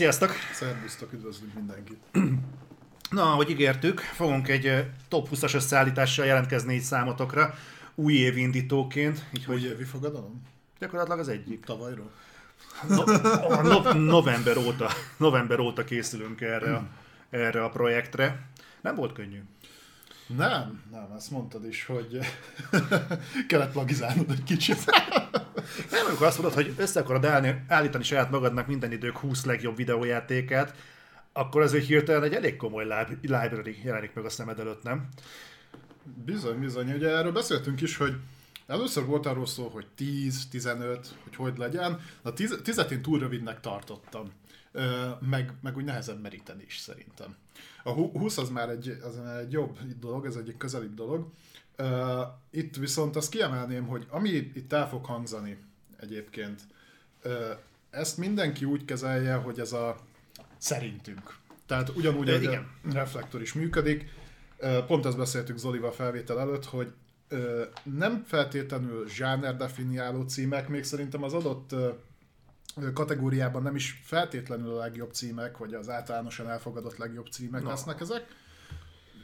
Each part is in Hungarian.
Sziasztok! Szervusztok, üdvözlünk mindenkit! Na, ahogy ígértük, fogunk egy top 20-as összeállítással jelentkezni így számotokra, új évindítóként, így Hogy hogy évi fogadalom? gyakorlatilag az egyik. Tavalyról? No, a no, november, óta, november óta készülünk erre, a- erre a projektre. Nem volt könnyű. Nem, nem, ezt mondtad is, hogy kellett plagizálnod egy kicsit. Nem, amikor azt mondod, hogy össze akarod állni, állítani saját magadnak minden idők 20 legjobb videójátékát, akkor ez egy hirtelen egy elég komoly lib- library jelenik meg a szemed előtt, nem? Bizony, bizony. Ugye erről beszéltünk is, hogy először volt arról szó, hogy 10, 15, hogy hogy legyen. A 10, 10 én túl rövidnek tartottam. Meg, meg úgy nehezebb meríteni is szerintem. A hu- 20 az már egy, az már egy jobb dolog, ez egy közelibb dolog. Itt viszont azt kiemelném, hogy ami itt el fog hangzani egyébként, ezt mindenki úgy kezelje, hogy ez a szerintünk. Tehát ugyanúgy, igen. a reflektor is működik, Pont azt beszéltük Zolival felvétel előtt, hogy nem feltétlenül zsáner definiáló címek, még szerintem az adott kategóriában nem is feltétlenül a legjobb címek, vagy az általánosan elfogadott legjobb címek No. lesznek ezek.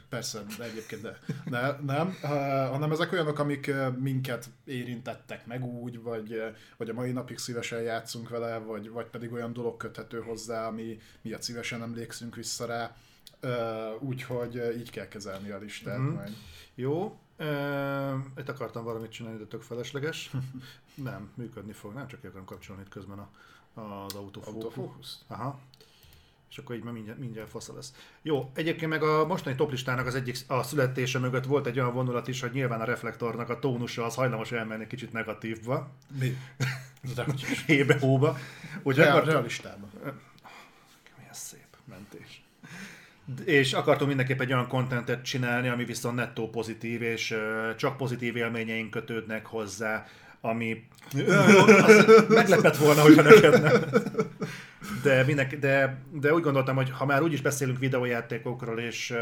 Persze, de egyébként de, ne, nem, hanem ezek olyanok, amik minket érintettek meg úgy, vagy, vagy a mai napig szívesen játszunk vele, vagy, vagy pedig olyan dolog köthető hozzá, ami miatt szívesen emlékszünk vissza rá. Úgyhogy így kell kezelni a listát Mhm. mm. majd. Jó, uh, itt akartam valamit csinálni, de tök felesleges. nem, működni fog, nem csak akarom kapcsolni itt közben a, az autofókusz. Autofókusz? Aha. És akkor így már mindjárt, mindjárt fasza lesz. Jó, egyébként meg a mostani toplistának az egyik a születése mögött volt egy olyan vonulat is, hogy nyilván a reflektornak a tónusa az hajlamos elmenni kicsit negatívba, Mi? Hébe-hóba. Úgyhogy És akartunk mindenképp egy olyan kontentet csinálni, ami viszont nettó pozitív, és csak pozitív élményeink kötődnek hozzá, ami meglepett volna, hogyha neked nem. De, mindenki, de, de úgy gondoltam, hogy ha már úgyis beszélünk videójátékokról, és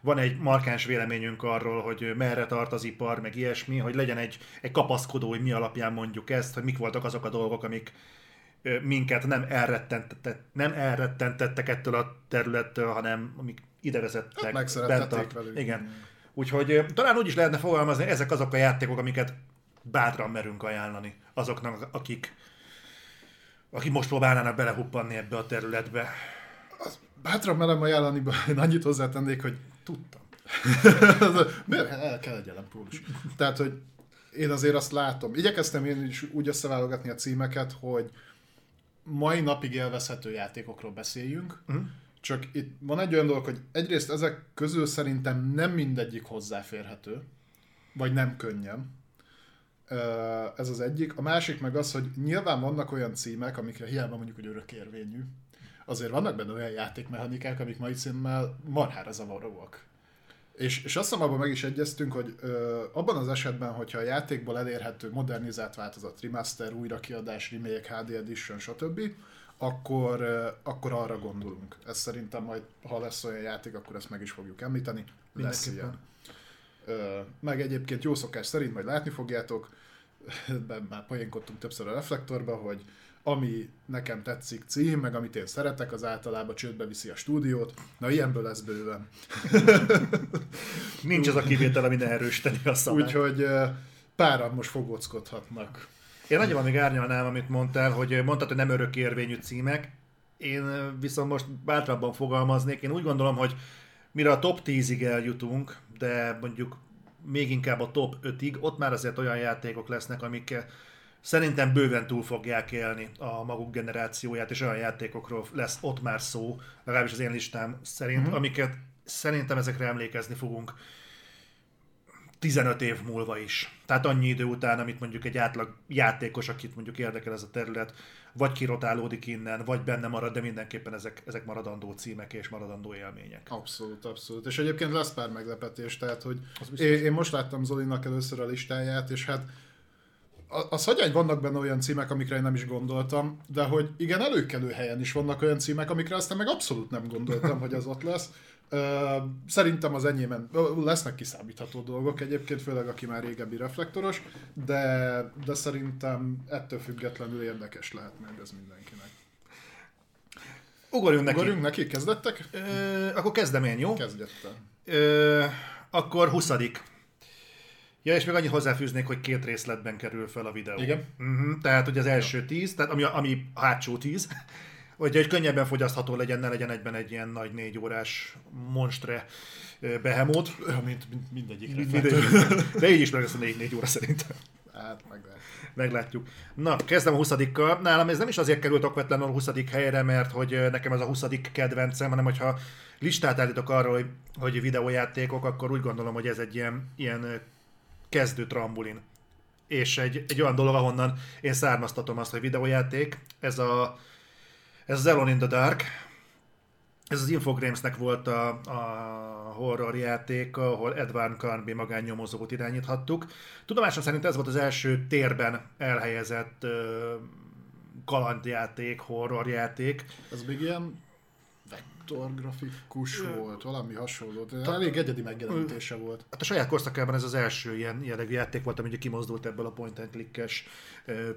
van egy markáns véleményünk arról, hogy merre tart az ipar, meg ilyesmi, hogy legyen egy, egy kapaszkodó, hogy mi alapján mondjuk ezt, hogy mik voltak azok a dolgok, amik minket nem elrettentettek, nem elrettentettek ettől a területtől, hanem amik ide vezettek. Hát megszerettették velük. Igen. Úgyhogy talán úgy is lehetne fogalmazni, ezek azok a játékok, amiket bátran merünk ajánlani azoknak, akik, akik most próbálnának belehuppanni ebbe a területbe. Bátran merem ajánlani, én annyit hozzátennék, hogy tudtam. Miért el kell egy ellenpólus? Tehát, hogy én azért azt látom. Igyekeztem én is úgy összeválogatni a címeket, hogy mai napig élvezhető játékokról beszéljünk, Mhm. csak itt van egy olyan dolog, hogy egyrészt ezek közül szerintem nem mindegyik hozzáférhető, vagy nem könnyen. Ez az egyik. A másik meg az, hogy nyilván vannak olyan címek, amikre hiába mondjuk, hogy örökérvényű, azért vannak benne olyan játékmechanikák, amik mai címmel marhára zavaróak. És, és azt hiszem abban meg is egyeztünk, hogy ö, abban az esetben, hogyha a játékból elérhető modernizált változat, remaster, újrakiadás, remake, HD edition, stb., akkor, ö, akkor arra gondolunk. Ez szerintem majd, ha lesz olyan játék, akkor ezt meg is fogjuk említeni. Lesz ilyen. Ö, meg egyébként jó szokás szerint majd látni fogjátok, már poénkodtunk többször a reflektorba, hogy ami nekem tetszik cím, meg amit én szeretek, az általában csődbe viszi a stúdiót. Na, ilyenből lesz bőven. Nincs az a kivétel, ami ne erősíteni a szabályt. Úgyhogy páran most fogóckodhatnak. Én nagyjából még árnyalnám, amit mondtál, hogy mondtad, hogy nem örökérvényű címek. Én viszont most bátrabban fogalmaznék. Én úgy gondolom, hogy mire a top 10-ig eljutunk, de mondjuk még inkább a top 5-ig, ott már azért olyan játékok lesznek, amik szerintem bőven túl fogják élni a maguk generációját, és olyan játékokról lesz ott már szó, legalábbis az én listám szerint, mm-hmm. amiket szerintem ezekre emlékezni fogunk 15 év múlva is. Tehát annyi idő után, amit mondjuk egy átlag játékos, akit mondjuk érdekel ez a terület, vagy kirotálódik innen, vagy benne marad, de mindenképpen ezek, ezek maradandó címek és maradandó élmények. Abszolút, abszolút. És egyébként lesz pár meglepetés, tehát hogy én, én most láttam Zolinak először a listáját, és hát az hagyjány vannak benne olyan címek, amikre én nem is gondoltam, de hogy igen, előkelő helyen is vannak olyan címek, amikre aztán meg abszolút nem gondoltam, hogy az ott lesz. Szerintem az enyémen lesznek kiszámítható dolgok egyébként, főleg aki már régebbi reflektoros, de, de szerintem ettől függetlenül érdekes lehet majd ez mindenkinek. Ugorjunk neki. Ugorjunk neki, kezdettek? Ö, akkor kezdem én, jó? Kezdettel. Ö, akkor 20 Ja, és még annyit hozzáfűznék, hogy két részletben kerül fel a videó. Igen. Uh-huh, tehát, hogy az első tíz, tehát ami, ami a hátsó tíz, hogy egy könnyebben fogyasztható legyen, ne legyen egyben egy ilyen nagy négy órás monstre behemót. Mint, mint mindegyikre. Mindegy. De így is meg lesz a négy, négy óra szerintem. Hát, meg lehet. Meglátjuk. Na, kezdem a 20 Nálam ez nem is azért került okvetlenül a 20. helyre, mert hogy nekem ez a 20. kedvencem, hanem hogyha listát állítok arról, hogy, hogy videójátékok, akkor úgy gondolom, hogy ez egy ilyen, ilyen kezdő trambulin. És egy, egy olyan dolog, ahonnan én származtatom azt, hogy videójáték, ez a ez az Alone in the Dark, ez az Infogramesnek volt a, a horror játék, ahol Edward Carnby magánnyomozót irányíthattuk. Tudomásom szerint ez volt az első térben elhelyezett ö, kalandjáték, horrorjáték. Ez még ilyen vektorgrafikus volt, valami hasonló. De elég egyedi megjelenítése volt. Hát a saját korszakában ez az első ilyen jellegű játék volt, ami ugye kimozdult ebből a point and click-es ö,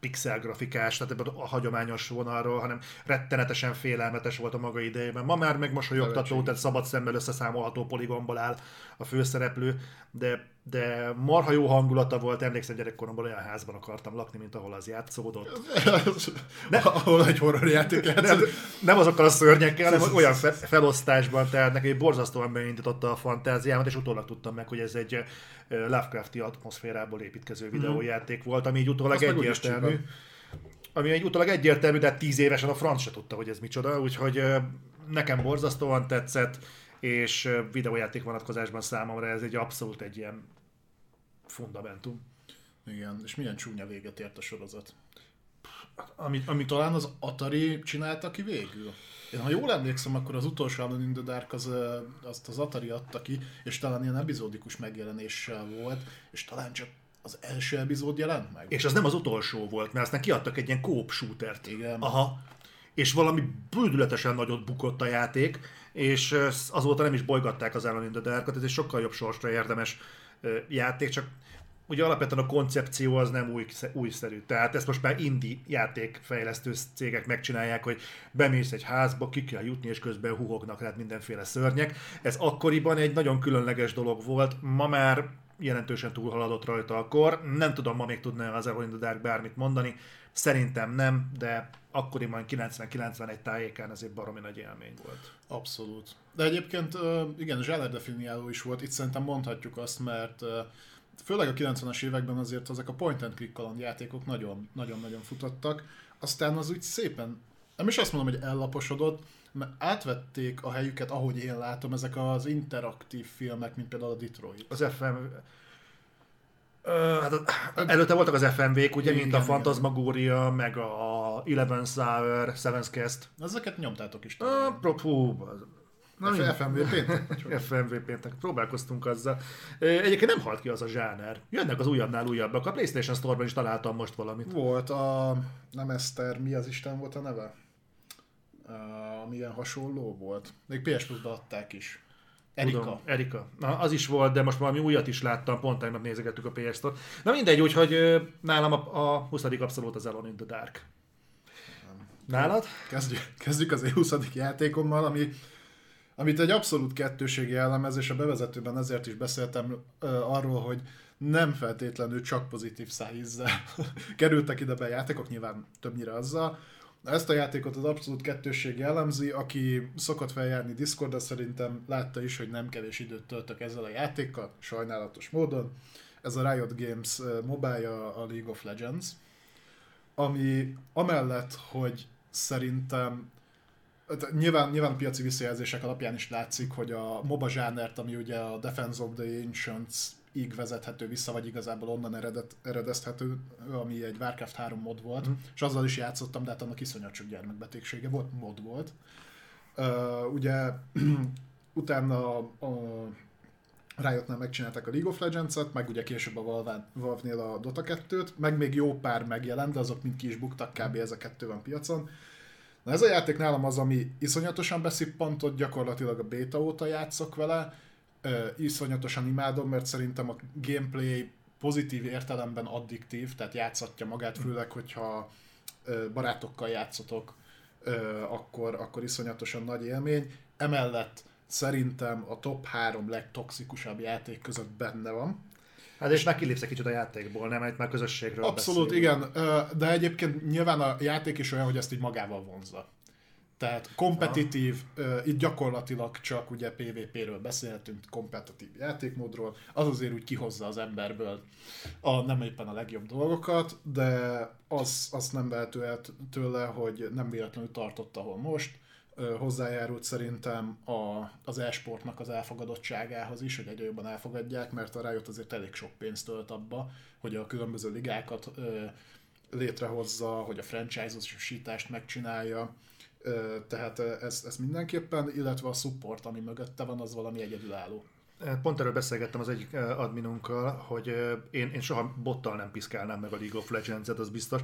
pixel grafikás, tehát ebből a hagyományos vonalról, hanem rettenetesen félelmetes volt a maga idejében. Ma már megmosolyogtató, Nevetséges. tehát szabad szemmel összeszámolható poligonból áll a főszereplő, de, de marha jó hangulata volt, emlékszem gyerekkoromban olyan házban akartam lakni, mint ahol az játszódott. Ne. Ahol egy horror játék Nem, nem azokkal a szörnyekkel, hanem olyan fe- felosztásban, tehát neki borzasztóan beindította a fantáziámat, és utólag tudtam meg, hogy ez egy Lovecrafti atmoszférából építkező videójáték volt, ami így utólag Azt egyértelmű. Ami egy utólag egyértelmű, de tíz évesen a franc se tudta, hogy ez micsoda, úgyhogy nekem borzasztóan tetszett, és videójáték vonatkozásban számomra ez egy abszolút egy ilyen fundamentum. Igen, és milyen csúnya véget ért a sorozat. Ami, ami Talán az Atari csinálta ki végül. Én ha jól emlékszem, akkor az utolsó Alone in the Dark az, azt az Atari adta ki, és talán ilyen epizódikus megjelenéssel volt, és talán csak az első epizód jelent meg. És az nem az utolsó volt, mert aztán kiadtak egy ilyen coop shootert. Igen. Aha. És valami bődületesen nagyot bukott a játék, és azóta nem is bolygatták az Alone in the Dark-ot, ez egy sokkal jobb sorsra érdemes játék, csak ugye alapvetően a koncepció az nem új, újszerű. Tehát ezt most már indie játékfejlesztő cégek megcsinálják, hogy bemész egy házba, ki kell jutni, és közben huhognak rád mindenféle szörnyek. Ez akkoriban egy nagyon különleges dolog volt, ma már jelentősen túlhaladott rajta a kor. Nem tudom, ma még tudna az Alone in the Dark bármit mondani. Szerintem nem, de akkoriban 90-91 tájékán ez egy baromi nagy élmény volt. Abszolút. De egyébként igen, zsáner definiáló is volt, itt szerintem mondhatjuk azt, mert főleg a 90-es években azért ezek a point and click kalandjátékok nagyon- nagyon-nagyon futottak, aztán az úgy szépen, nem is azt mondom, hogy ellaposodott, mert átvették a helyüket, ahogy én látom, ezek az interaktív filmek, mint például a Detroit. Az FM... Hát előtte voltak az FMV-k, ugye, Igen, mint a. Fantasmagoria, meg a Eleven Hour, Seven's Cast. Ezeket nyomtátok is. Uh, pro, hú, na, FMV péntek? FMV péntek. Próbálkoztunk azzal. Egyébként nem halt ki az a zsáner. Jönnek az újabbnál újabbak. A PlayStation Store-ban is találtam most valamit. Volt a, nem Eszter, mi az Isten volt a neve? Uh, ami ilyen hasonló volt. Még PS Plus-ba adták is. Erika. Tudom, Erika. Na, az is volt, de most valami újat is láttam, pont tegnap nézegettük a ps t Na mindegy, úgyhogy nálam a, a 20. abszolút az Alone in the Dark. Nálad? Kezdjük, kezdjük az 20. játékommal, ami, amit egy abszolút kettőségi jellemez, és a bevezetőben ezért is beszéltem ö, arról, hogy nem feltétlenül csak pozitív szájízzel kerültek ide be a játékok, nyilván többnyire azzal. Ezt a játékot az abszolút kettősség jellemzi, aki szokott feljárni Discordra, szerintem látta is, hogy nem kevés időt töltök ezzel a játékkal, sajnálatos módon. Ez a Riot Games mobile a League of Legends, ami amellett, hogy szerintem hát nyilván, nyilván piaci visszajelzések alapján is látszik, hogy a MOBA zsánert, ami ugye a Defense of the Ancients ig vezethető vissza, vagy igazából onnan eredet, eredezthető, ami egy Warcraft 3 mod volt, mm. és azzal is játszottam, de hát annak iszonyat sok gyermekbetegsége volt, mod volt. Uh, ugye utána a, Riotnál megcsinálták a League of Legends-et, meg ugye később a Valve- Valve-nél a Dota 2-t, meg még jó pár megjelent, de azok mind ki is buktak, kb. ez a kettő van piacon. Na ez a játék nálam az, ami iszonyatosan beszippantott, gyakorlatilag a beta óta játszok vele, Ö, iszonyatosan imádom, mert szerintem a gameplay pozitív értelemben addiktív, tehát játszatja magát, főleg, hogyha ö, barátokkal játszotok, akkor, akkor iszonyatosan nagy élmény. Emellett szerintem a top 3 legtoxikusabb játék között benne van. Hát és meg kilépsz egy kicsit a játékból, nem? Egy már közösségről Abszolút, beszélünk. igen. De egyébként nyilván a játék is olyan, hogy ezt így magával vonzza. Tehát kompetitív, itt gyakorlatilag csak ugye PvP-ről beszélhetünk, kompetitív játékmódról, az azért úgy kihozza az emberből a nem éppen a legjobb dolgokat, de az, az nem vehető el tőle, hogy nem véletlenül tartott, ahol most, hozzájárult szerintem a, az e-sportnak az elfogadottságához is, hogy egyre jobban elfogadják, mert a Riot azért elég sok pénzt tölt abba, hogy a különböző ligákat ö, létrehozza, hogy a franchise-osítást megcsinálja, tehát ez, ez mindenképpen, illetve a support, ami mögötte van, az valami egyedülálló. Pont erről beszélgettem az egyik adminunkkal, hogy én, én soha bottal nem piszkálnám meg a League of Legends-et, az biztos.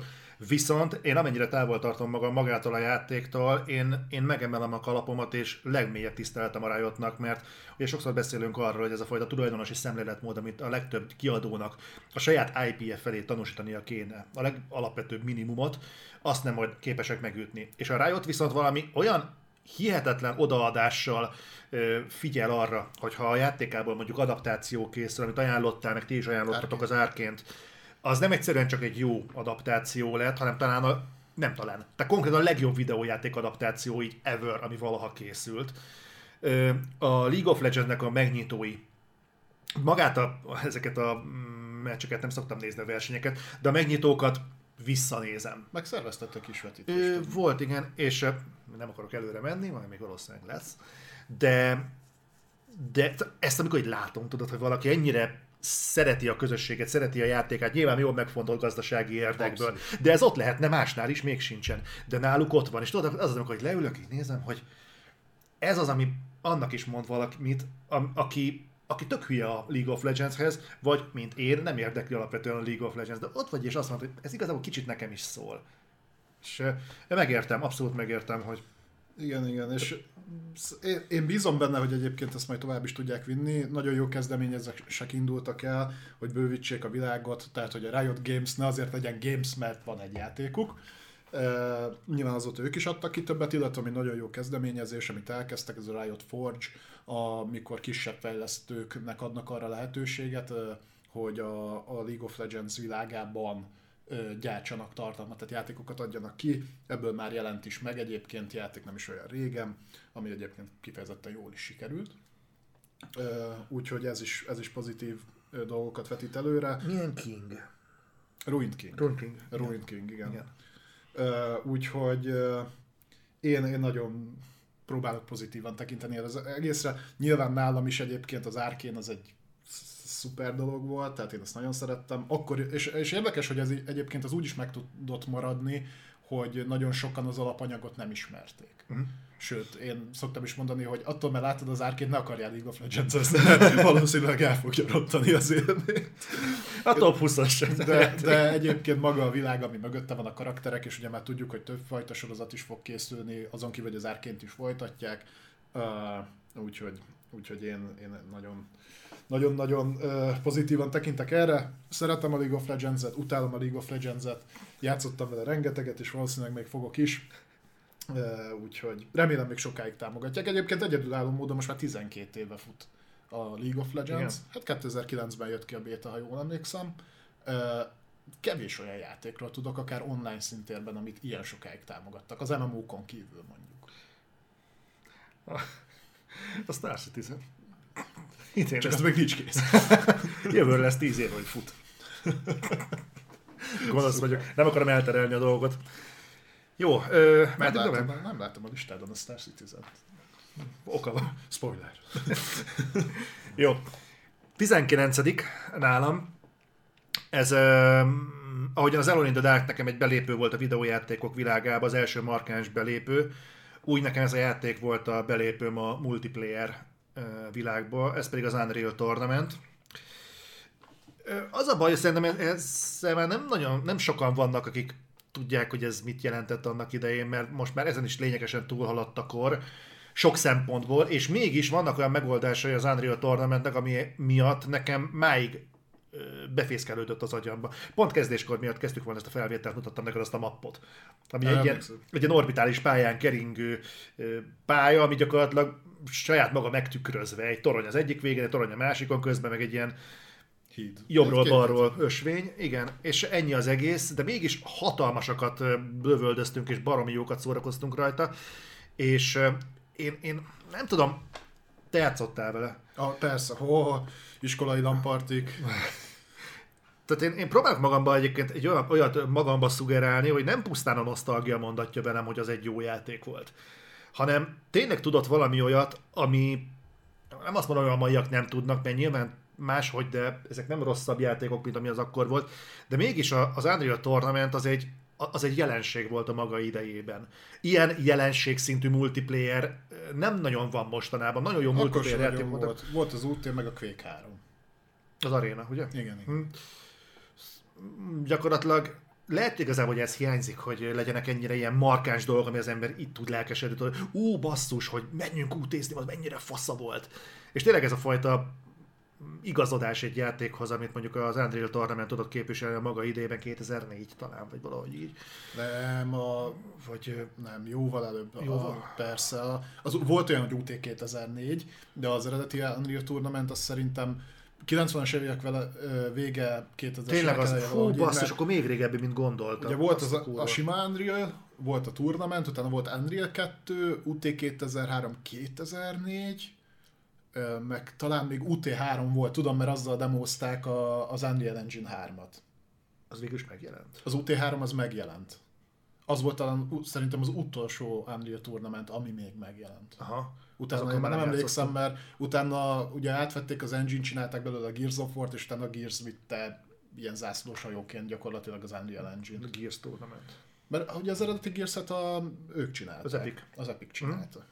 Viszont én amennyire távol tartom magam magától a játéktól, én, én megemelem a kalapomat, és legmélyebb tiszteletem a Riotnak, mert ugye sokszor beszélünk arról, hogy ez a fajta tulajdonosi szemléletmód, amit a legtöbb kiadónak a saját IP-je felé tanúsítania kéne, a legalapvetőbb minimumot, azt nem majd képesek megütni. És a Riot viszont valami olyan hihetetlen odaadással figyel arra, hogy ha a játékából mondjuk adaptáció készül, amit ajánlottál, meg ti is ajánlottatok az árként, az nem egyszerűen csak egy jó adaptáció lett, hanem talán a, nem talán, tehát konkrétan a legjobb videójáték adaptáció így ever, ami valaha készült. A League of Legends-nek a megnyitói, magát a, ezeket a mm, meccseket nem szoktam nézni a versenyeket, de a megnyitókat visszanézem. Meg szerveztettek is vetítést. Volt, igen, és nem akarok előre menni, majd még valószínűleg lesz, de, de ezt amikor így látom, tudod, hogy valaki ennyire szereti a közösséget, szereti a játékát, nyilván jól megfontolt gazdasági érdekből, Abszolút. de ez ott lehetne másnál is, még sincsen. De náluk ott van, és tudod, az az, amikor hogy leülök, így nézem, hogy ez az, ami annak is mond valamit, aki aki tök hülye a League of Legendshez, vagy mint én, nem érdekli alapvetően a League of Legends, de ott vagy és azt mondta, hogy ez igazából kicsit nekem is szól. És megértem, abszolút megértem, hogy igen, igen, és én, bízom benne, hogy egyébként ezt majd tovább is tudják vinni. Nagyon jó kezdeményezések indultak el, hogy bővítsék a világot, tehát hogy a Riot Games ne azért legyen Games, mert van egy játékuk. Uh, nyilván azóta ők is adtak ki többet, illetve ami nagyon jó kezdeményezés, amit elkezdtek, ez a Riot Forge, amikor kisebb fejlesztőknek adnak arra lehetőséget, hogy a, a League of Legends világában gyártsanak tartalmat, tehát játékokat adjanak ki, ebből már jelent is meg egyébként játék nem is olyan régen, ami egyébként kifejezetten jól is sikerült. Úgyhogy ez is, ez is pozitív dolgokat vetít előre. Milyen King? Ruined King. Ruined King. Ruined King, igen. igen. Úgyhogy én, én nagyon próbálok pozitívan tekinteni az egészre. Nyilván nálam is egyébként az Arkane az egy szuper dolog volt, tehát én ezt nagyon szerettem. Akkor, és, és érdekes, hogy ez egyébként az úgy is meg tudott maradni, hogy nagyon sokan az alapanyagot nem ismerték. Uh-huh. Sőt, én szoktam is mondani, hogy attól, mert látod az árkét, ne akarjál League of legends valószínűleg el fogja rontani az élményt. A top 20 de, de egyébként maga a világ, ami mögötte van a karakterek, és ugye már tudjuk, hogy több fajta sorozat is fog készülni, azon kívül, hogy az árként is folytatják. Uh, úgyhogy, úgyhogy én, én nagyon nagyon-nagyon pozitívan tekintek erre. Szeretem a League of Legends-et, utálom a League of Legends-et, játszottam vele rengeteget, és valószínűleg még fogok is. Úgyhogy remélem még sokáig támogatják. Egyébként egyedülálló módon most már 12 éve fut a League of Legends. Igen. Hát 2009-ben jött ki a beta, ha jól emlékszem. Kevés olyan játékról tudok, akár online szintérben, amit ilyen sokáig támogattak. Az MMO-kon kívül mondjuk. A Star Citizen. Idén Csak lesz. az meg nincs kész. Jövőre lesz tíz év, hogy fut. Gonosz vagyok. Nem akarom elterelni a dolgot. Jó, ö, nem, látom, nem látom a listádon a Star Citizen. Oka van. Spoiler. Jó. 19. nálam. Ez, ö, ahogyan az Alone in the Dark nekem egy belépő volt a videójátékok világába, az első markáns belépő, úgy nekem ez a játék volt a belépőm a multiplayer világba, ez pedig az Unreal Tournament. Az a baj, hogy szerintem ezzel nem nagyon, nem sokan vannak, akik tudják, hogy ez mit jelentett annak idején, mert most már ezen is lényegesen túlhaladt a kor, sok szempontból, és mégis vannak olyan megoldásai az Unreal Tournamentnek, ami miatt nekem máig befészkelődött az agyamba. Pont kezdéskor miatt kezdtük volna ezt a felvételt, mutattam neked azt a mappot. Ami egy ilyen, egy ilyen orbitális pályán keringő pálya, ami gyakorlatilag saját maga megtükrözve. Egy torony az egyik végén, egy torony a másikon, közben meg egy ilyen Híd. jobbról-balról ösvény, igen, és ennyi az egész, de mégis hatalmasakat lövöldöztünk, és baromi jókat szórakoztunk rajta, és én, én nem tudom, te játszottál vele. Ah, persze, ho, iskolai lampartik. Tehát én, én próbálok magamba egyébként egy olyan, olyat magamba szugerálni, hogy nem pusztán a nosztalgia mondatja velem, hogy az egy jó játék volt, hanem tényleg tudott valami olyat, ami nem azt mondom, hogy a maiak nem tudnak, mert nyilván máshogy, de ezek nem rosszabb játékok, mint ami az akkor volt, de mégis az Unreal Tournament az egy, az egy jelenség volt a maga idejében. Ilyen jelenség szintű multiplayer nem nagyon van mostanában, nagyon jó Akkor multiplayer játék voltak. volt. Volt az UT, meg a Quake 3. Az aréna, ugye? Igen, igen. Hm. Gyakorlatilag lehet igazából, hogy ez hiányzik, hogy legyenek ennyire ilyen markáns dolgok, ami az ember itt tud lelkesedni, hogy ú, basszus, hogy menjünk útézni, az mennyire fasza volt. És tényleg ez a fajta igazodás egy játékhoz, amit mondjuk az Unreal Tournament tudott képviselni a maga idejében 2004 talán, vagy valahogy így. Nem, a, Vagy nem, jóval előbb. Jóval. A, persze. Az, volt olyan, hogy UT 2004, de az eredeti Unreal Tournament az szerintem 90-es évek vele, vége 2000-es tényleg az, eleje fú, basszus, akkor még régebbi, mint gondoltam. Ugye volt az a, kurva. a sima Unreal, volt a Tournament, utána volt Unreal 2, UT 2003 2004, ö, meg talán még UT3 volt, tudom, mert azzal demozták a, az Unreal Engine 3-at. Az végül is megjelent. Az UT3 az megjelent. Az volt talán szerintem az utolsó Unreal Tournament, ami még megjelent. Aha. Utána én már nem emlékszem, mert utána ugye átvették az engine, csinálták belőle a Gears of War-t, és utána a Gears vitte ilyen zászlós hajóként gyakorlatilag az Unreal Engine. A Gears Tournament. Mert ugye az eredeti gears a, ők csinálták. Az Epic. Az Epic csinálta.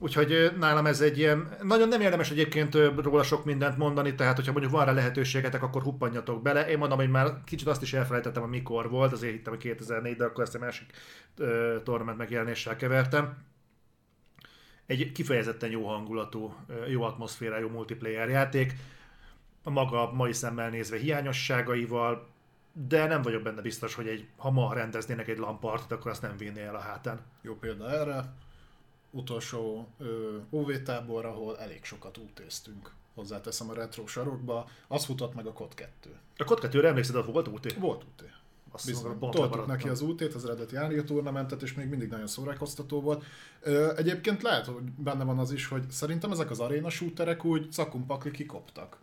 Úgyhogy nálam ez egy ilyen, nagyon nem érdemes egyébként róla sok mindent mondani, tehát hogyha mondjuk van rá lehetőségetek, akkor huppanjatok bele. Én mondom, hogy már kicsit azt is elfelejtettem, hogy mikor volt, azért hittem, hogy 2004, de akkor ezt a másik ö, tornament megjelenéssel kevertem. Egy kifejezetten jó hangulatú, jó atmoszférájú multiplayer játék, a maga mai szemmel nézve hiányosságaival, de nem vagyok benne biztos, hogy egy, ha ma rendeznének egy lampartot, akkor azt nem vinné el a hátán. Jó példa erre. Utolsó ö, OV tábor, ahol elég sokat útéztünk. Hozzáteszem a retro sarokba. Az futott meg a COD 2. A Kod 2 emlékszed, ott volt úti? Volt UT. Basszus, Bizony, toltuk neki az útét, az eredeti Unreal Tournamentet, és még mindig nagyon szórakoztató volt. Egyébként lehet, hogy benne van az is, hogy szerintem ezek az aréna shooterek úgy cakumpakli kikoptak.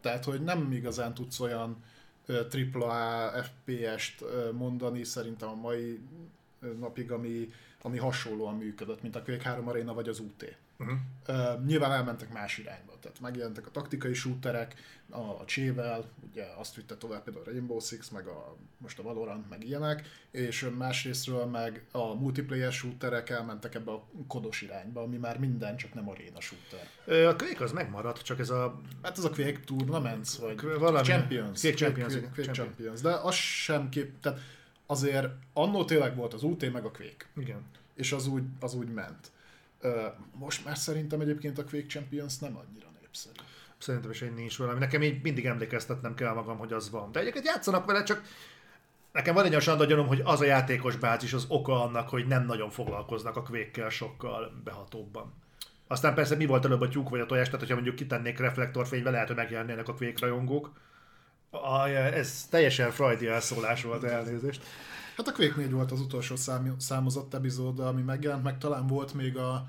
Tehát, hogy nem igazán tudsz olyan AAA FPS-t mondani szerintem a mai napig, ami, ami hasonlóan működött, mint a Quake 3 Arena vagy az UT. Uh-huh. Ö, nyilván elmentek más irányba, tehát megjelentek a taktikai shooterek, a, a Csével, ugye azt vitte tovább például a Rainbow Six, meg a, most a Valorant, meg ilyenek, és másrésztről meg a multiplayer shooterek elmentek ebbe a kodos irányba, ami már minden, csak nem arena shooter. Ö, A Quake az megmaradt, csak ez a... Hát az a Quake Tournaments, vagy Valami. Champions. Quake Champions, Quake, Quake Champions. Champions. De az sem kép, tehát azért annó tényleg volt az UT meg a Quake Igen. és az úgy, az úgy ment. Most már szerintem egyébként a Quake Champions nem annyira népszerű. Szerintem is egy nincs valami. Nekem így mindig emlékeztetnem kell magam, hogy az van. De egyébként játszanak vele, csak nekem van egy olyan sanda gyanúm, hogy az a játékos bázis az oka annak, hogy nem nagyon foglalkoznak a quake sokkal behatóbban. Aztán persze mi volt előbb a tyúk vagy a tojás, tehát hogyha mondjuk kitennék reflektorfénybe, lehet, hogy megjelennének a Quake Aj, ez teljesen frajdi elszólás volt, elnézést. Hát a Quake 4 volt az utolsó szám, számozott epizód, ami megjelent, meg talán volt még a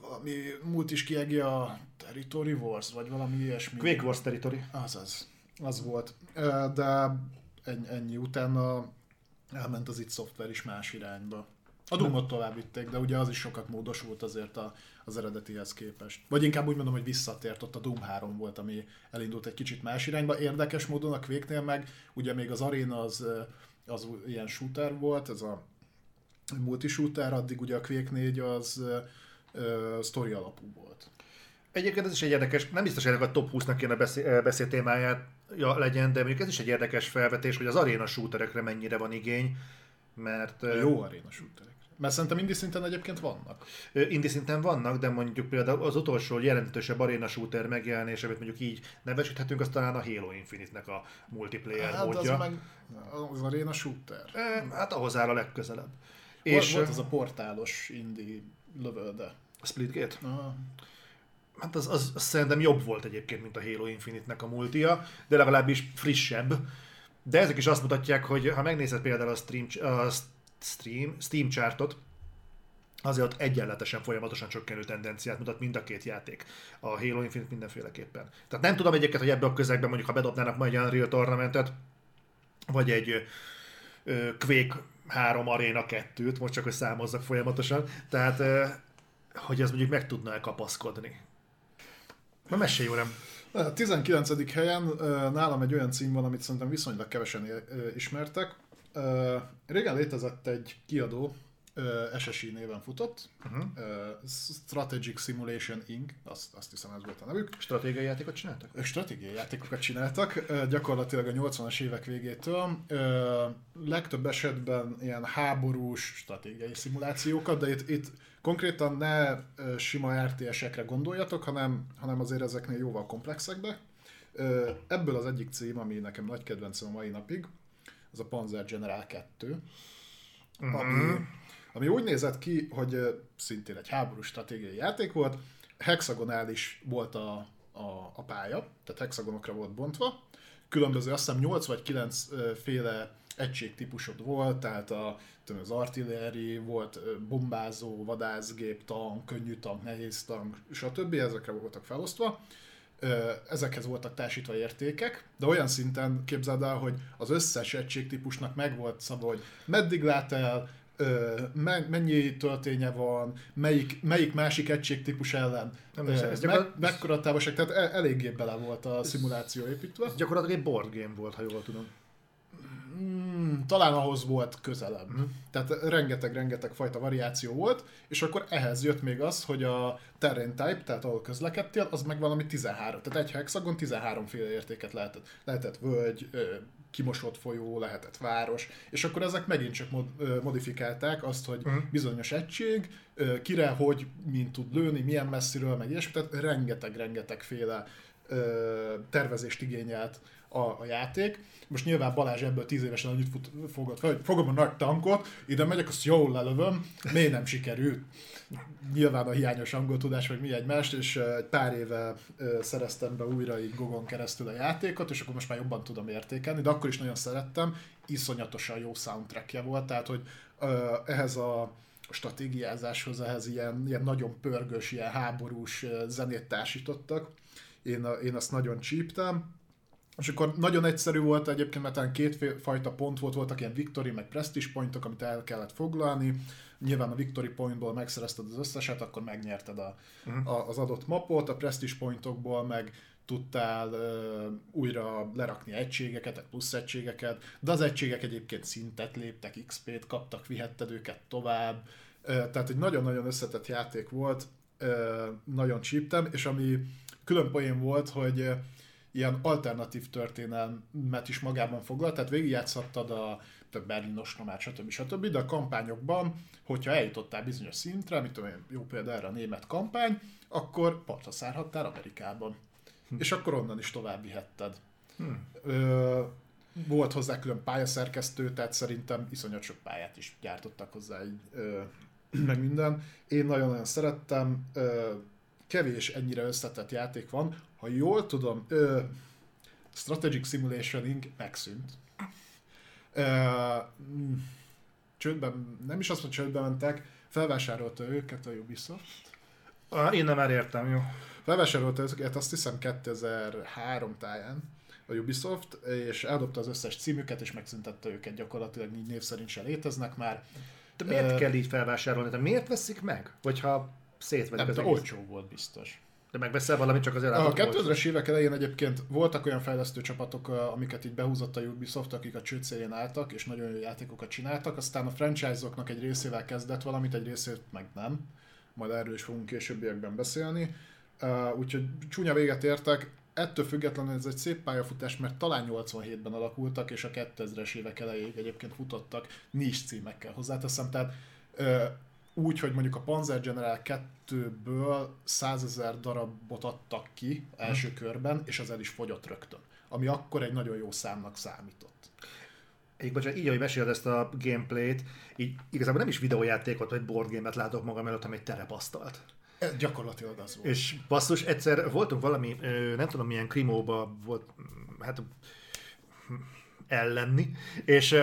valami múlt is kiegi a Territory Wars, vagy valami ilyesmi. Quake Wars Territory. Azaz, az volt. Ö, De ennyi, ennyi utána elment az itt szoftver is más irányba. A Doomot tovább vitték, de ugye az is sokat módosult azért a, az eredetihez képest. Vagy inkább úgy mondom, hogy visszatért, ott a Doom 3 volt, ami elindult egy kicsit más irányba. Érdekes módon a Quake-nél meg, ugye még az Arena az, ö, az ilyen shooter volt, ez a multi-shooter, addig ugye a Quake 4 az ö, ö, story alapú volt. Egyébként ez is egy érdekes, nem biztos, hogy a top 20-nak kéne beszél, beszél témáját ja, legyen, de mondjuk ez is egy érdekes felvetés, hogy az aréna shooterekre mennyire van igény, mert... A jó Arena shooterek. Mert szerintem indie szinten egyébként vannak. Indie szinten vannak, de mondjuk például az utolsó jelentősebb arena shooter megjelenés, amit mondjuk így nevesíthetünk, az talán a Halo Infinite-nek a multiplayer hát módja. az meg az arena shooter. Hát ahhoz áll a legközelebb. Volt, és volt az a portálos indie lövölde. Splitgate? Aha. Hát az, az, az, szerintem jobb volt egyébként, mint a Halo Infinite-nek a multia, de legalábbis frissebb. De ezek is azt mutatják, hogy ha megnézed például a Stream, a Stream, Steam chartot, azért ott egyenletesen folyamatosan csökkenő tendenciát mutat mind a két játék. A Halo Infinite mindenféleképpen. Tehát nem tudom egyébként, hogy ebbe a közegben mondjuk, ha bedobnának majd egy Unreal Tournamentet, vagy egy ö, Quake 3 Arena 2-t, most csak hogy számozzak folyamatosan, tehát ö, hogy ez mondjuk meg tudna-e kapaszkodni. Na mesélj, uram! A 19. helyen nálam egy olyan cím van, amit szerintem viszonylag kevesen ismertek. Régen létezett egy kiadó, SSI néven futott, uh-huh. Strategic Simulation Inc., azt, azt hiszem ez volt a nevük. Stratégiai játékot csináltak? Stratégiai játékokat csináltak, gyakorlatilag a 80-as évek végétől. Legtöbb esetben ilyen háborús stratégiai szimulációkat, de itt, itt konkrétan ne sima RTS-ekre gondoljatok, hanem, hanem azért ezeknél jóval komplexekbe. Ebből az egyik cím, ami nekem nagy kedvencem a mai napig, az a Panzer General 2, uh-huh. ami, ami úgy nézett ki, hogy szintén egy háborús stratégiai játék volt, hexagonális volt a, a, a pálya, tehát hexagonokra volt bontva, különböző, azt hiszem 8 vagy 9 féle egységtípusod volt, tehát a, tudom, az artilleri, volt bombázó, vadászgép, tank, könnyű tank, nehéz tank, stb. Ezekre voltak felosztva. Ezekhez voltak társítva értékek, de olyan szinten képzeld el, hogy az összes egységtípusnak meg volt szabva, hogy meddig lát el, mennyi tölténye van, melyik, melyik másik egységtípus ellen, Nem, ez, ez me, mekkora távolság, tehát e- eléggé bele volt a szimuláció építve. Ez gyakorlatilag egy board game volt, ha jól tudom. Mm, talán ahhoz volt közelebb. Mm. Tehát rengeteg-rengeteg fajta variáció volt, és akkor ehhez jött még az, hogy a terrain type, tehát ahol közlekedtél, az meg valami 13. Tehát egy hexagon 13 féle értéket lehetett. Lehetett völgy, kimosott folyó, lehetett város, és akkor ezek megint csak mod, modifikálták azt, hogy uh-huh. bizonyos egység, kire, hogy, mint tud lőni, milyen messziről, meg ilyesmi, tehát rengeteg-rengeteg féle tervezést igényelt a, a játék. Most nyilván Balázs ebből tíz évesen annyit fut, fogott fel, hogy fogom a nagy tankot, ide megyek, azt jól lelövöm, miért nem sikerült? Nyilván a hiányos angol tudás, vagy mi egymást, és egy pár éve szereztem be újra így Gogon keresztül a játékot, és akkor most már jobban tudom értékelni, de akkor is nagyon szerettem, iszonyatosan jó soundtrackje volt, tehát hogy ehhez a stratégiázáshoz, ehhez ilyen, ilyen nagyon pörgős, ilyen háborús zenét társítottak. Én, én azt nagyon csíptem és akkor nagyon egyszerű volt egyébként, mert talán két fajta pont volt, voltak ilyen victory, meg prestige pointok, amit el kellett foglalni. Nyilván a victory pointból megszerezted az összeset, akkor megnyerted a, uh-huh. a, az adott mapot, a prestige pointokból meg tudtál uh, újra lerakni egységeket, tehát plusz egységeket, de az egységek egyébként szintet léptek, XP-t kaptak, vihetted őket tovább, uh, tehát egy nagyon-nagyon összetett játék volt, uh, nagyon csíptem, és ami külön poén volt, hogy uh, ilyen alternatív történelmet is magában foglal, tehát végigjátszhattad a több Berlin ostromát, stb. stb. De a kampányokban, hogyha eljutottál bizonyos szintre, mit tudom én, jó példa erre a német kampány, akkor partra szárhattál Amerikában. Hm. És akkor onnan is tovább vihetted. Hm. Ö, volt hozzá külön pályaszerkesztő, tehát szerintem iszonyat sok pályát is gyártottak hozzá, így, ö, meg minden. Én nagyon-nagyon szerettem, ö, kevés ennyire összetett játék van, ha jól tudom, ö, Strategic Simulationing megszűnt. Ö, csődben, nem is azt, hogy csődbe mentek, felvásárolta őket a Ubisoft. Én nem már értem, jó. Felvásárolta őket azt hiszem 2003 táján a Ubisoft, és eldobta az összes címüket, és megszüntette őket gyakorlatilag, így név szerint se léteznek már. De miért uh, kell így felvásárolni? De miért veszik meg? Hogyha szétvedik nem, az olcsó volt biztos. De megveszel valamit csak azért A 2000-es évek elején egyébként voltak olyan fejlesztő csapatok, amiket így behúzott a Ubisoft, akik a csőd álltak, és nagyon jó játékokat csináltak, aztán a franchise-oknak egy részével kezdett valamit, egy részét meg nem. Majd erről is fogunk későbbiekben beszélni. úgyhogy csúnya véget értek. Ettől függetlenül ez egy szép pályafutás, mert talán 87-ben alakultak, és a 2000-es évek elejéig egyébként futottak nincs címekkel hozzáteszem. Tehát úgy, hogy mondjuk a Panzer General 2-ből 100 ezer darabot adtak ki első hmm. körben, és az el is fogyott rögtön. Ami akkor egy nagyon jó számnak számított. Így, bocsánat, így, ahogy meséled ezt a gameplayt, így igazából nem is videójátékot vagy boardgame-et látok magam előtt, hanem egy terepasztalt. Ez gyakorlatilag az volt. És basszus, egyszer voltunk valami, nem tudom milyen krimóba volt, hát ellenni, és uh,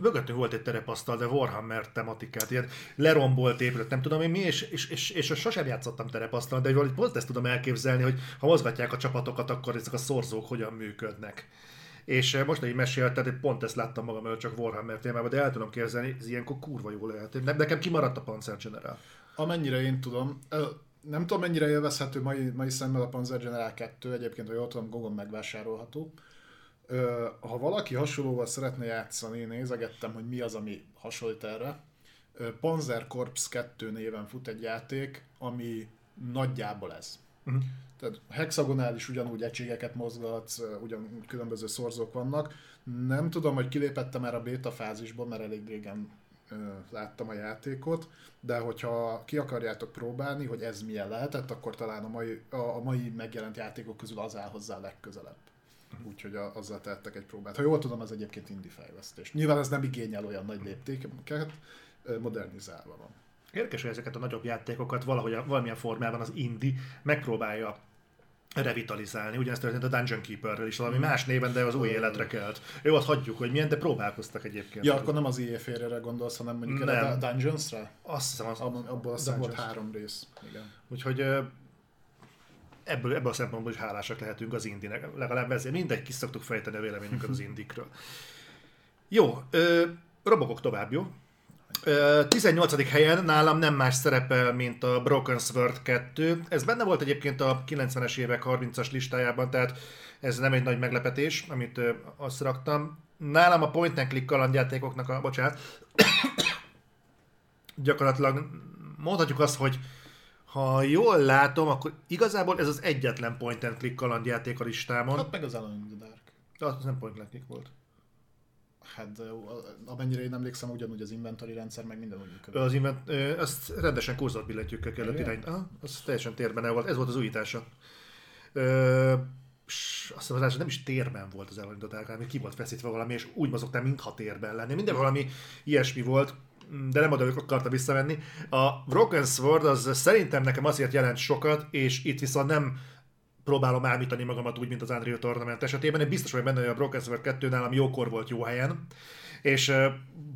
mögöttünk volt egy terepasztal, de Warhammer tematikát, ilyen lerombolt épület, nem tudom én mi, és, és, és, és sosem játszottam terepasztal, de valahogy pont ezt tudom elképzelni, hogy ha mozgatják a csapatokat, akkor ezek a szorzók hogyan működnek. És most, hogy mesélted, pont ezt láttam magam előtt csak Warhammer témában, de el tudom képzelni, ez ilyenkor kurva jó lehet. Ne, nekem kimaradt a Panzer General. Amennyire én tudom, nem tudom mennyire élvezhető mai, mai szemmel a Panzer General 2, egyébként, hogy tudom, Gogon megvásárolható ha valaki hasonlóval szeretne játszani, nézegettem, hogy mi az, ami hasonlít erre. Panzer Corps 2 néven fut egy játék, ami nagyjából ez. Uh-huh. Tehát hexagonális ugyanúgy egységeket mozgatsz, ugyan különböző szorzók vannak. Nem tudom, hogy kilépettem már a beta fázisból, mert elég régen láttam a játékot, de hogyha ki akarjátok próbálni, hogy ez milyen lehetett, akkor talán a mai, a, a mai megjelent játékok közül az áll hozzá legközelebb úgyhogy a, azzal tettek egy próbát. Ha jól tudom, ez egyébként indi fejlesztés. Nyilván ez nem igényel olyan nagy léptékeket, modernizálva van. Érdekes, hogy ezeket a nagyobb játékokat valahogy valamilyen formában az indi megpróbálja revitalizálni. Ugyanezt történt a Dungeon Keeperrel is, valami más néven, de az új életre kelt. Jó, azt hagyjuk, hogy milyen, de próbálkoztak egyébként. Ja, akkor nem az IE férjére gondolsz, hanem mondjuk nem. a Dungeons-re? Azt hiszem, az, abból aztán volt három rész. Igen. Úgyhogy ebből, ebből a szempontból is hálásak lehetünk az indinek. Legalább ezért mindegy, ki szoktuk fejteni a véleményünket az indikről. Jó, ö, robogok tovább, jó? Ö, 18. helyen nálam nem más szerepel, mint a Broken Sword 2. Ez benne volt egyébként a 90-es évek 30-as listájában, tehát ez nem egy nagy meglepetés, amit ö, azt raktam. Nálam a point and click kalandjátékoknak a, bocsánat, gyakorlatilag mondhatjuk azt, hogy ha jól látom, akkor igazából ez az egyetlen point and click kalandjáték a listámon. Hát meg az Alone in the Dark. Az nem point and click volt. Hát amennyire én emlékszem, ugyanúgy az inventory rendszer, meg minden úgy működik. Az invent, azt rendesen kurzott billettyűkkel kellett irány. Ah, az teljesen térben el volt. Ez volt az újítása. Ö, azt hiszem, az nem is térben volt az elindították, hanem ki volt feszítve valami, és úgy mozogtál, mintha térben lenni. Minden valami ilyesmi volt de nem oda akarta visszavenni. A Broken Sword az szerintem nekem azért jelent sokat, és itt viszont nem próbálom ámítani magamat úgy, mint az Unreal Tournament esetében. Én biztos vagy benne, hogy a Broken Sword 2 nálam jókor volt jó helyen, és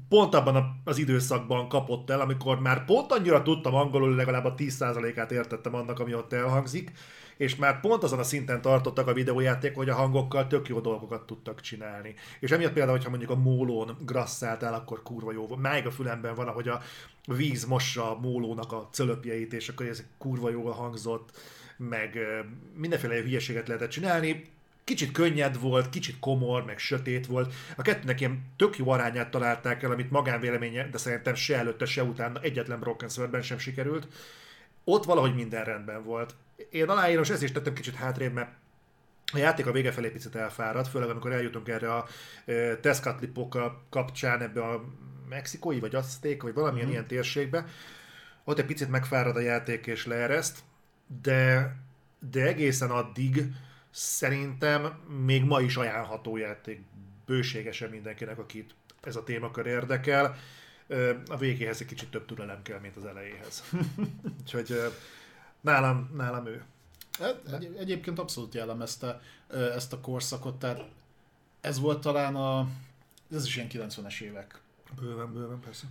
pont abban az időszakban kapott el, amikor már pont annyira tudtam angolul, legalább a 10%-át értettem annak, ami ott elhangzik, és már pont azon a szinten tartottak a videójáték, hogy a hangokkal tök jó dolgokat tudtak csinálni. És emiatt például, hogyha mondjuk a mólón grasszáltál, akkor kurva jó. Máig a fülemben van, ahogy a víz mossa a mólónak a cölöpjeit, és akkor ez kurva jól hangzott, meg mindenféle hülyeséget lehetett csinálni kicsit könnyed volt, kicsit komor, meg sötét volt. A kettőnek ilyen tök jó arányát találták el, amit magánvéleménye, de szerintem se előtte, se utána egyetlen Broken sem sikerült. Ott valahogy minden rendben volt én aláírom, és ezt is tettem kicsit hátrébb, mert a játék a vége felé picit elfáradt, főleg amikor eljutunk erre a Tezcatlipoc kapcsán ebbe a mexikói, vagy azték, vagy valamilyen mm-hmm. ilyen térségbe. Ott egy picit megfárad a játék és leereszt, de, de egészen addig szerintem még ma is ajánlható játék bőségesen mindenkinek, akit ez a témakör érdekel. A végéhez egy kicsit több türelem kell, mint az elejéhez. Úgyhogy Nálam, nálam ő. Hát, egy, egyébként abszolút jellemezte ezt a korszakot, tehát ez volt talán a, ez is ilyen 90-es évek. Bőven, bőven, persze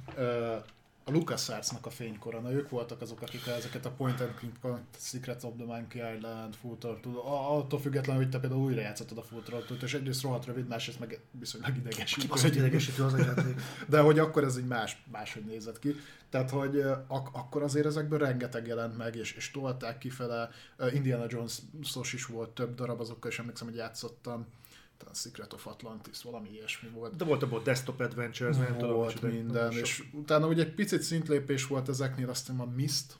a LucasArts-nak a fénykora, na ők voltak azok, akik ezeket a Point and Click, Secrets of the Monkey Island, Full Throttle, attól függetlenül, hogy te például újra játszottad a Full throttle és egyrészt rohadt rövid, másrészt meg viszonylag idegesítő. Kibaszott idegesítő az játék. De hogy akkor ez így más, máshogy nézett ki. Tehát, hogy ak- akkor azért ezekből rengeteg jelent meg, és, és tolták kifele. Indiana Jones-os is volt több darab, azokkal is emlékszem, hogy játszottam talán Secret of Atlantis, valami ilyesmi volt. De volt abból Desktop Adventures, nem tudom. Volt minden, és utána ugye egy picit szintlépés volt ezeknél, aztán a Mist,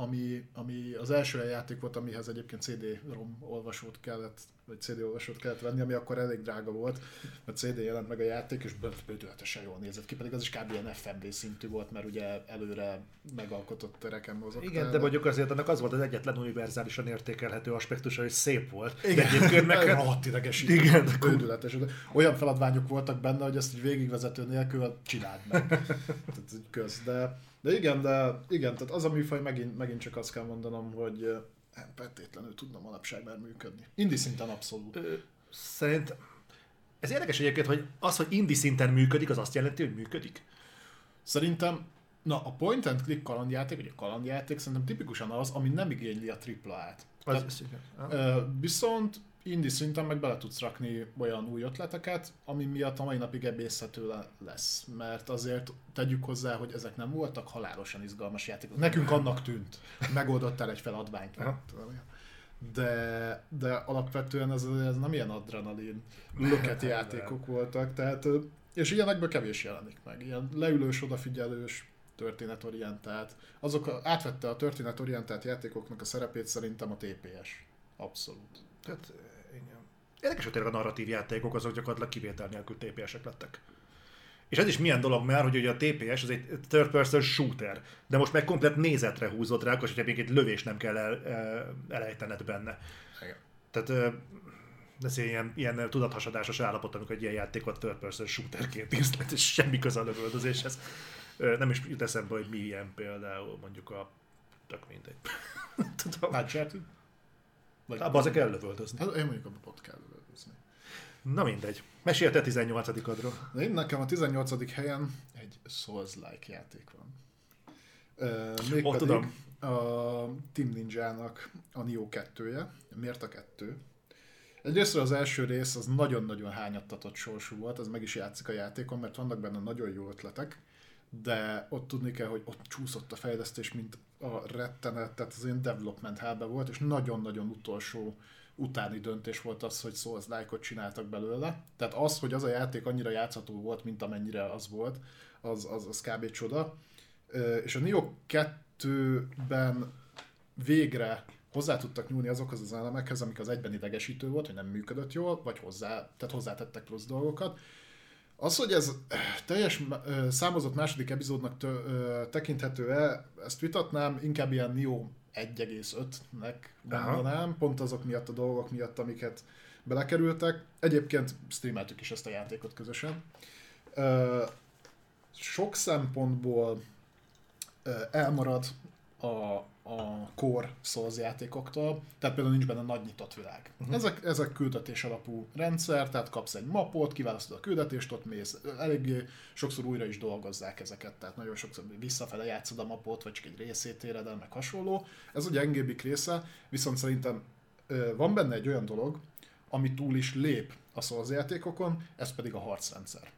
ami, ami az első olyan játék volt, amihez egyébként CD-ROM olvasót kellett, vagy CD olvasót kellett venni, ami akkor elég drága volt, mert CD jelent meg a játék, és bődületesen jól nézett ki, pedig az is kb. ilyen FMV szintű volt, mert ugye előre megalkotott tereken mozogtál. Igen, de mondjuk azért annak az volt az egyetlen univerzálisan értékelhető aspektus, hogy szép volt. Igen, de egyébként. Rohadt idegesítő. Igen. Bődületes. Olyan feladványok voltak benne, hogy ezt egy végigvezető nélkül csináld meg. tehát köz, de de igen, de igen, tehát az a műfaj megint, megint csak azt kell mondanom, hogy nem feltétlenül tudna manapság már működni. Indi szinten abszolút. Szerint ez érdekes egyébként, hogy az, hogy indi szinten működik, az azt jelenti, hogy működik? Szerintem, na a point and click kalandjáték, vagy a kalandjáték szerintem tipikusan az, ami nem igényli a. Az, Tehát, viszont indie szinten meg bele tudsz rakni olyan új ötleteket, ami miatt a mai napig ebészhető lesz. Mert azért tegyük hozzá, hogy ezek nem voltak halálosan izgalmas játékok. Nekünk annak tűnt. Megoldottál egy feladványt. De, de alapvetően ez, ez nem ilyen adrenalin löketi játékok voltak. Tehát, és ilyenekből kevés jelenik meg. Ilyen leülős, odafigyelős, történetorientált. Azok átvette a történetorientált játékoknak a szerepét szerintem a TPS. Abszolút. Tehát Érdekes, hogy tényleg a narratív játékok azok gyakorlatilag kivétel nélkül TPS-ek lettek. És ez is milyen dolog már, hogy ugye a TPS az egy third person shooter, de most meg komplet nézetre húzott rá, akkor hogyha még egy lövés nem kell el, elejtened benne. Igen. Tehát ez ilyen, ilyen tudathasadásos állapot, amikor egy ilyen játékot third person shooterként ízlet, és semmi köze a lövöldözéshez. Nem is jut eszembe, hogy mi ilyen például mondjuk a... Tök mindegy. Tudom. Uncharted? Vagy abba azok kell lövöldözni. Hát én mondjuk abban ott kell lövöldözni. Na mindegy. Mesélj te 18 adról. Na, én nekem a 18. helyen egy Souls-like játék van. Uh, még oh, tudom. a Team Ninja-nak a Nioh 2-je. Miért a kettő? Egyrészt az első rész az nagyon-nagyon hányattatott sorsú volt, ez meg is játszik a játékon, mert vannak benne nagyon jó ötletek, de ott tudni kell, hogy ott csúszott a fejlesztés, mint a rettenet, tehát az én development hellbe volt, és nagyon-nagyon utolsó utáni döntés volt az, hogy Souls like csináltak belőle. Tehát az, hogy az a játék annyira játszható volt, mint amennyire az volt, az, az, az kb. csoda. És a Nioh 2-ben végre hozzá tudtak nyúlni azokhoz az elemekhez, amik az egyben idegesítő volt, hogy nem működött jól, vagy hozzá, tehát hozzátettek plusz dolgokat. Az, hogy ez teljes számozott második epizódnak tekinthető-e, ezt vitatnám, inkább ilyen Nio 1,5-nek mondanám, pont azok miatt a dolgok miatt, amiket belekerültek. Egyébként streameltük is ezt a játékot közösen. Sok szempontból elmarad a, a core Souls játékoktól, tehát például nincs benne nagy nyitott világ. Uh-huh. Ezek, ezek küldetés alapú rendszer, tehát kapsz egy mapot, kiválasztod a küldetést, ott mész, eléggé sokszor újra is dolgozzák ezeket, tehát nagyon sokszor visszafele játszod a mapot, vagy csak egy részét éred el, meg hasonló. Ez a gyengébbik része, viszont szerintem van benne egy olyan dolog, ami túl is lép a Souls játékokon, ez pedig a harcrendszer.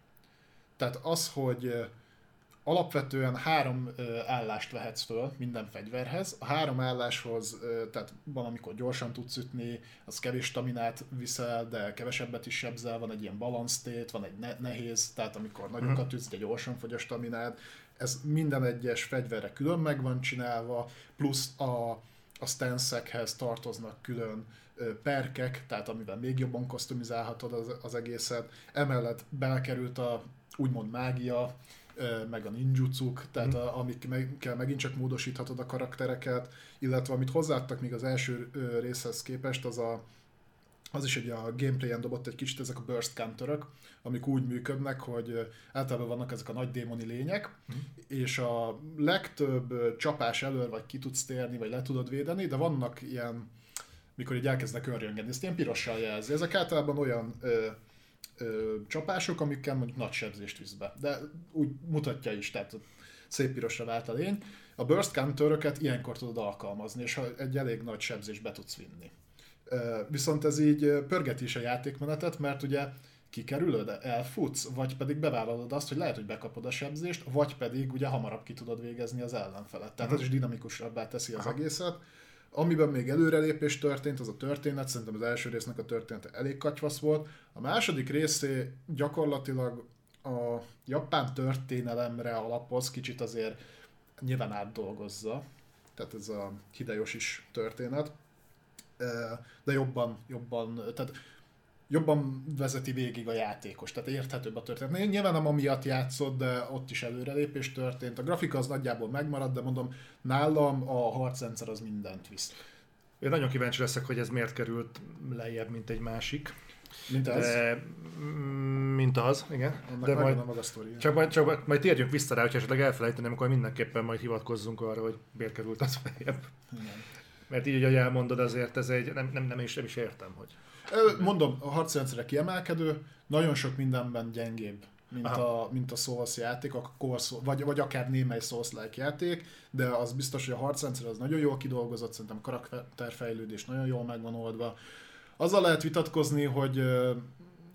Tehát az, hogy alapvetően három állást vehetsz föl minden fegyverhez. A három álláshoz, tehát van, amikor gyorsan tudsz ütni, az kevés staminát viszel, de kevesebbet is sebzel, van egy ilyen balansztét, van egy ne- nehéz, tehát amikor nagyokat mhm. ütsz, de gyorsan fogy a staminád. Ez minden egyes fegyverre külön meg van csinálva, plusz a, a stance tartoznak külön perkek, tehát amivel még jobban customizálhatod az, az egészet. Emellett belekerült a úgymond mágia, meg a ninjutsuk, tehát a, amikkel megint csak módosíthatod a karaktereket, illetve amit hozzáadtak még az első részhez képest, az a az is, hogy a gameplayen dobott egy kicsit ezek a burst counterök, amik úgy működnek, hogy általában vannak ezek a nagy démoni lények, mm. és a legtöbb csapás elől vagy ki tudsz térni, vagy le tudod védeni, de vannak ilyen, mikor így elkezdnek örjöngeni, ezt ilyen pirossal jelzi. Ezek általában olyan ö, ö, csapások, amikkel mondjuk nagy sebzést visz be. De úgy mutatja is, tehát szép pirosra vált a lény. A burst counter ilyenkor tudod alkalmazni, és egy elég nagy sebzést be tudsz vinni. Ö, viszont ez így pörgeti is a játékmenetet, mert ugye kikerülöd, elfutsz, vagy pedig bevállalod azt, hogy lehet, hogy bekapod a sebzést, vagy pedig ugye hamarabb ki tudod végezni az ellenfelet. Tehát uh-huh. ez is dinamikusabbá teszi az Aha. egészet. Amiben még előrelépés történt, az a történet, szerintem az első résznek a története elég katyvasz volt. A második részé gyakorlatilag a japán történelemre alapoz, kicsit azért nyilván átdolgozza. tehát ez a Hidejos is történet, de jobban, jobban, tehát jobban vezeti végig a játékos, tehát érthetőbb a történet. Nyilván nem amiatt játszott, de ott is előrelépés történt. A grafika az nagyjából megmaradt, de mondom, nálam a harcrendszer az mindent visz. Én nagyon kíváncsi leszek, hogy ez miért került lejjebb, mint egy másik. Mint az? De, mint az, igen. Annak de majd, a maga csak, majd, csak majd térjünk vissza rá, hogyha esetleg elfelejteném, akkor mindenképpen majd hivatkozzunk arra, hogy miért került az lejjebb. Igen. Mert így, hogy elmondod, azért ez egy, nem, nem, nem, is, nem is értem, hogy. Mondom, a harcrendszere kiemelkedő, nagyon sok mindenben gyengébb, mint Aha. a, mint a Souls játék, a core vagy, vagy akár némely Souls-like játék, de az biztos, hogy a harcrendszer az nagyon jól kidolgozott, szerintem a karakterfejlődés nagyon jól meg van oldva. Azzal lehet vitatkozni, hogy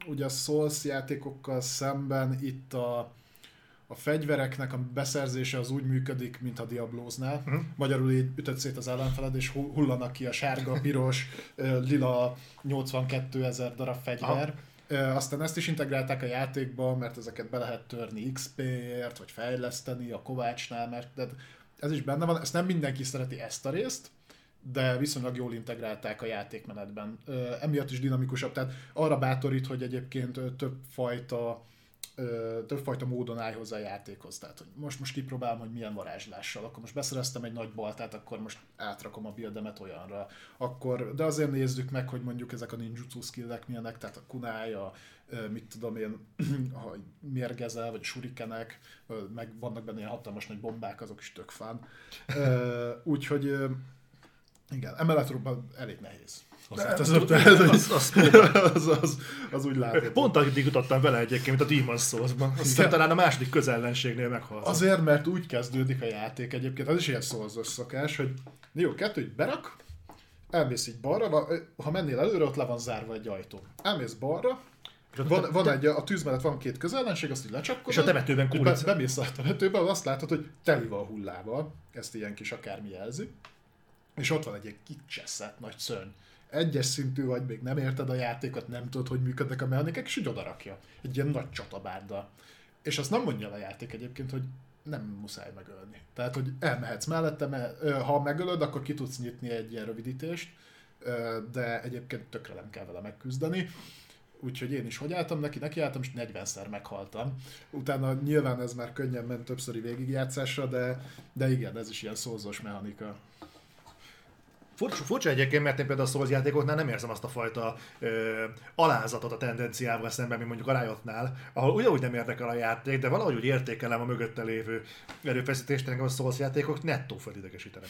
ugye a Souls játékokkal szemben itt a, a fegyvereknek a beszerzése az úgy működik, mint a Diabloznál. Mhm. Uh-huh. Magyarul így ütöd szét az ellenfeled, és hu- hullanak ki a sárga, piros, lila 82 ezer darab fegyver. Ö, Aztán ezt is integrálták a játékba, mert ezeket be lehet törni XP-ért, vagy fejleszteni a Kovácsnál, mert de ez is benne van. Ezt nem mindenki szereti ezt a részt, de viszonylag jól integrálták a játékmenetben. Emiatt is dinamikusabb, tehát arra bátorít, hogy egyébként több fajta ö, többfajta módon állj hozzá a játékhoz. Tehát, hogy most, most kipróbálom, hogy milyen varázslással. Akkor most beszereztem egy nagy baltát, akkor most átrakom a buildemet olyanra. Akkor, de azért nézzük meg, hogy mondjuk ezek a ninjutsu skillek milyenek, tehát a kunai, mit tudom én, ha mérgezel, vagy surikenek, meg vannak benne ilyen hatalmas nagy bombák, azok is tök fán. Úgyhogy igen, emellett elég nehéz. Hozzáteszem, az- hogy- az- az- az, az, az úgy látható. Pont addig jutottam vele egyébként, mint a Demon's Souls-ban. Aztán talán a második közellenségnél meghaltam. Azért, mert úgy kezdődik a játék egyébként, az is ilyen szózos szokás, hogy jó, kettő így berak, elmész így balra, ha mennél előre, ott le van zárva egy ajtó. Elmész balra, van, van egy, a tűz mellett van két közellenség, azt így lecsapkodod. És a temetőben és kulica. Be, bemész a temetőbe, azt látod, hogy teli van hullával, ezt ilyen kis akármi jelzi, és ott van egy ilyen kicseszett nagy szörny. Egyes szintű vagy, még nem érted a játékot, nem tudod, hogy működnek a mechanikák, és úgy odarakja. Egy ilyen nagy csatabárddal. És azt nem mondja a játék egyébként, hogy nem muszáj megölni. Tehát, hogy elmehetsz mellette, mert ha megölöd, akkor ki tudsz nyitni egy ilyen rövidítést, de egyébként tökre nem kell vele megküzdeni. Úgyhogy én is hogy álltam neki, neki álltam, és 40-szer meghaltam. Utána nyilván ez már könnyen ment többszöri végigjátszásra, de, de igen, ez is ilyen szózós mechanika. Furcsa, furcsa egyébként, mert én például a Souls játékoknál nem érzem azt a fajta ö, alázatot a tendenciával szemben, mint mondjuk a Riotnál, ahol ugyanúgy nem érdekel a játék, de valahogy úgy értékelem a mögötte lévő erőfeszítést, engem a Souls játékok nettó felidegesítenek.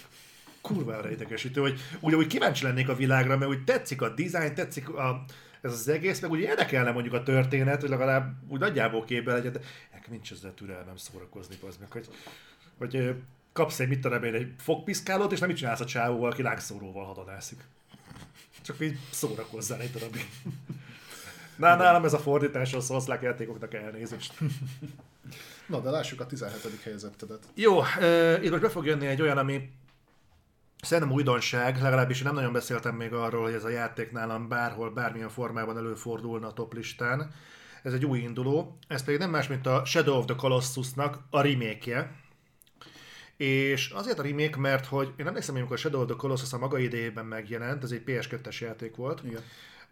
Kurva arra idegesítő, hogy ugyanúgy kíváncsi lennék a világra, mert úgy tetszik a design, tetszik a, ez az egész, meg úgy érdekelne mondjuk a történet, hogy legalább úgy nagyjából képbe legyen, de nekem nincs ezzel türelmem szórakozni, az meg, hogy, hogy kapsz egy, mit tudom én, egy fogpiszkálót, és nem mit csinálsz a csávóval, aki lángszóróval hadonászik. Csak így szórakozzál egy darabig. Na, nálam ez a fordítás a szószlák játékoknak elnézést. Na, de lássuk a 17. helyezettedet. Jó, itt most be fog jönni egy olyan, ami szerintem újdonság, legalábbis nem nagyon beszéltem még arról, hogy ez a játék nálam bárhol, bármilyen formában előfordulna a top listán. Ez egy új induló, ez pedig nem más, mint a Shadow of the Colossusnak a remake És azért a remake, mert hogy én emlékszem, hogy amikor a Shadow of the Colossus a maga idejében megjelent, ez egy PS2-es játék volt, Igen.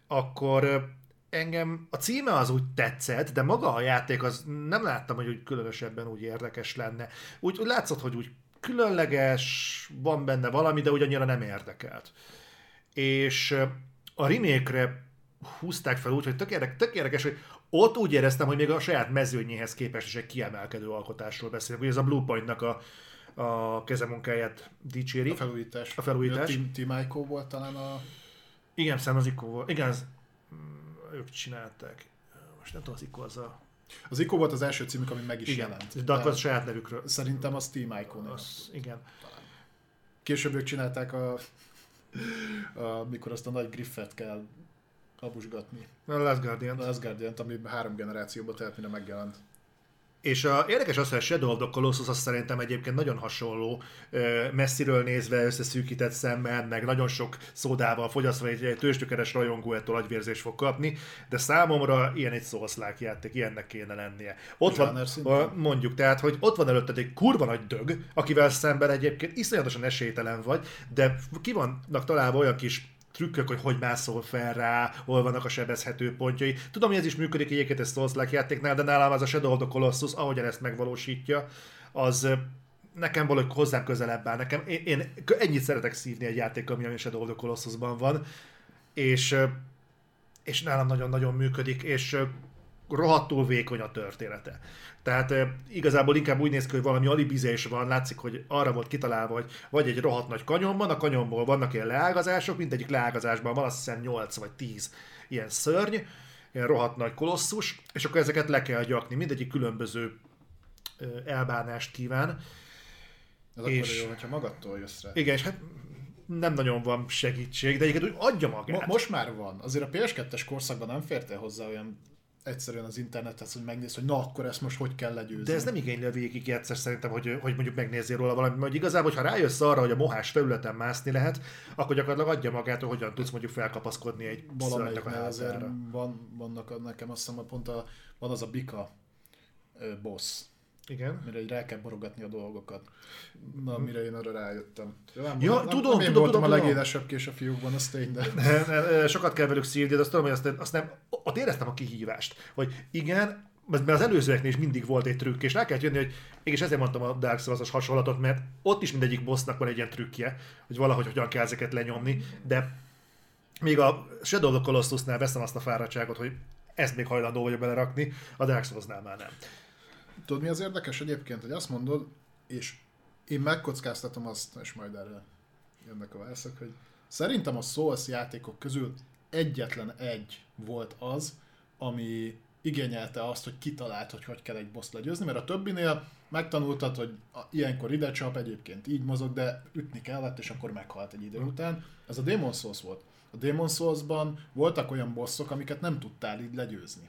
akkor engem a címe az úgy tetszett, de maga a játék az nem láttam, hogy úgy különösebben úgy érdekes lenne. Úgy, úgy látszott, hogy úgy különleges, van benne valami, de ugyannyira nem érdekelt. És a remake húzták fel úgy, hogy tök, érdekes, tök érdekes, hogy ott úgy éreztem, hogy még a saját mezőnyéhez képest is egy kiemelkedő alkotásról beszélünk. Ugye ez a Bluepointnak a, a kezemunkáját dicséri. A felújítás. A felújítás. Team, Team Ico volt talán a... Igen, szerintem az Ico volt. Igen, az, mm, ők csinálták. Most nem tudom, az Ico az a... Az Ico volt az első címük, ami meg is Igen, jelent. de akkor az a saját nevükről. Szerintem az Team Ico. Az, igen. Később ők csinálták a, a mikor azt a nagy griffet kell abusgatni. A Last Guardian. Az Asgardian, ami három generációba telt, mire megjelent. És a, érdekes az, hogy a Shadow of the Colossus az szerintem egyébként nagyon hasonló, messziről nézve összeszűkített szemmel, meg nagyon sok szódával fogyasztva egy tőzsgyökeres rajongó ettől agyvérzés fog kapni, de számomra ilyen egy souls játék, ilyennek kéne lennie. Ott van, mondjuk, tehát, hogy ott van előtted egy kurva nagy dög, akivel szemben egyébként iszonyatosan esélytelen vagy, de ki vannak találva olyan kis trükkök, hogy hogy mászol fel rá, hol vannak a sebezhető pontjai. Tudom, hogy ez is működik egyébként egy souls játéknál, de nálam az a Shadow of the Colossus, ahogyan ezt megvalósítja, az nekem valahogy hozzám közelebb áll. Nekem, én, én ennyit szeretek szívni egy játékkal, ami a Shadow of the Colossusban van, és, és nálam nagyon-nagyon működik, és rohadtul vékony a története. Tehát e, igazából inkább úgy néz ki, hogy valami alibizés van, látszik, hogy arra volt kitalálva, hogy vagy egy rohadt nagy kanyonban, a kanyonból vannak ilyen leágazások, mindegyik leágazásban van azt hiszem 8 vagy 10 ilyen szörny, ilyen rohadt nagy kolosszus, és akkor ezeket le kell gyakni, mindegyik különböző elbánást kíván. Ez és, akkor jó, hogyha magadtól jössz rá. Igen, és hát nem nagyon van segítség, de egyébként úgy adja magát. Mo- most már van. Azért a PS2-es korszakban nem fértél hozzá olyan egyszerűen az internethez, hogy megnéz, hogy na akkor ezt most hogy kell legyőzni. De ez nem igényli a végig egyszer szerintem, hogy, hogy mondjuk megnézzél róla valami, hogy igazából, ha rájössz arra, hogy a mohás felületen mászni lehet, akkor gyakorlatilag adja magát, hogy hogyan tudsz mondjuk felkapaszkodni egy valamelyik azért van, vannak nekem azt hiszem, pont a, van az a Bika boss, igen. Mire így rá kell borogatni a dolgokat. Na, mire én arra rájöttem. Ja, nem, ja nem, tudom, nem, tudom, voltam tudom, a legédesebb kés a fiúkban, az tény, de... Ne, ne, sokat kell velük szívni, de azt tudom, hogy azt, azt nem, ott éreztem a kihívást, hogy igen, mert az előzőeknél is mindig volt egy trükk, és rá kell jönni, hogy és ezért mondtam a Dark Souls-os hasonlatot, mert ott is mindegyik bossnak van egy ilyen trükkje, hogy valahogy hogyan kell ezeket lenyomni, de még a Shadow of the Colossusnál veszem azt a fáradtságot, hogy ezt még hajlandó vagyok belerakni, a Dark Souls-nál már nem. Tudod mi az érdekes egyébként, hogy azt mondod, és én megkockáztatom azt, és majd erre jönnek a válaszok, hogy szerintem a Souls játékok közül egyetlen egy volt az, ami igényelte azt, hogy kitalált, hogy hogy kell egy boss legyőzni, mert a többinél megtanultad, hogy ilyenkor ide csap, egyébként így mozog, de ütni kellett, és akkor meghalt egy idő után. Ez a Demon Souls volt. A Demon Souls-ban voltak olyan bosszok, amiket nem tudtál így legyőzni.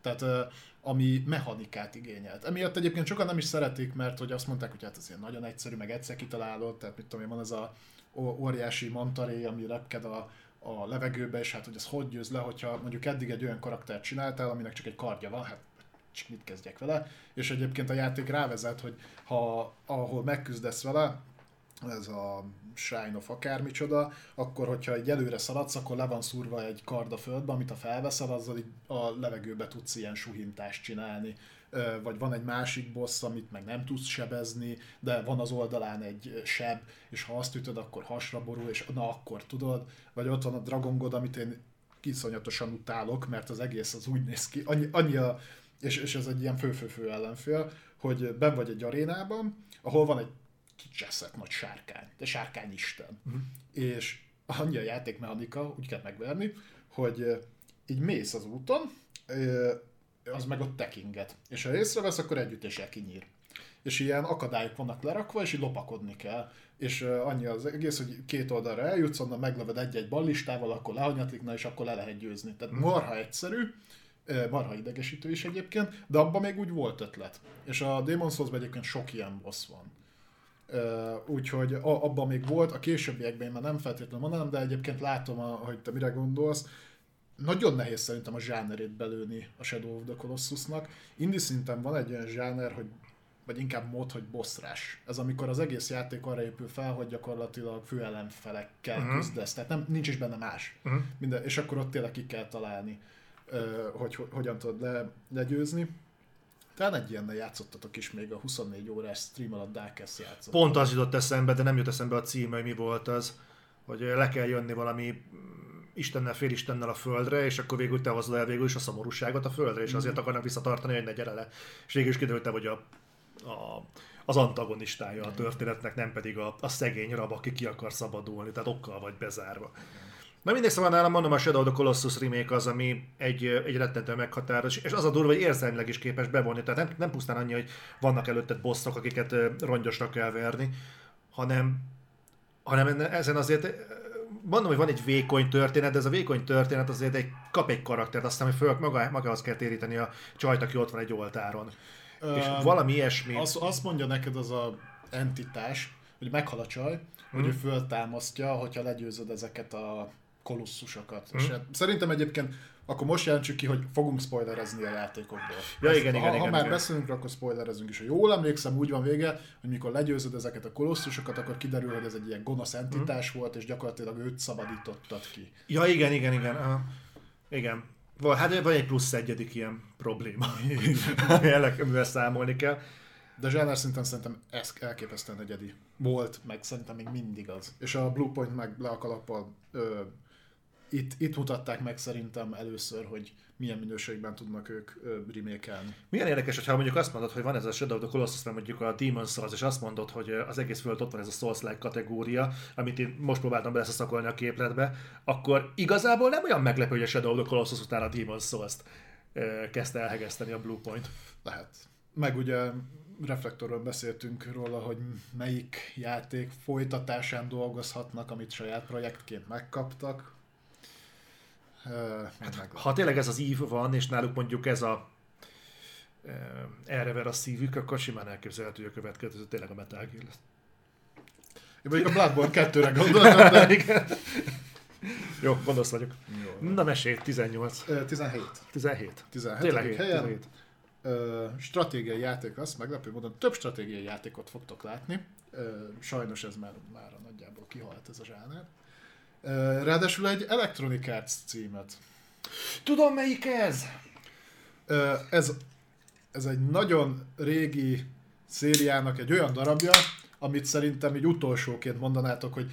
Tehát ami mechanikát igényelt. Emiatt egyébként sokan nem is szeretik, mert hogy azt mondták, hogy hát ez ilyen nagyon egyszerű, meg egyszer kitalálod, tehát mit tudom én, van ez a óriási mantaré, ami repked a, a levegőbe, és hát hogy ez hogy győz le, hogyha mondjuk eddig egy olyan karaktert csináltál, aminek csak egy kardja van, hát csak mit kezdjek vele, és egyébként a játék rávezet, hogy ha ahol megküzdesz vele, ez a Shrine of akármicsoda, akkor hogyha egy előre szaladsz, akkor le van szúrva egy kard a földbe, amit ha felveszel, azzal így a levegőbe tudsz ilyen suhintást csinálni. Vagy van egy másik boss, amit meg nem tudsz sebezni, de van az oldalán egy seb, és ha azt ütöd, akkor hasra borul, és na akkor tudod. Vagy ott van a Dragon God, amit én kiszonyatosan utálok, mert az egész az úgy néz ki, annyi, annyi a, és, és ez egy ilyen fő-fő-fő ellenfél, hogy ben vagy egy arénában, ahol van egy kicseszett nagy sárkány, de sárkány isten. Uh-huh. És annyi a játékmechanika, úgy kell megverni, hogy így mész az úton, az meg ott tekinget. És ha észrevesz, akkor együttéssel kinyír. És ilyen akadályok vannak lerakva, és így lopakodni kell. És annyi az egész, hogy két oldalra eljutsz, onnan meglöved egy-egy ballistával, akkor lehanyatlik, na és akkor le lehet győzni. Tehát mhm. marha egyszerű, marha idegesítő is egyébként, de abban még úgy volt ötlet. És a Demon's souls egyébként sok ilyen boss van úgyhogy abban még volt, a későbbiekben én már nem feltétlenül mondanám, de egyébként látom, hogy te mire gondolsz. Nagyon nehéz szerintem a zsánerét belőni a Shadow of the Colossusnak. Indi szinten van egy olyan zsáner, hogy vagy inkább mód, hogy bosszrás. Ez amikor az egész játék arra épül fel, hogy gyakorlatilag főellenfelekkel uh-huh. küzdesz, tehát nem, nincs is benne más. Uh-huh. Minden, és akkor ott tényleg ki kell találni, hogy, hogy hogyan tudod le, legyőzni. Talán egy ilyennel játszottatok is még a 24 órás stream alatt Darkest játszott. Pont az jutott eszembe, de nem jut eszembe a címe, hogy mi volt az, hogy le kell jönni valami Istennel, félistennel a földre, és akkor végül te hozod el végül is a szomorúságot a földre, és azért akarnak visszatartani, hogy ne gyere le. És végül is kiderült, hogy a, a, az antagonistája a történetnek, nem pedig a, a szegény rab, aki ki akar szabadulni, tehát okkal vagy bezárva. Na mindegy, szóval nálam mondom, a Shadow of the Colossus remake az, ami egy, egy rettentő meghatározó, és az a durva, hogy érzelmileg is képes bevonni. Tehát nem, nem pusztán annyi, hogy vannak előtted bosszok, akiket rongyosra kell verni, hanem, hanem ezen azért mondom, hogy van egy vékony történet, de ez a vékony történet azért egy, kap egy karaktert, aztán, hogy föl maga, magához kell téríteni a csajt, aki ott van egy oltáron. És Öm, valami ilyesmi. Azt, azt mondja neked az a entitás, hogy meghal a csaj, hogy ő föltámasztja, hogyha legyőzöd ezeket a kolosszusokat. És hát szerintem egyébként akkor most jelentsük ki, hogy fogunk spoilerezni a játékokból. Ja, Ezt- igen, ha, igen, ha igen, már igen. beszélünk, akkor spoilerezünk is. Ha jól emlékszem, úgy van vége, hogy mikor legyőzöd ezeket a kolosszusokat, akkor kiderül, hogy ez egy ilyen gonosz entitás volt, és gyakorlatilag őt szabadítottad ki. Ja, igen, igen, igen. Aha. Igen. Vagy, hát vagy egy plusz egyedik ilyen probléma, amivel számolni kell. De zsáner szinten szerintem ez elképesztően egyedi volt, meg szerintem még mindig az. És a Bluepoint meg le a kalappal ö, itt, itt mutatták meg szerintem először, hogy milyen minőségben tudnak ők remékelni. Milyen érdekes, hogyha mondjuk azt mondod, hogy van ez a Shadow of the Colossus, mert mondjuk a Demon's Souls, és azt mondod, hogy az egész fölött ott van ez a Souls-like kategória, amit én most próbáltam beleszakolni a képletbe, akkor igazából nem olyan meglepő, hogy a Shadow of the Colossus után a Demon's Souls-t kezdte elhegeszteni a Bluepoint. Lehet. Meg ugye reflektorról beszéltünk róla, hogy melyik játék folytatásán dolgozhatnak, amit saját projektként megkaptak. Meglep. Ha tényleg ez az ív van, és náluk mondjuk ez a erre ver a szívük, akkor simán elképzelhető, hogy a következő tényleg a Metal Gear lesz. Én mondjuk a Bloodborne 2-re gondoltam, de... Igen. Jó, gonosz vagyok. Jó. Na mesélj, 18. Ö, 17. 17. 17. Tényleg, helyen 17. ö, stratégiai játék lesz, meglepő módon több stratégiai játékot fogtok látni. Ö, sajnos ez már, már nagyjából kihalt ez a zsáner. Ráadásul egy Electronic Arts címet. Tudom melyik ez? Ez, ez egy nagyon régi szériának egy olyan darabja, amit szerintem így utolsóként mondanátok, hogy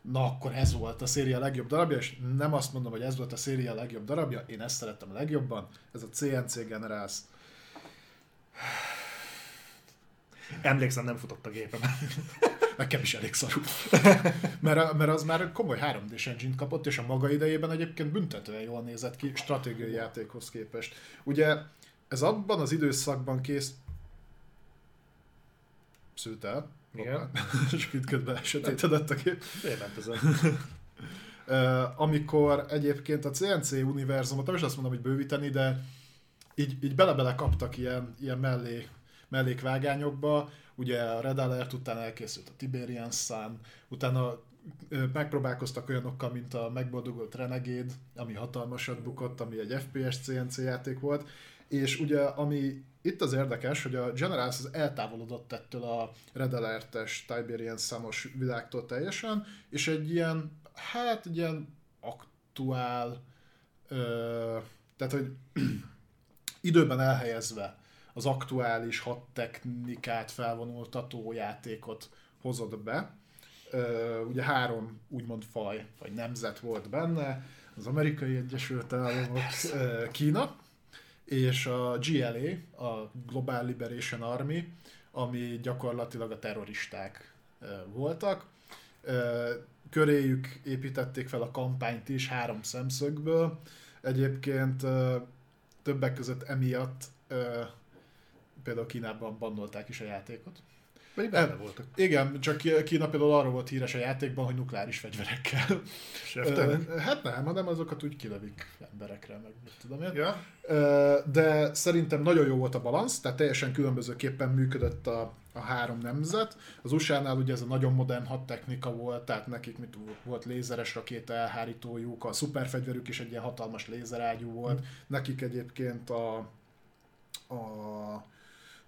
na akkor ez volt a széria legjobb darabja, és nem azt mondom, hogy ez volt a széria legjobb darabja, én ezt szerettem a legjobban, ez a CNC Generals. Emlékszem, nem futott a gépem. Nekem is elég szarú. mert, mert az már komoly 3D-s engine kapott, és a maga idejében egyébként büntetően jól nézett ki stratégiai játékhoz képest. Ugye ez abban az időszakban kész... Szült el. Igen. És itt közben sötétedett a kép. Miért ment ezen? Amikor egyébként a CNC univerzumot, nem is azt mondom, hogy bővíteni, de így, így bele-bele kaptak ilyen, ilyen mellé, mellékvágányokba. Ugye a Red Alert után elkészült a Tiberian Sun, utána megpróbálkoztak olyanokkal, mint a megboldogult Renegade, ami hatalmasat bukott, ami egy FPS CNC játék volt, és ugye ami itt az érdekes, hogy a Generals az eltávolodott ettől a Red Alert-es Tiberian Sun-os világtól teljesen, és egy ilyen, hát egy ilyen aktuál, ö, tehát hogy időben elhelyezve az aktuális hat technikát felvonultató játékot hozott be. Ugye három úgymond faj, vagy nemzet volt benne, az Amerikai Egyesült Államok, Kína, és a GLA, a Global Liberation Army, ami gyakorlatilag a terroristák voltak. Köréjük építették fel a kampányt is három szemszögből. Egyébként többek között emiatt például Kínában bannolták is a játékot. Vagy benne voltak. Igen, csak Kína például arról volt híres a játékban, hogy nukleáris fegyverekkel. Hát nem, hanem azokat úgy kilövik emberekre, meg tudom én. Ja. De szerintem nagyon jó volt a balansz, tehát teljesen különbözőképpen működött a, a három nemzet. Az USA-nál ugye ez a nagyon modern hat technika volt, tehát nekik mit volt lézeres rakéta elhárítójuk, a szuperfegyverük is egy ilyen hatalmas lézerágyú volt, nekik egyébként a, a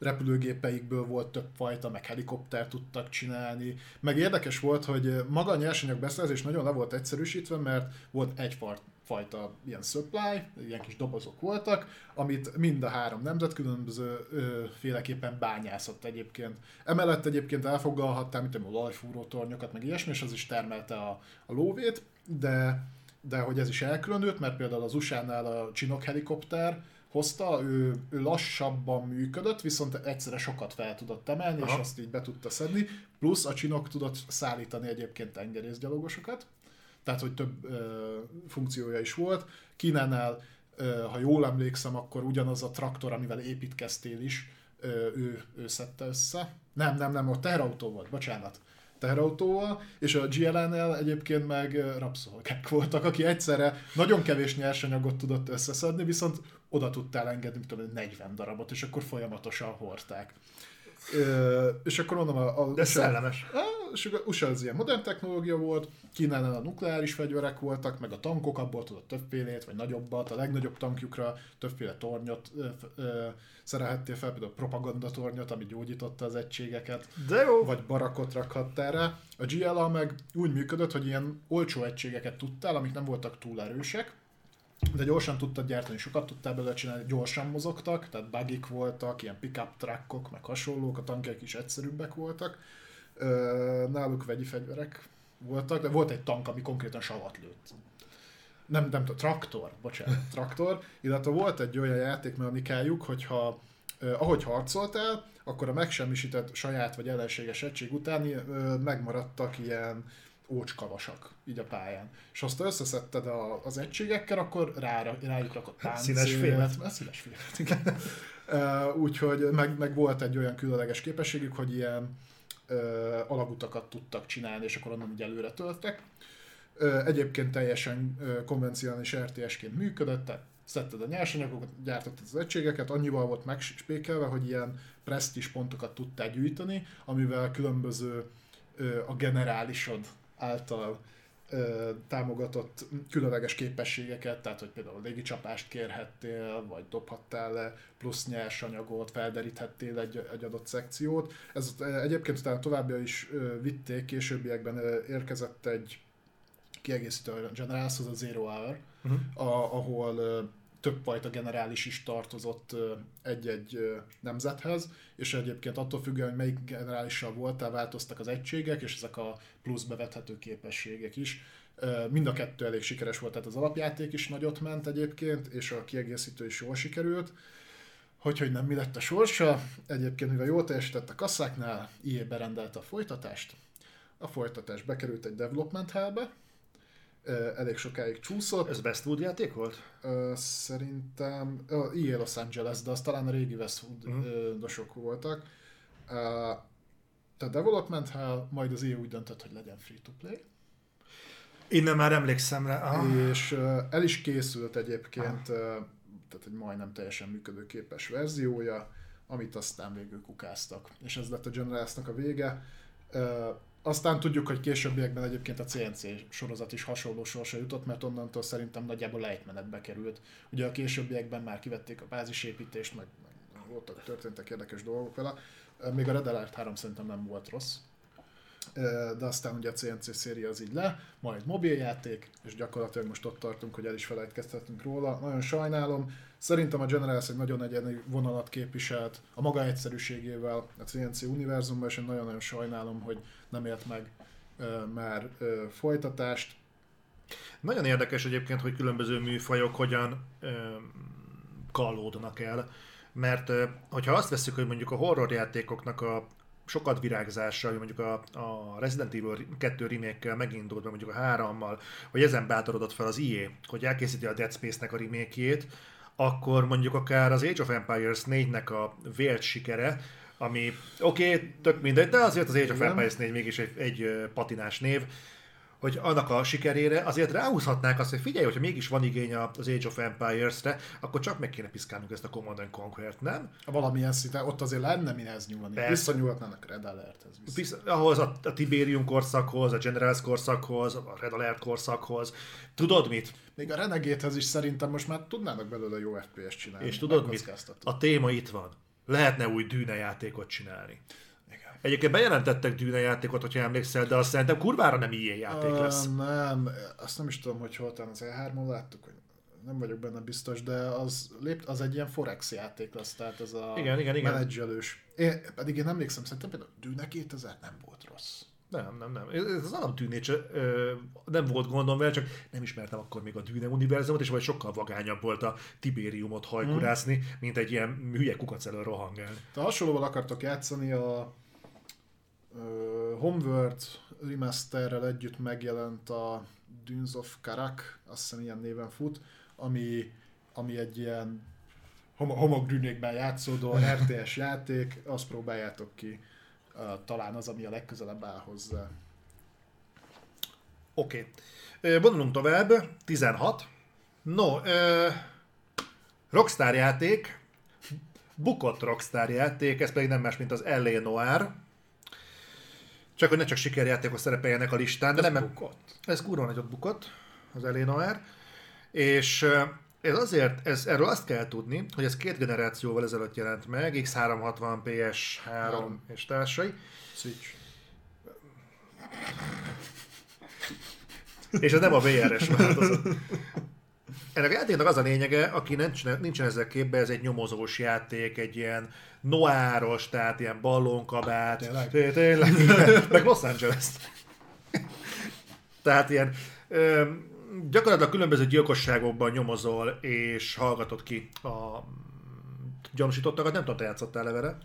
repülőgépeikből volt több fajta, meg helikopter tudtak csinálni. Meg érdekes volt, hogy maga a nyersanyag beszerzés nagyon le volt egyszerűsítve, mert volt egy fajta ilyen supply, ilyen kis dobozok voltak, amit mind a három nemzet különböző ö, féleképpen bányászott egyébként. Emellett egyébként elfoglalhattál, mint tudom, olajfúró tornyokat, meg ilyesmi, és az is termelte a, a lóvét, de, de hogy ez is elkülönült, mert például az USA-nál a Chinook helikopter, hozta, ő, ő lassabban működött, viszont egyszerre sokat fel tudott emelni, Aha. És azt így be tudta szedni. Plusz a csinok tudott szállítani egyébként tengerészgyalogosokat, tehát hogy több ö, funkciója is volt. Kínánál, ö, ha jól emlékszem, akkor ugyanaz a traktor, amivel építkeztél is, ö, ő, ő szedte össze. Nem, nem, nem, ott teherautó volt, bocsánat. teherautóval, és a GLN-nél egyébként meg rabszolgák voltak, aki egyszerre nagyon kevés nyersanyagot tudott összeszedni, viszont oda tudtál engedni, tudom, 40 darabot, és akkor folyamatosan hordták. Ö, és akkor mondom, a, a De USA szellemes. Á, és a USA az ilyen modern technológia volt, Kínánál a nukleáris fegyverek voltak, meg a tankok, abból tudott többfélét, vagy nagyobbat, a legnagyobb tankjukra többféle tornyot ö, ö, szerelhettél fel, például propagandatornyot, ami gyógyította az egységeket, De jó. vagy barakot rakhattál rá. A GLA meg úgy működött, hogy ilyen olcsó egységeket tudtál, amik nem voltak túl erősek, de gyorsan tudtad gyártani, sokat tudtál belőle csinálni, gyorsan mozogtak, tehát bugik voltak, ilyen pickup truckok, meg hasonlók, a tankek is egyszerűbbek voltak. Náluk vegyi fegyverek voltak, de volt egy tank, ami konkrétan savat lőtt. Nem, nem traktor, bocsánat, traktor, illetve volt egy olyan játékmechanikájuk, hogyha ahogy harcoltál, akkor a megsemmisített saját vagy ellenséges egység után megmaradtak ilyen ócskavasak így a pályán. És azt összeszedted a, az egységekkel, akkor rára, rájuk rakott Színes páncélt. fémet. Hát, Színes fémet, igen. Uh, úgyhogy meg, meg, volt egy olyan különleges képességük, hogy ilyen uh, alagutakat tudtak csinálni, és akkor onnan ugye előre töltek. Uh, egyébként teljesen uh, konvencionális RTS-ként működött, tehát szedted a nyersanyagokat, gyártottad az egységeket, annyival volt megspékelve, hogy ilyen presztis pontokat tudtál gyűjteni, amivel különböző uh, a generálisod által ö, támogatott különleges képességeket, tehát hogy például légicsapást kérhettél, vagy dobhattál le plusz nyersanyagot, felderíthettél egy, egy adott szekciót. Ez egyébként utána továbbja is ö, vitték, későbbiekben ö, érkezett egy kiegészítő a Generalshoz, a Zero Hour, Mhm. a, ahol ö, több fajta generális is tartozott egy-egy nemzethez, és egyébként attól függően, hogy melyik generálissal voltál, változtak az egységek, és ezek a plusz bevethető képességek is. Mind a kettő elég sikeres volt, tehát az alapjáték is nagyot ment egyébként, és a kiegészítő is jól sikerült. Hogy, hogy nem mi lett a sorsa, egyébként mivel jól teljesített a kasszáknál, IE berendelte a folytatást. A folytatás bekerült egy development hellbe, elég sokáig csúszott. Ez Westwood játék volt? Szerintem EA Los Angeles, de az talán a régi Westwood Mhm. uh dosok voltak. Tehát Development Hell, majd az EA úgy döntött, hogy legyen free-to-play. Innen már emlékszem rá. Ah. És el is készült egyébként, ö, tehát egy majdnem teljesen működőképes verziója, amit aztán végül kukáztak. És ez lett a Generalsnak a vége. Aztán tudjuk, hogy későbbiekben egyébként a CNC sorozat is hasonló sorsa jutott, mert onnantól szerintem nagyjából lejtmenetbe került. Ugye a későbbiekben már kivették a bázisépítést, meg, meg voltak, történtek érdekes dolgok vele. Még a Red Alert 3 szerintem nem volt rossz. De aztán ugye a CNC széria az így le, majd mobiljáték, és gyakorlatilag most ott tartunk, hogy el is felejtkeztetünk róla. Nagyon sajnálom. Szerintem a Generals egy nagyon egyedi vonalat képviselt a maga egyszerűségével a CNC univerzumban, és én nagyon-nagyon sajnálom, hogy nem élt meg ö, már ö, folytatást. Nagyon érdekes egyébként, hogy különböző műfajok hogyan ö, kallódnak el, mert ö, hogyha azt veszük, hogy mondjuk a horror játékoknak a sokat virágzása, hogy mondjuk a, a Resident Evil 2 remake megindult, vagy mondjuk a 3-mal, hogy ezen bátorodott fel az IE, hogy elkészíti a Dead Space-nek a remake akkor mondjuk akár az Age of Empires 4-nek a vélt sikere, ami oké, okay, tök mindegy, de azért az Age of. Empires 4 mégis egy, egy patinás név, hogy annak a sikerére azért ráhúzhatnák azt, hogy figyelj, hogyha mégis van igény az Age of Empires-re, akkor csak meg kéne piszkálnunk ezt a Command and Conquer-t, nem? Valamilyen szinten, ott azért lenne mihez nyúlni. Persze. Visszanyúlhatnának Red Alerthez. Vissza. Ahhoz a, a Tiberium korszakhoz, a Generals korszakhoz, a Red Alert korszakhoz. Tudod mit? Még a Renegade-hez is szerintem most már tudnának belőle jó FPS csinálni. És tudod mit? A téma itt van. Lehetne új Dűne játékot csinálni. Egyébként bejelentettek Dűne játékot, hogyha emlékszel, de azt szerintem kurvára nem ilyen játék lesz. Uh, nem, azt nem is tudom, hogy hol talán az E3-on láttuk, hogy nem vagyok benne biztos, de az, lép, az egy ilyen Forex játék lesz, tehát ez a Igen, igen, igen. menedzselős. Én, pedig én emlékszem, szerintem például Dűne 2000 nem volt rossz. Nem, nem, nem. Ez az ö, nem volt gondom vele, csak nem ismertem akkor még a Dűne univerzumot, és vagy sokkal vagányabb volt a Tiberiumot hajkurászni, Hmm. mint egy ilyen hülye kukac elől rohangálni. De hasonlóval akartok játszani a Homeworld remasterrel együtt megjelent a Dunes of Karak, azt hiszem ilyen néven fut, ami, ami egy ilyen homo- homokdűnékben játszódó RTS játék, azt próbáljátok ki. talán az, ami a legközelebb áll hozzá. Oké. Okay. Vonulunk tovább. 16. No, uh, Rockstar játék, bukott Rockstar játék, ez pedig nem más, mint az L.A. Noir. Csak hogy ne csak sikerjátékos szerepeljenek a listán, de Ez nem... bukott. Ez kurva nagyot bukott, az L.A. Noir. És ez azért, ez, erről azt kell tudni, hogy ez két generációval ezelőtt jelent meg, X360, PS3 Három. és társai. Switch. És ez nem a VRS változat. Ennek a játéknak az a lényege, aki nincsen, nincsen ezzel képbe, ez egy nyomozós játék, egy ilyen noáros, tehát ilyen ballonkabát. Tényleg? Té- Tényleg. Meg Los Angeles. tehát ilyen gyakorlatilag különböző gyilkosságokban nyomozol és hallgatod ki a gyanúsítottakat. Nem tudom, te játszottál levele.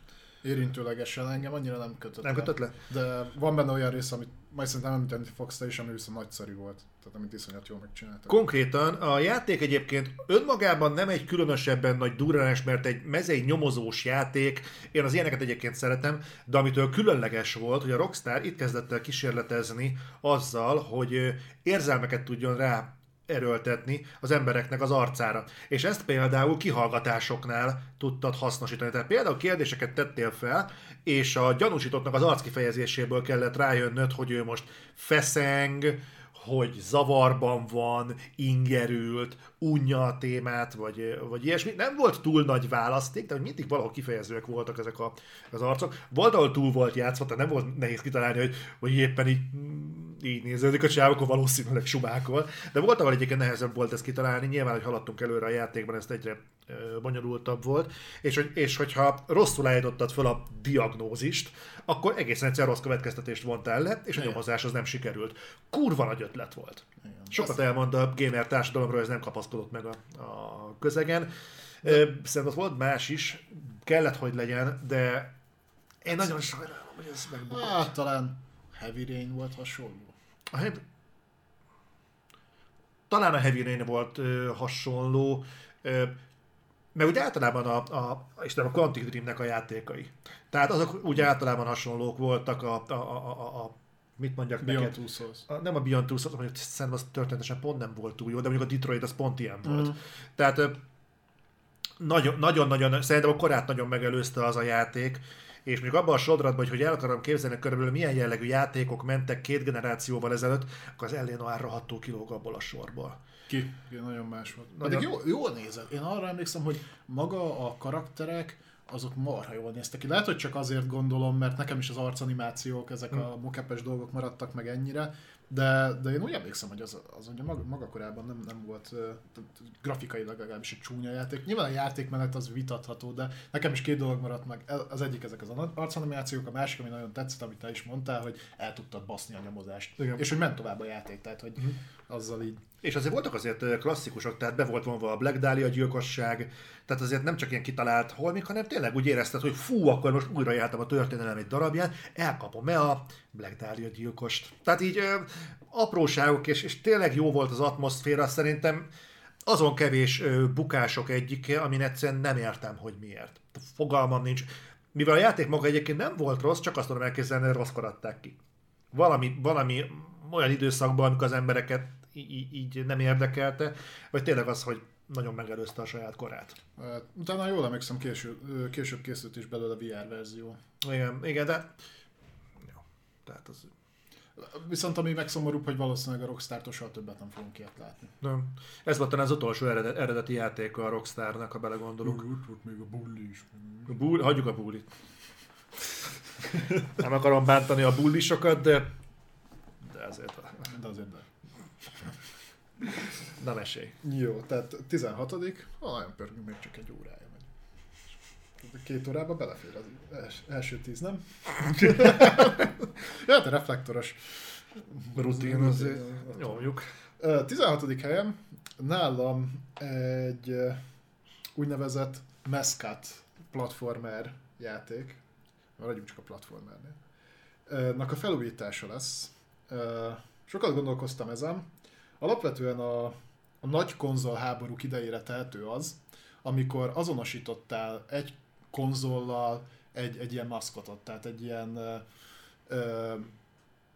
Érintőlegesen engem annyira nem kötött Nem le. kötött le? De van benne olyan rész, amit majd szerintem említeni fogsz te is, ami viszont nagyszerű volt. Tehát amit iszonyat jól megcsináltak. Konkrétan a játék egyébként önmagában nem egy különösebben nagy durranás, mert egy mezei nyomozós játék, én az ilyeneket egyébként szeretem, de amitől különleges volt, hogy a Rockstar itt kezdett el kísérletezni azzal, hogy érzelmeket tudjon rá erőltetni az embereknek az arcára. És ezt például kihallgatásoknál tudtad hasznosítani. Tehát például kérdéseket tettél fel, és a gyanúsítottnak az arckifejezéséből kellett rájönnöd, hogy ő most feszeng, hogy zavarban van, ingerült, unja a témát, vagy, vagy ilyesmi. Nem volt túl nagy választék, de mindig valahol kifejezőek voltak ezek a, az arcok. Volt, ahol túl volt játszva, tehát nem volt nehéz kitalálni, hogy, hogy éppen így, így néződik a csáv, akkor valószínűleg subákol. De volt, ahol egyébként nehezebb volt ezt kitalálni. Nyilván, hogy haladtunk előre a játékban, ezt egyre bonyolultabb volt. És, hogy, és hogyha rosszul állítottad fel a diagnózist, akkor egészen egyszerűen rossz következtetést vontál le, és a nyomozás az nem sikerült. Kurva nagy ötlet volt. Igen. Sokat elmond a gamer társadalomról, ez nem kapaszkodott meg a, a közegen. Ö, Szerintem ott volt más is, kellett, hogy legyen, de én nagyon sajnálom, hogy ez megbukott. Hát talán Heavy Rain volt hasonló. A heavy... Talán a Heavy Rain volt ö, hasonló, ö, mert úgy általában a, a, Isten, a Quantic Dreamnek a játékai. Tehát azok úgy általában hasonlók voltak a, a, a, a mit mondjak Beyond neked? A, nem a Beyond Two Souls, mondjuk szerintem az történetesen pont nem volt túl jó, de mondjuk a Detroit az pont ilyen volt. Mm. Tehát nagyon-nagyon, szerintem a korát nagyon megelőzte az a játék, és mondjuk abban a sodratban, hogy, hogy el akarom képzelni körülbelül milyen jellegű játékok mentek két generációval ezelőtt, akkor az Ellen Noir rohadtul kilóg abból a sorból. Ki? Ki nagyon más volt. Nagyon- Pedig jó, jól nézett. Én arra emlékszem, hogy maga a karakterek, azok marha jól néztek ki. Lehet, hogy csak azért gondolom, mert nekem is az arcanimációk, ezek a mokepes dolgok maradtak meg ennyire, de, de én úgy emlékszem, hogy az, az ugye maga, maga korában nem, nem volt uh, grafikailag legalábbis egy csúnya játék. Nyilván a játékmenet az vitatható, de nekem is két dolog maradt meg. El- Az egyik ezek az arcanimációk, a másik, ami nagyon tetszett, amit te is mondtál, hogy el tudtad baszni a nyomozást. Igen. És hogy ment tovább a játék, tehát hogy azzal így És azért voltak azért klasszikusok, tehát be volt vonva a Black Dahlia gyilkosság, tehát azért nem csak ilyen kitalált holmik, hanem tényleg úgy érezted, hogy fú, akkor most újra jártam a történelem egy darabján, elkapom-e a Black Dahlia gyilkost. Tehát így ö, apróságok, és, és tényleg jó volt az atmoszféra, szerintem azon kevés ö, bukások egyike, amin egyszerűen nem értem, hogy miért. Fogalmam nincs. Mivel a játék maga egyébként nem volt rossz, csak azt tudom elképzelni, hogy rosszkor adták ki. Valami, valami olyan időszakban, amikor az embereket í- így nem érdekelte, vagy tényleg az, hogy nagyon megelőzte a saját korát. Hát, Utána jól emlékszem, később, ö, később készült is belőle VR verzió. Igen, igen de... Jó, tehát az... Viszont ami megszomorúbb, hogy valószínűleg a Rockstar-tól soha többet nem fogunk ilyet látni. Nem. Ez volt az utolsó eredet, eredeti játék a Rockstarnak, ha belegondolunk. Ott volt még a bulli is. A bull, hagyjuk a bullit. Nem akarom bántani a bullisokat, de... De azért... Na mesélj. Jó, tehát 16 Ha nagyon pörgünk, még csak egy órája megy. Két órába belefér az els, első tíz, nem? ja, de reflektoros. Rutin azért. Nyomjuk. Ö, 16. helyen nálam egy úgynevezett Mescat platformer játék, maradjunk csak a platformernél, nak a felújítása lesz. Sokat gondolkoztam ezen. Alapvetően a, a nagy konzol háborúk idejére tehető az, amikor azonosítottál egy konzollal egy, egy ilyen maszkotot, tehát egy ilyen ö, ö,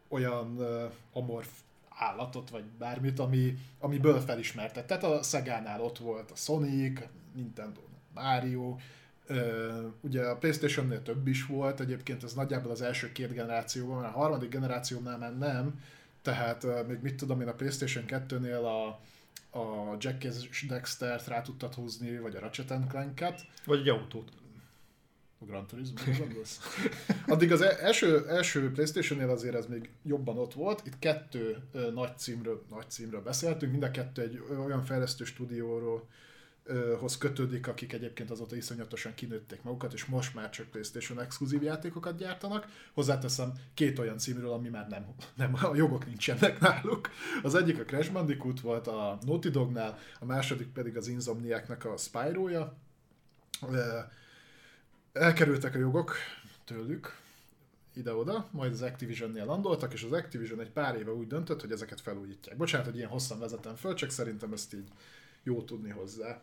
olyan ö, amorf állatot, vagy bármit, ami, amiből felismertett. Tehát a Szegánál ott volt a Sonic, Nintendo, Mario, Uh, ugye a Playstation-nél több is volt, egyébként ez nagyjából az első két generációban, a harmadik generációnál már nem, tehát még mit tudom én, a Playstation 2-nél a, a Jack és Dexter-t rá tudtad húzni, vagy a Ratchet Clank-et. Vagy egy autót. A Gran Turismo? Addig az e- első, első Playstation-nél azért ez még jobban ott volt. Itt kettő nagy címről, nagy címről beszéltünk, mind a kettő egy olyan fejlesztő stúdióról hoz kötődik, akik egyébként azóta iszonyatosan kinőtték magukat, és most már csak PlayStation exkluzív játékokat gyártanak. Hozzáteszem két olyan címről, ami már nem, nem a jogok nincsenek náluk. Az egyik a Crash Bandicoot volt a Naughty Dognál, a második pedig az Insomniac-nek a Spyro-ja. Elkerültek a jogok tőlük ide-oda, majd az Activision-nél landoltak, és az Activision egy pár éve úgy döntött, hogy ezeket felújítják. Bocsánat, hogy ilyen hosszan vezetem föl, csak szerintem ezt így jó tudni hozzá.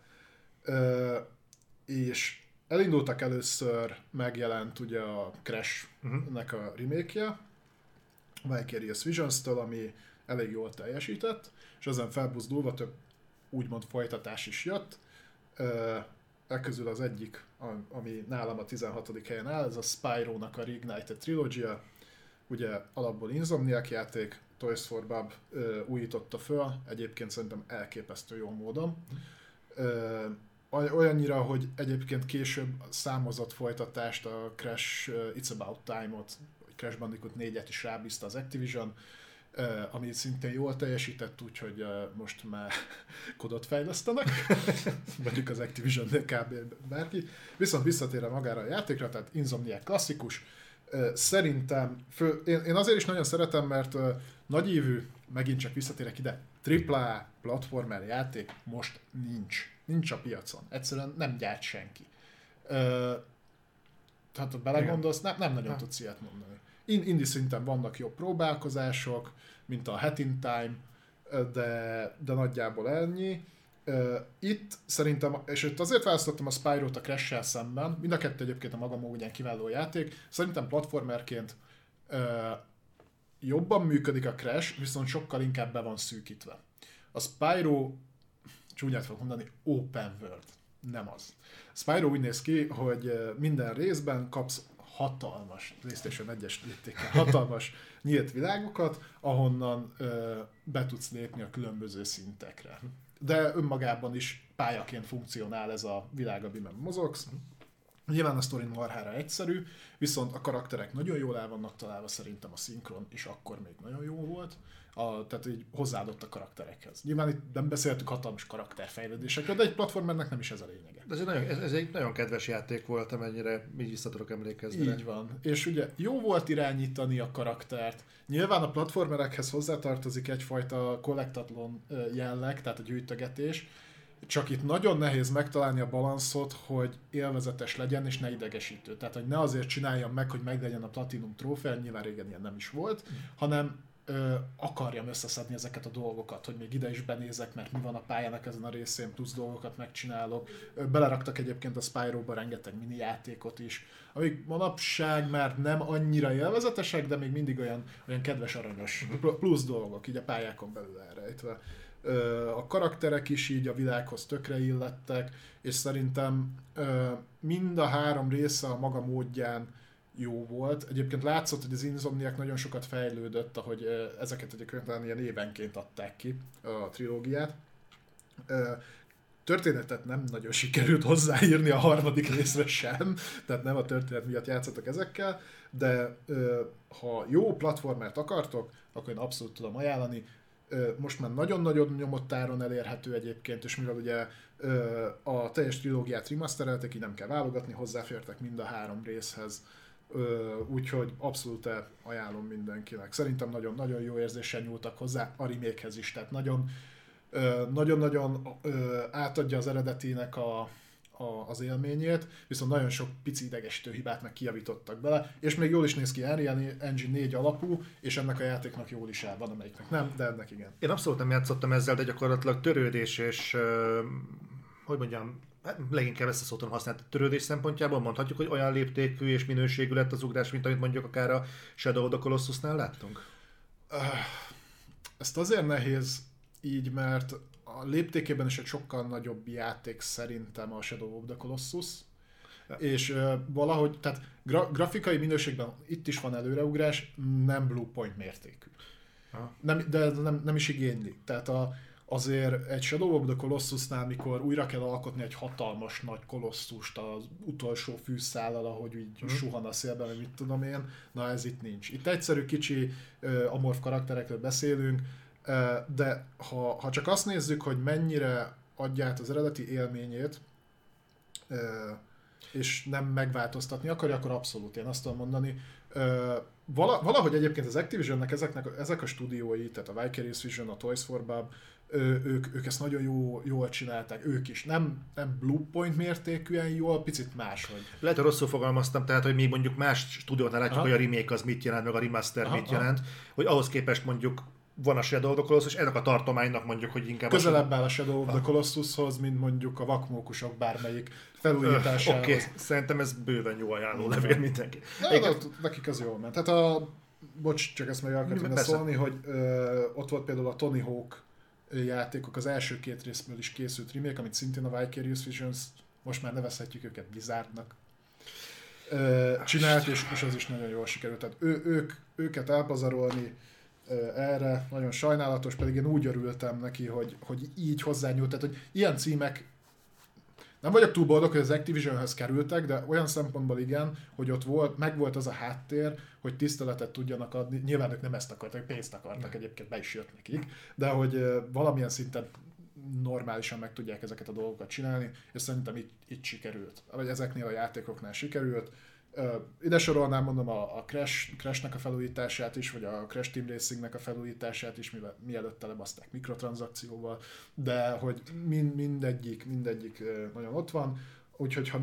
És elindultak először, megjelent ugye a Crash-nek a remake-je, Vicarious Visions-től, ami elég jól teljesített, és ezen felbuzdulva több úgymond folytatás is jött. Ö, e közül az egyik, ami nálam a 16. helyen áll, ez a Spyro-nak a Reignited Trilogia, ugye alapból Insomniac játék, Toys for Bob újította föl, egyébként szerintem elképesztő jó módon. Ö, olyannyira, hogy egyébként később számozott folytatást, a Crash It's About Time-ot, vagy Crash Bandicoot 4-et is rábízta az Activision, ami szintén jól teljesített, úgyhogy most már kodot fejlesztenek, mondjuk az Activision kb. bárki. Viszont visszatérve magára a játékra, tehát Insomniac klasszikus, szerintem, fő, én, én azért is nagyon szeretem, mert uh, nagyívű, megint csak visszatérek ide, AAA platformer játék most nincs. Nincs a piacon. Egyszerűen nem gyárt senki. Ö, tehát ha belegondolsz, nem, nem nagyon ha. tudsz ilyet mondani. In, indie szinten vannak jobb próbálkozások, mint a Hat in Time, de, de nagyjából ennyi. Itt szerintem, és itt azért választottam a Spyro-t a crash szemben, mind a kettő egyébként a maga módján kiváló játék, szerintem platformerként jobban működik a Crash, viszont sokkal inkább be van szűkítve. A Spyro, csúnyát fogok mondani, open world. Nem az. Spyro úgy néz ki, hogy minden részben kapsz hatalmas, PlayStation 1-es hatalmas nyílt világokat, ahonnan ö, be tudsz lépni a különböző szintekre. De önmagában is pályaként funkcionál ez a világ, amiben mozogsz. Nyilván a sztori marhára egyszerű, viszont a karakterek nagyon jól el vannak találva, szerintem a szinkron is akkor még nagyon jó volt, a, tehát így hozzáadott a karakterekhez. Nyilván itt nem beszéltük hatalmas karakterfejlődésekről, de egy platformernek nem is ez a lényege. De ez egy nagyon, ez, ez egy nagyon kedves játék volt, amennyire így vissza tudok emlékezni. Így van. És ugye jó volt irányítani a karaktert. Nyilván a platformerekhez hozzátartozik egyfajta kollektatlon jelleg, tehát a gyűjtögetés, csak itt nagyon nehéz megtalálni a balanszot, hogy élvezetes legyen és ne idegesítő. Tehát, hogy ne azért csináljam meg, hogy meglegyen a Platinum trófea, nyilván régen ilyen nem is volt, mm. hanem ö, akarjam összeszedni ezeket a dolgokat, hogy még ide is benézek, mert mi van a pályának ezen a részén, plusz dolgokat megcsinálok. Ö, beleraktak egyébként a Spyro-ba rengeteg mini játékot is, amik manapság már nem annyira élvezetesek, de még mindig olyan, olyan kedves aranyos mhm. plusz dolgok, így a pályákon belül elrejtve a karakterek is így a világhoz tökre illettek, és szerintem mind a három része a maga módján jó volt. Egyébként látszott, hogy az Insomniac nagyon sokat fejlődött, ahogy ezeket egyébként ilyen évenként adták ki, a trilógiát. Történetet nem nagyon sikerült hozzáírni a harmadik részre sem, tehát nem a történet miatt játszottak ezekkel, de ha jó platformert akartok, akkor én abszolút tudom ajánlani most már nagyon-nagyon nyomott áron elérhető egyébként, és mivel ugye a teljes trilógiát remastereltek, így nem kell válogatni, hozzáfértek mind a három részhez, úgyhogy abszolút ajánlom mindenkinek. Szerintem nagyon-nagyon jó érzéssel nyúltak hozzá a remake is, tehát nagyon nagyon-nagyon átadja az eredetinek a, a, az élményét, viszont nagyon sok pici idegesítő hibát meg kijavítottak bele, és még jól is néz ki Unreal Engine 4 alapú, és ennek a játéknak jól is áll, van amelyiknek nem, de ennek igen. Én abszolút nem játszottam ezzel, de gyakorlatilag törődés és hogy mondjam, hát leginkább ezt a szót tudom használni, törődés szempontjából mondhatjuk, hogy olyan léptékű és minőségű lett az ugrás, mint amit mondjuk akár a Shadow of the Colossusnál láttunk? Ezt azért nehéz így, mert a léptékében is egy sokkal nagyobb játék szerintem a Shadow of the Colossus, és uh, valahogy, tehát gra- grafikai minőségben itt is van előreugrás, nem Blue Point mértékű. Nem, de nem, nem is igényli. Tehát a, azért egy Shadow of the Colossusnál, mikor újra kell alkotni egy hatalmas nagy kolosszust az utolsó fűszállal, ahogy így mm. suhan a szélben, mit tudom én, na ez itt nincs. Itt egyszerű kicsi uh, amorf karakterekről beszélünk, uh, de ha, ha csak azt nézzük, hogy mennyire adját az eredeti élményét, uh, és nem megváltoztatni akarja, akkor abszolút én azt tudom mondani. Valahogy egyébként az Activisionnek ezeknek, ezek a stúdiói, tehát a Vicarious Vision, a Toys for Bob, ők, ők ezt nagyon jó, jól csinálták, ők is. Nem, nem Blue Point mértékűen jól, picit máshogy. Lehet, hogy rosszul fogalmaztam, tehát, hogy mi mondjuk más stúdiónál látjuk, Aha. hogy a remake az mit jelent, meg a remaster Aha, mit jelent, hogy ahhoz képest mondjuk van a Shadow of the Colossus, és ennek a tartománynak mondjuk, hogy inkább... Közelebb áll a Shadow of the Colossushoz, mint mondjuk a vakmókusok bármelyik felújításához. Oké, okay. szerintem ez bőven jó ajánló levél mindenki. Na, Én... nekik az jól ment. Tehát a, bocs, csak ezt meg akartam szólni, hogy ö, ott volt például a Tony Hawk játékok, az első két részből is készült remake, amit szintén a Vicarious Visions, most már nevezhetjük őket Blizzardnak, csinált, és, és az is nagyon jól sikerült. Tehát ő, ők, őket elpazarolni erre, nagyon sajnálatos, pedig én úgy örültem neki, hogy, hogy így hozzányúlt, tehát hogy ilyen címek nem vagyok túl boldog, hogy az Activisionhöz kerültek, de olyan szempontból igen, hogy ott volt, meg volt az a háttér, hogy tiszteletet tudjanak adni. Nyilván ők nem ezt akartak, pénzt akartak, egyébként be is jött nekik, de hogy valamilyen szinten normálisan meg tudják ezeket a dolgokat csinálni, és szerintem itt, itt sikerült. Vagy ezeknél a játékoknál sikerült ide sorolnám mondom a, a Crash, Crash-nek a felújítását is, vagy a Crash Team Racing-nek a felújítását is, mivel, mielőtt telebaszták mikrotranszakcióval, de hogy mind, mindegyik, mindegyik nagyon ott van, úgyhogy ha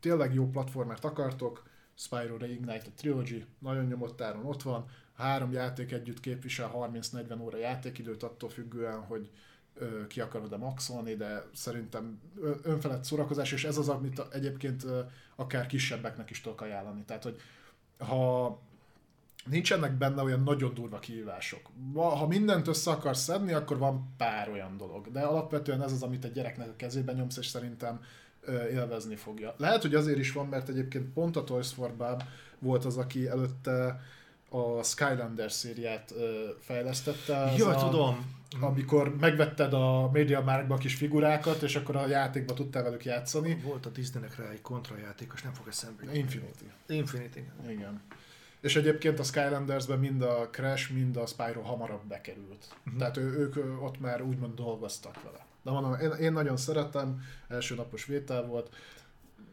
tényleg jó platformert akartok, Spyro Reignite a Trilogy nagyon nyomott áron ott van, három játék együtt képvisel 30-40 óra játékidőt attól függően, hogy ki akarod-e maxolni, de szerintem önfelett szórakozás, és ez az, amit egyébként akár kisebbeknek is tudok ajánlani. Tehát, hogy ha nincsenek benne olyan nagyon durva kihívások. Ha mindent össze akarsz szedni, akkor van pár olyan dolog. De alapvetően ez az, amit egy gyereknek a kezébe nyomsz, és szerintem élvezni fogja. Lehet, hogy azért is van, mert egyébként pont a Toys for Bob volt az, aki előtte a Skylander szériát fejlesztette. Jó, a, tudom. Amikor megvetted a Media Markba kis figurákat, és akkor a játékba tudtál velük játszani. Volt a Disneynek rá egy kontrajátékos, nem fog eszembe. Infinity. Infinity. Igen. És egyébként a Skylandersben mind a Crash, mind a Spyro hamarabb bekerült. Uh-huh. Tehát ő, ők ott már úgymond dolgoztak vele. De mondom, én, én nagyon szeretem, első napos vétel volt,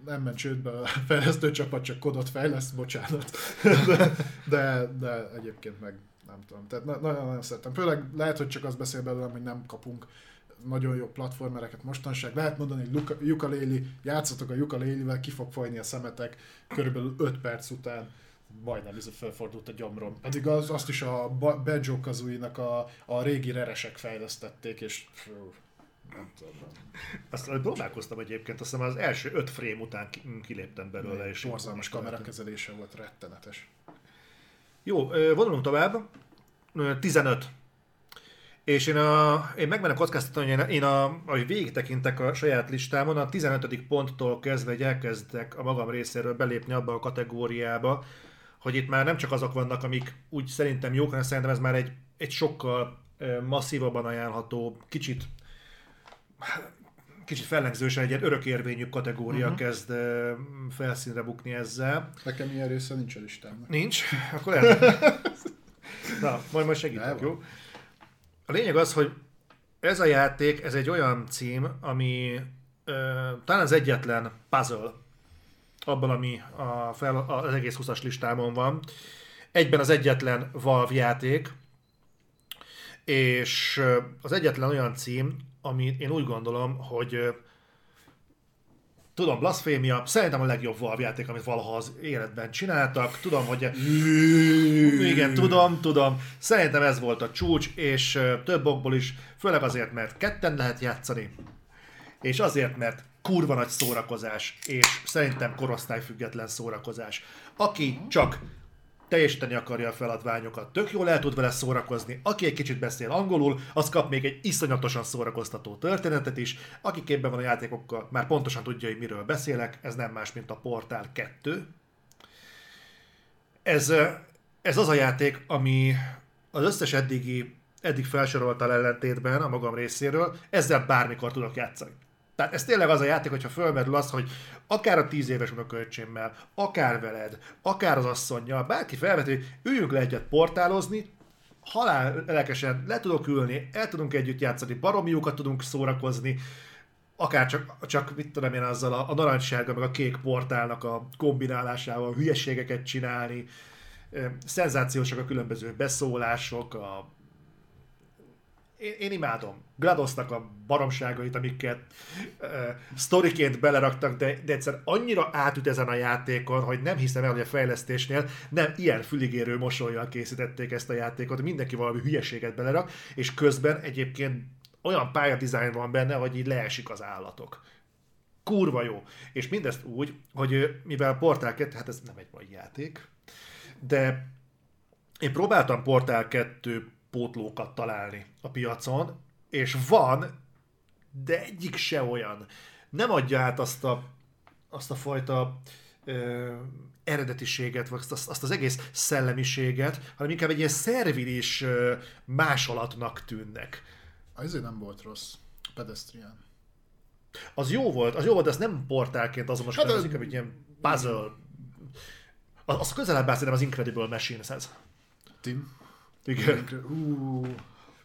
nem ment csődbe a fejlesztő csapat, csak kodot fejleszt, bocsánat. De, de, de egyébként meg nem tudom. Tehát nagyon-nagyon szeretem. Főleg lehet, hogy csak azt beszél belőlem, hogy nem kapunk nagyon jó platformereket mostanság. Lehet mondani, hogy Yuka játszatok a Yuka ki fog folyni a szemetek körülbelül 5 perc után majdnem ez felfordult a gyomrom. Pedig az, azt is a Banjo Kazooie-nak a, a régi reresek fejlesztették, és fú, nem tudom. Azt próbálkoztam egyébként, azt hiszem az első öt frame után kiléptem belőle. És borzalmas kamerakezelése volt, rettenetes. Jó, vonulunk tovább. 15. És én, a, én megmenem kockáztatni, hogy én, a, ahogy végig tekintek a saját listámon, a 15. ponttól kezdve hogy elkezdek a magam részéről belépni abba a kategóriába, hogy itt már nem csak azok vannak, amik úgy szerintem jók, hanem szerintem ez már egy, egy sokkal masszívabban ajánlható, kicsit kicsit fellengzősen egy ilyen örökérvényű kategória uh-huh. kezd felszínre bukni ezzel. Nekem ilyen része nincs a listámnak. Nincs? Akkor lehet. Na, majd majd segítek, jó? A lényeg az, hogy ez a játék, ez egy olyan cím, ami ö, talán az egyetlen puzzle abban, ami a fel, az egész 20-as listámon van. Egyben az egyetlen Valve játék, és az egyetlen olyan cím, ami én úgy gondolom, hogy tudom, Blasphemia, szerintem a legjobb Valve játék, amit valaha az életben csináltak. Tudom, hogy... Igen, tudom, tudom. Szerintem ez volt a csúcs, és több okból is, főleg azért, mert ketten lehet játszani. És azért, mert kurva nagy szórakozás, és szerintem korosztályfüggetlen szórakozás. Aki csak teljesíteni akarja a feladványokat, tök jól el tud vele szórakozni. Aki egy kicsit beszél angolul, az kap még egy iszonyatosan szórakoztató történetet is. Aki képben van a játékokkal, már pontosan tudja, hogy miről beszélek, ez nem más, mint a Portál 2. Ez, ez az a játék, ami az összes eddigi, eddig felsoroltal ellentétben a magam részéről, ezzel bármikor tudok játszani. Tehát ez tényleg az a játék, hogyha fölmerül az, hogy akár a tíz éves unokaöcsémmel, akár veled, akár az asszonynal, bárki felveti, hogy üljünk le egyet portálozni, halál lelkesen le tudok ülni, el tudunk együtt játszani, baromiukat tudunk szórakozni, akár csak, csak mit tudom én azzal a, a narancssárga meg a kék portálnak a kombinálásával hülyeségeket csinálni, szenzációsak a különböző beszólások, a én, én imádom. Gladosnak a baromságait, amiket uh, sztoriként beleraktak, de, de egyszer annyira átüt ezen a játékon, hogy nem hiszem el, hogy a fejlesztésnél nem ilyen füligérő mosolyjal készítették ezt a játékot, mindenki valami hülyeséget belerak, és közben egyébként olyan pályadizájn van benne, hogy így leesik az állatok. Kurva jó. És mindezt úgy, hogy mivel Portál 2, hát ez nem egy mai játék, de én próbáltam Portál 2 pótlókat találni a piacon, és van, de egyik se olyan. Nem adja át azt a, azt a fajta ö, eredetiséget, vagy azt, azt az egész szellemiséget, hanem inkább egy ilyen szervilis ö, másolatnak tűnnek. Azért nem volt rossz. Pedestrian. Az jó volt, az jó volt, de ez nem portálként azonos, hát, az inkább egy ilyen puzzle. Az, az közelebb áll az Incredible Machines-hez. Tim? Igen. Ú,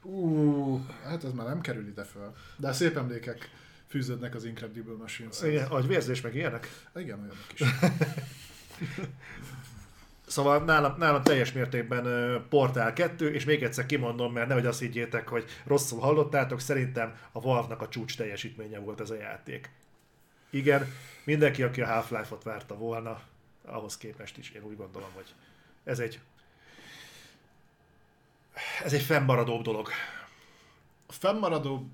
ú, hát ez már nem kerül ide föl. De szép emlékek fűződnek az Incredible Machines. Igen, agyvérzés meg ilyenek. Igen, olyanok is. Szóval nálam, nálam teljes mértékben Portál 2, és még egyszer kimondom, mert nehogy azt higgyétek, hogy rosszul hallottátok, szerintem a Valve-nak a csúcs teljesítménye volt ez a játék. Igen, mindenki, aki a Half-Life-ot várta volna, ahhoz képest is én úgy gondolom, hogy ez egy ez egy fennmaradó dolog. A fennmaradó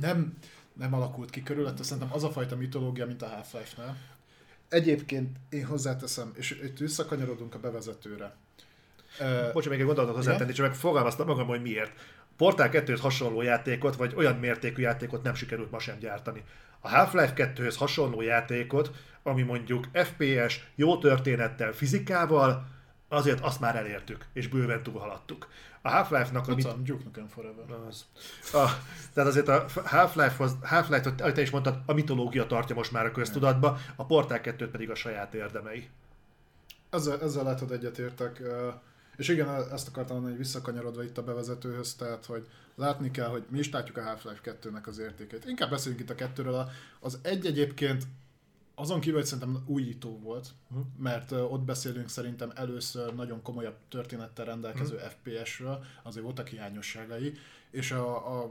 nem, nem alakult ki körülötte, szerintem az a fajta mitológia, mint a Half-Life-nál. Egyébként én hozzáteszem, és itt visszakanyarodunk a bevezetőre. Bocsánat, még egy gondolatot hozzátenni, csak meg fogalmaztam magam, hogy miért. Portál 2 hasonló játékot, vagy olyan mértékű játékot nem sikerült ma sem gyártani. A Half-Life 2-höz hasonló játékot, ami mondjuk FPS, jó történettel, fizikával, azért azt már elértük, és bőven túlhaladtuk. A Half-Life-nak... Mit... Duke Nukem Forever. Az. A, tehát azért a Half-Life-hoz, Half-Life-ot, ahogy te is mondtad, a mitológia tartja most már a köztudatba, a Portál 2 pedig a saját érdemei. Ezzel, ezzel látod egyetértek. És igen, ezt akartam mondani, hogy visszakanyarodva itt a bevezetőhöz, tehát hogy látni kell, hogy mi is látjuk a Half-Life 2-nek az értékét. Inkább beszéljünk itt a kettőről. Az egy egyébként azon kívül, hogy szerintem újító volt, uh-huh. mert ott beszélünk szerintem először nagyon komolyabb történettel rendelkező uh-huh. FPS-ről, azért voltak hiányosságai, és a, a,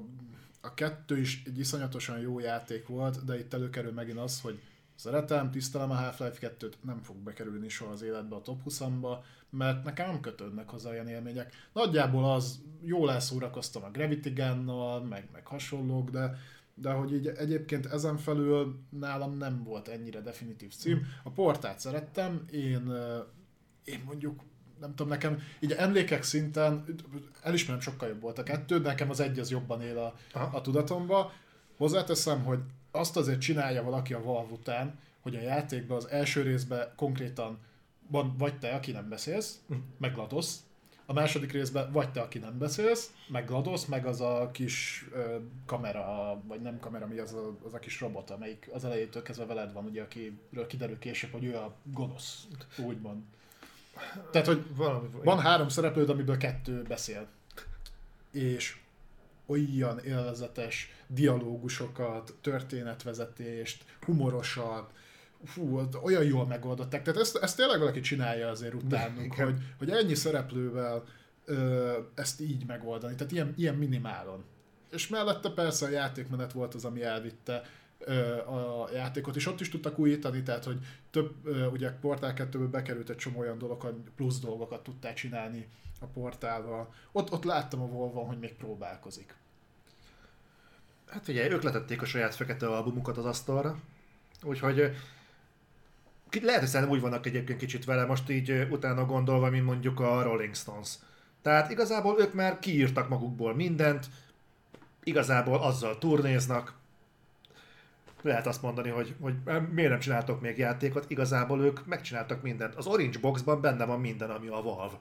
a kettő is egy iszonyatosan jó játék volt, de itt előkerül megint az, hogy szeretem, tisztelem a Half-Life 2-t, nem fog bekerülni soha az életbe a top 20-amba, mert nekem nem kötődnek hozzá olyan élmények. Nagyjából az, jól elszórakoztam a Gravity Gun-nal, meg, meg hasonlók, de de hogy így egyébként ezen felül nálam nem volt ennyire definitív cím. A portát szerettem, én, én mondjuk nem tudom, nekem így emlékek szinten elismerem, sokkal jobb volt a kettő, de nekem az egy az jobban él a, a tudatomba. Hozzáteszem, hogy azt azért csinálja valaki a Valve után, hogy a játékban az első részben konkrétan van vagy te, aki nem beszélsz, uh-huh. A második részben vagy te, aki nem beszélsz, meg GLaDOS, meg az a kis ö, kamera, vagy nem kamera, mi az a, az a kis robot, amelyik az elejétől kezdve veled van, ugye, akiről kiderül később, hogy ő a gonosz, úgymond. Tehát, hogy Valami, van három szereplőd, amiből kettő beszél. És olyan élvezetes dialógusokat, történetvezetést, humorosat, fú, olyan jól megoldották. Tehát ezt, ezt tényleg valaki csinálja azért utánunk, hogy, hogy ennyi szereplővel ö, ezt így megoldani. Tehát ilyen, ilyen minimálon. És mellette persze a játékmenet volt az, ami elvitte a játékot, és ott is tudtak újítani, tehát hogy több, ugye Portál 2 bekerült egy csomó olyan dolog, hogy plusz dolgokat tudták csinálni a portálval. Ott, ott láttam a volvo hogy még próbálkozik. Hát ugye, ők letették a saját fekete albumukat az asztalra, úgyhogy lehet, hogy szerintem úgy vannak egyébként kicsit vele, most így utána gondolva, mint mondjuk a Rolling Stones. Tehát igazából ők már kiírtak magukból mindent, igazából azzal turnéznak, lehet azt mondani, hogy, hogy miért nem csináltok még játékot, igazából ők megcsináltak mindent. Az Orange Boxban benne van minden, ami a Valve.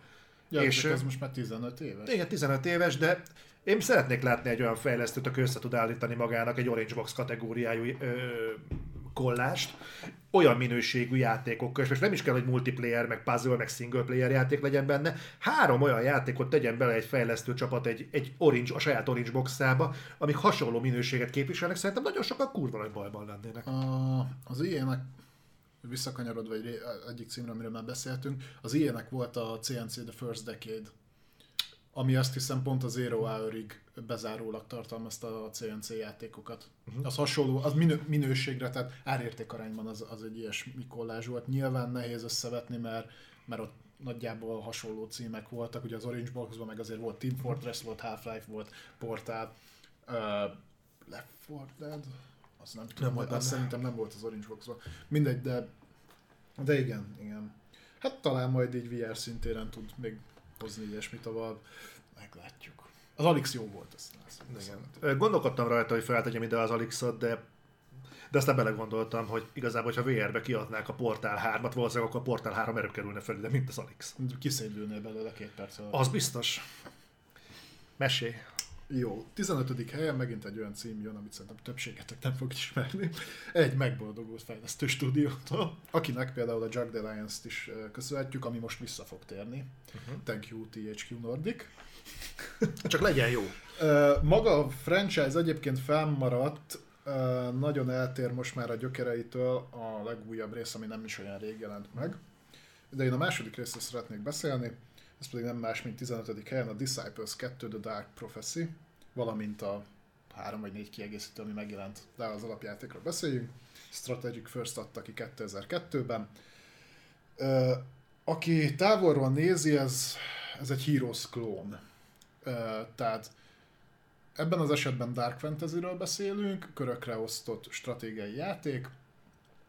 Ja, és ez most már 15 éves. Igen, 15 éves, de én szeretnék látni egy olyan fejlesztőt, aki össze tud állítani magának egy Orange Box kategóriájú ö, kollást, olyan minőségű játékokkal, és most nem is kell, hogy multiplayer, meg puzzle, meg single player játék legyen benne, három olyan játékot tegyen bele egy fejlesztő csapat egy, egy Orange, a saját Orange boxába, amik hasonló minőséget képviselnek, szerintem nagyon sokan kurva nagy bajban lennének. A, az ilyenek visszakanyarodva egy, egyik címre, amiről már beszéltünk, az ilyenek volt a CNC The First Decade, ami azt hiszem pont az Zero Hour-ig bezárólag tartalmazta a CNC játékokat. Uh-huh. Az hasonló, az minő, minőségre, tehát árérték arányban az, az egy ilyesmi kollázs volt. Nyilván nehéz összevetni, mert, mert ott nagyjából hasonló címek voltak, ugye az Orange Boxban meg azért volt Team Fortress, volt Half-Life, volt Portal, uh, Left 4 Dead, az nem tudom, nem azt szerintem nem volt az Orange Boxban. Mindegy, de, de igen, igen. Hát talán majd így VR szintéren tud még hozni ilyesmit tovább, meglátjuk. Az Alix jó volt, ezt, Igen. Gondolkodtam rajta, hogy feltegyem ide az Alixot, de de aztán belegondoltam, hogy igazából, ha VR-be kiadnák a Portál 3-at, valószínűleg akkor a Portál 3 erőbb kerülne fel de mint az Alix. Kiszédülnél belőle két perc alatt. Az biztos. Mesé. Jó, 15. helyen megint egy olyan cím jön, amit szerintem többségetek nem fog ismerni. Egy megboldogult fejlesztő stúdiótól, akinek például a Jug Alliance-t is köszönhetjük, ami most vissza fog térni. Uh-huh. Thank you THQ Nordic. Csak legyen jó. Maga a franchise egyébként fennmaradt, nagyon eltér most már a gyökereitől a legújabb rész, ami nem is olyan rég jelent meg. De én a második részről szeretnék beszélni, ez pedig nem más, mint 15. helyen a Disciples 2 The Dark Prophecy, valamint a három vagy négy kiegészítő, ami megjelent, de az alapjátékról beszéljünk. Strategic First adta ki 2002-ben. Aki távolról nézi, ez, ez egy Heroes klón. Tehát ebben az esetben Dark Fantasy-ről beszélünk, körökre osztott stratégiai játék,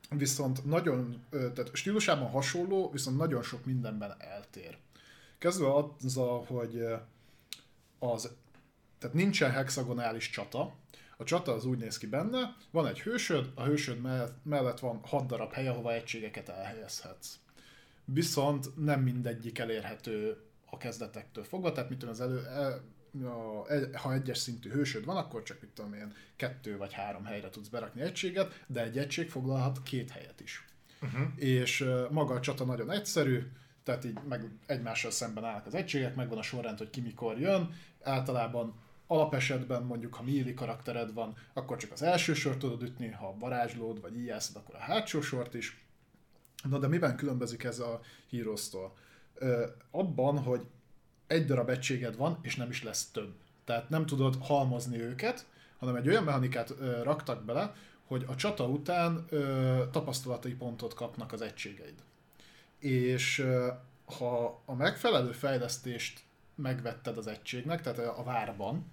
viszont nagyon, tehát stílusában hasonló, viszont nagyon sok mindenben eltér. Kezdve azzal, hogy az, tehát nincsen hexagonális csata, a csata az úgy néz ki benne, van egy hősöd, a hősöd mellett van 6 darab hely, ahova egységeket elhelyezhetsz. Viszont nem mindegyik elérhető a kezdetektől fogva, tehát mit tudom, az elő, el, a, ha egyes szintű hősöd van, akkor csak mit tudom én, kettő vagy három helyre tudsz berakni egységet, de egy egység foglalhat két helyet is. Uh-huh. És maga a csata nagyon egyszerű, tehát így meg egymással szemben állnak az egységek, megvan a sorrend, hogy ki mikor jön, általában alapesetben mondjuk, ha míli karaktered van, akkor csak az első sort tudod ütni, ha varázslód vagy ijászod, akkor a hátsó sort is. Na de miben különbözik ez a Heroes-tól? abban, hogy egy darab egységed van, és nem is lesz több. Tehát nem tudod halmozni őket, hanem egy olyan mechanikát ö, raktak bele, hogy a csata után ö, tapasztalati pontot kapnak az egységeid. És ö, ha a megfelelő fejlesztést megvetted az egységnek, tehát a várban,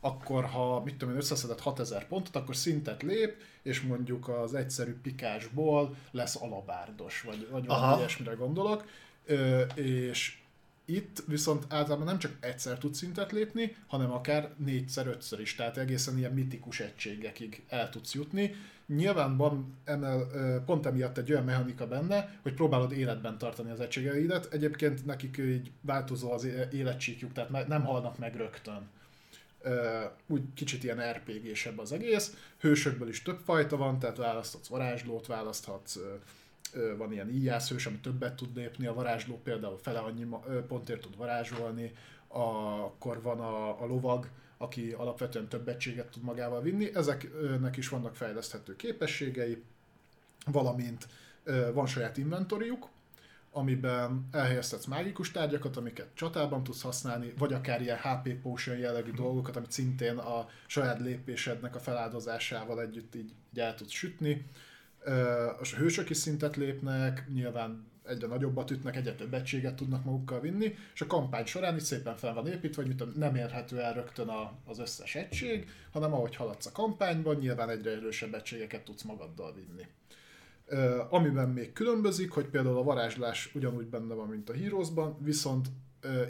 akkor ha, mit tudom én, összeszedett 6000 pontot, akkor szintet lép, és mondjuk az egyszerű pikásból lesz alabárdos, vagy, vagy valami ilyesmire gondolok, ö, és itt viszont általában nem csak egyszer tud szintet lépni, hanem akár négyszer, ötször is, tehát egészen ilyen mitikus egységekig el tudsz jutni. Nyilván van emel, pont emiatt egy olyan mechanika benne, hogy próbálod életben tartani az egységeidet. Egyébként nekik így változó az életcsíkjuk, tehát nem halnak meg rögtön. Úgy kicsit ilyen RPG-sebb az egész. Hősökből is több fajta van, tehát választhatsz varázslót, választhatsz van ilyen íjászhős, ami többet tud lépni, a varázsló például fele annyi pontért tud varázsolni, akkor van a, a lovag, aki alapvetően több egységet tud magával vinni, ezeknek is vannak fejleszthető képességei, valamint van saját inventoriuk, amiben elhelyeztetsz mágikus tárgyakat, amiket csatában tudsz használni, vagy akár ilyen HP potion jellegű dolgokat, amit szintén a saját lépésednek a feláldozásával együtt így, így el tudsz sütni A hősök is szintet lépnek, nyilván egyre nagyobbat ütnek, egyre több egységet tudnak magukkal vinni, és a kampány során is szépen fel van építve, hogy mit nem érhető el rögtön a, az összes egység, hanem ahogy haladsz a kampányban, nyilván egyre erősebb egységeket tudsz magaddal vinni. Amiben még különbözik, hogy például a varázslás ugyanúgy benne van, mint a Heroesban, viszont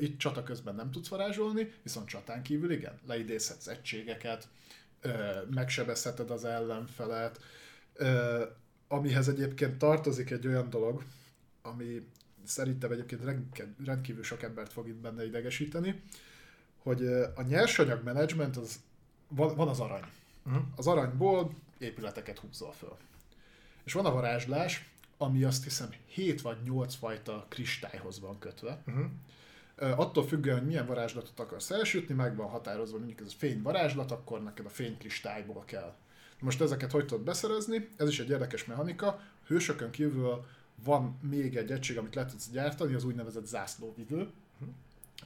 itt csata közben nem tudsz varázsolni, viszont csatán kívül igen, leidézhetsz egységeket, megsebezheted az ellenfelet, amihez egyébként tartozik egy olyan dolog, ami szerintem egyébként rendkívül sok embert fog itt benne idegesíteni, hogy a nyersanyag menedzsment az van, van az arany. Uh-huh. Az aranyból épületeket húzol föl. És van a varázslás, ami azt hiszem 7 vagy 8 fajta kristályhoz van kötve. Uh-huh. attól függően, hogy milyen varázslatot akarsz elsütni, meg van határozva, mondjuk ez a fény varázslat, akkor neked a fény kristályból kell. Most ezeket hogy tudod beszerezni? Ez is egy érdekes mechanika. Hősökön kívül van még egy egység, amit le tudsz gyártani, az úgynevezett zászlóvivő,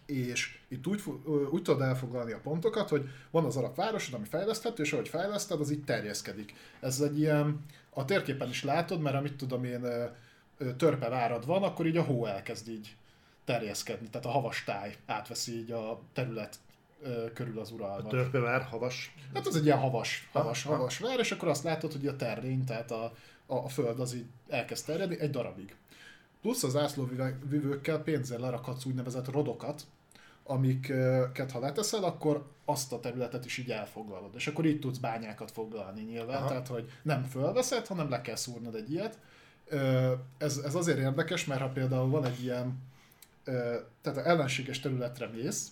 és itt úgy, úgy tudod elfoglalni a pontokat, hogy van az arab városod, ami fejleszthető, és ahogy fejleszted, az így terjeszkedik. Ez egy ilyen, a térképen is látod, mert amit tudom én, törpe várad van, akkor így a hó elkezd így terjeszkedni, tehát a havas táj átveszi így a terület körül az uralmat. A törpevár, havas? Hát az egy ilyen havas, havas, ha, havas vár, és akkor azt látod, hogy a terrény, tehát a, a, a föld az így elkezd terjedni egy darabig. Plusz az ászlóvivőkkel pénzzel lerakhatsz úgynevezett rodokat, amiket ha leteszel, akkor azt a területet is így elfoglalod. És akkor így tudsz bányákat foglalni nyilván, Aha. tehát hogy nem fölveszed, hanem le kell szúrnod egy ilyet. Ez, ez azért érdekes, mert ha például van egy ilyen, tehát ellenséges területre mész,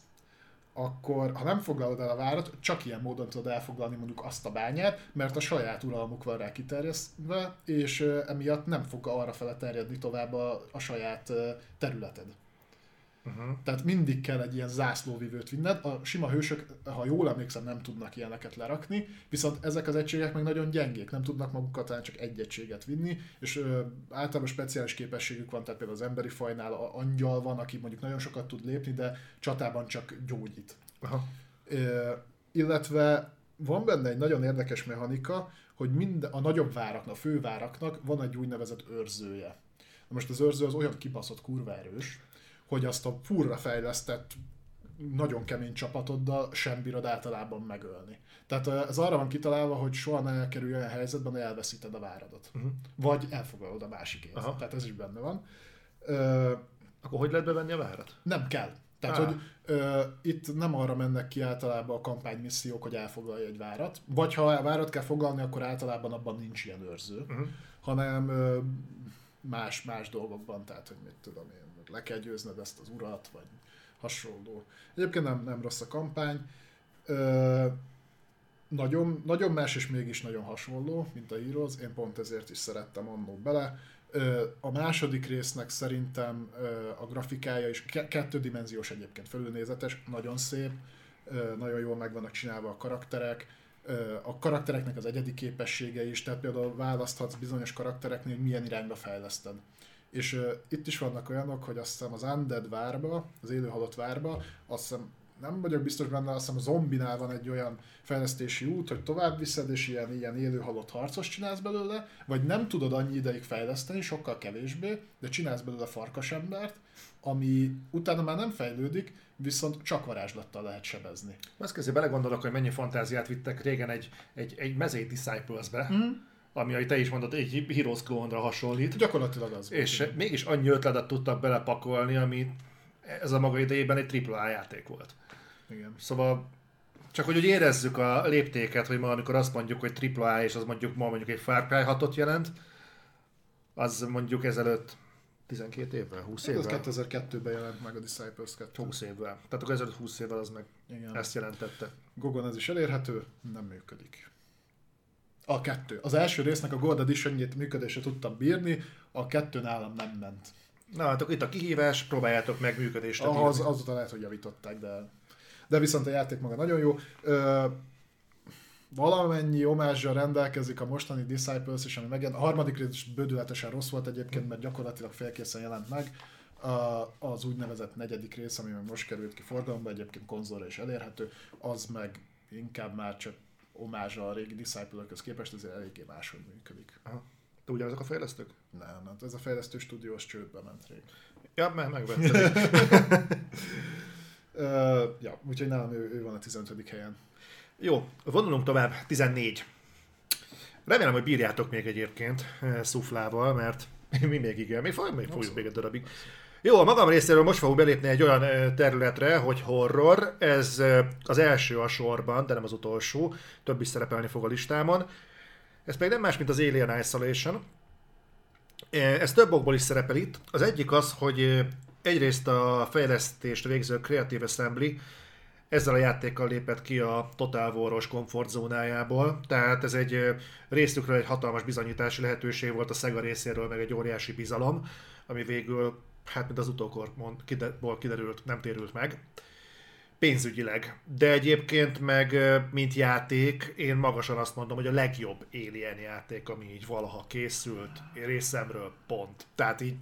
akkor ha nem foglalod el a várat, csak ilyen módon tudod elfoglalni mondjuk azt a bányát, mert a saját uralmuk van rá kiterjesztve, és emiatt nem fog arra fele terjedni tovább a, a saját területed. Uh-huh. Tehát mindig kell egy ilyen zászlóvivőt vinned. A sima hősök, ha jól emlékszem, nem tudnak ilyeneket lerakni, viszont ezek az egységek meg nagyon gyengék, nem tudnak magukat talán csak egy egységet vinni, és ö, általában speciális képességük van, tehát például az emberi fajnál a angyal van, aki mondjuk nagyon sokat tud lépni, de csatában csak gyógyít. Uh-huh. Ö, illetve van benne egy nagyon érdekes mechanika, hogy mind a nagyobb váraknak, a főváraknak van egy úgynevezett őrzője. Na most az őrző az olyan kibaszott kurva erős, hogy azt a furra fejlesztett nagyon kemény csapatoddal sem bírod általában megölni. Tehát ez arra van kitalálva, hogy soha ne elkerülj olyan helyzetben, hogy elveszíted a váradat. Uh-huh. Vagy elfogadod a másikét. Aha. Tehát ez is benne van. Ö, Akkor hogy lehet bevenni a várat? Nem kell. Tehát, ah. hogy ö, itt nem arra mennek ki általában a kampánymissziók, hogy elfoglalja egy várat, vagy ha várat kell foglalni, akkor általában abban nincs ilyen őrző, uh-huh. hanem ö, más, más dolgokban, tehát, hogy mit tudom én, le kell győzned ezt az urat, vagy hasonló. Egyébként nem, nem rossz a kampány. Ö, nagyon, nagyon más és mégis nagyon hasonló, mint a Heroes, én pont ezért is szerettem annó bele. A második résznek szerintem a grafikája is kettődimenziós egyébként felülnézetes, nagyon szép, nagyon jól meg vannak csinálva a karakterek, a karaktereknek az egyedi képessége is, tehát például választhatsz bizonyos karaktereknél, hogy milyen irányba fejleszted. És uh, itt is vannak olyanok, hogy azt hiszem az Undead várba, az élőhalott várba, azt hiszem nem vagyok biztos benne, azt hiszem a zombinál van egy olyan fejlesztési út, hogy tovább viszed, és ilyen, ilyen élőhalott harcos csinálsz belőle, vagy nem tudod annyi ideig fejleszteni, sokkal kevésbé, de csinálsz belőle farkasembert, ami utána már nem fejlődik, viszont csak varázslattal lehet sebezni. Azt kezdve belegondolok, hogy mennyi fantáziát vittek régen egy, egy, egy mezei Disciples-be, mm ami, ahogy te is mondod, egy Heroes klónra hasonlít. Gyakorlatilag az. És volt, mégis annyi ötletet tudtak belepakolni, ami ez a maga idejében egy AAA játék volt. Igen. Szóval csak hogy, hogy érezzük a léptéket, hogy ma amikor azt mondjuk, hogy AAA, és az mondjuk ma mondjuk egy Far Cry 6 jelent, az mondjuk ezelőtt 12 évvel, 20 évvel? Ez 2002-ben jelent meg a Disciples 2. 20 évvel. Tehát akkor ezelőtt 20 évvel az meg Igen. ezt jelentette. Gogon ez is elérhető, nem működik. A kettő. Az első résznek a Gold edition működésre tudtam bírni, a kettő nálam nem ment. Na hát itt a kihívás, próbáljátok meg működést. Az, azóta lehet, hogy javították, de, de viszont a játék maga nagyon jó. Ö, valamennyi omázsra rendelkezik a mostani Disciples is, ami megjelent. A harmadik rész is bődületesen rossz volt egyébként, mert gyakorlatilag félkészen jelent meg. Az úgynevezett negyedik rész, ami most került ki forgalomba, egyébként konzolra is elérhető, az meg inkább már csak omázsa a régi disciple képest, ezért eléggé máshogy működik. Aha. De ugyanazok a fejlesztők? Nem, nem, ez a fejlesztő stúdiós csődbe ment rég. Ja, meg megvetted. uh, ja, úgyhogy nálam ő, ő van a 15. helyen. Jó, vonulunk tovább, 14. Remélem, hogy bírjátok még egyébként szuflával, mert mi még igen, még, fogjuk még egy darabig. Jó, a magam részéről most fogunk belépni egy olyan területre, hogy horror. Ez az első a sorban, de nem az utolsó. Több is szerepelni fog a listámon. Ez pedig nem más, mint az Alien Isolation. Ez több okból is szerepel itt. Az egyik az, hogy egyrészt a fejlesztést végző Creative Assembly ezzel a játékkal lépett ki a Total War-os komfortzónájából, tehát ez egy részükről egy hatalmas bizonyítási lehetőség volt a Sega részéről, meg egy óriási bizalom, ami végül, hát mint az utókor mond, kiderült, nem térült meg pénzügyileg. De egyébként meg, mint játék, én magasan azt mondom, hogy a legjobb Alien játék, ami így valaha készült, részemről pont. Tehát így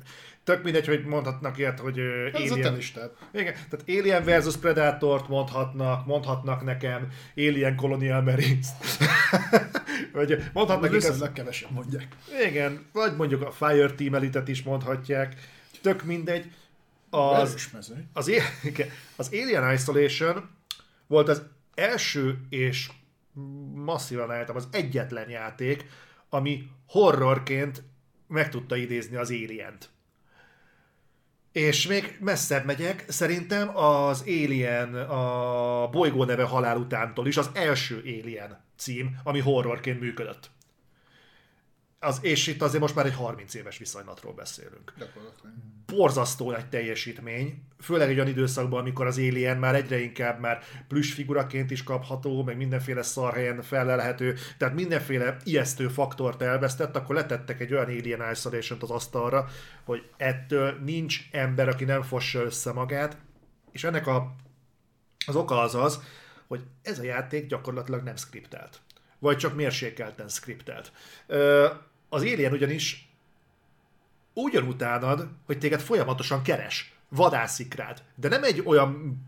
tök mindegy, hogy mondhatnak ilyet, hogy Ez Alien... Igen, tehát Alien versus Predatort mondhatnak, mondhatnak nekem Alien Colonial Marines. vagy mondhatnak... Viszonylag kevesen mondják. Igen, vagy mondjuk a Fire Team Elite-et is mondhatják. Tök mindegy az, az, az Alien Isolation volt az első és masszívan álltam az egyetlen játék, ami horrorként meg tudta idézni az Alien-t. És még messzebb megyek, szerintem az Alien a bolygó neve halál utántól is az első Alien cím, ami horrorként működött. Az, és itt azért most már egy 30 éves viszonylatról beszélünk. Borzasztó egy teljesítmény, főleg egy olyan időszakban, amikor az Alien már egyre inkább már plusz figuraként is kapható, meg mindenféle szarhelyen felelhető, tehát mindenféle ijesztő faktort elvesztett, akkor letettek egy olyan Alien isolation az asztalra, hogy ettől nincs ember, aki nem fossa össze magát, és ennek a, az oka az az, hogy ez a játék gyakorlatilag nem skriptelt. Vagy csak mérsékelten skriptelt. Az Alien ugyanis ugyanutánad, hogy téged folyamatosan keres, vadászik rád. De nem egy olyan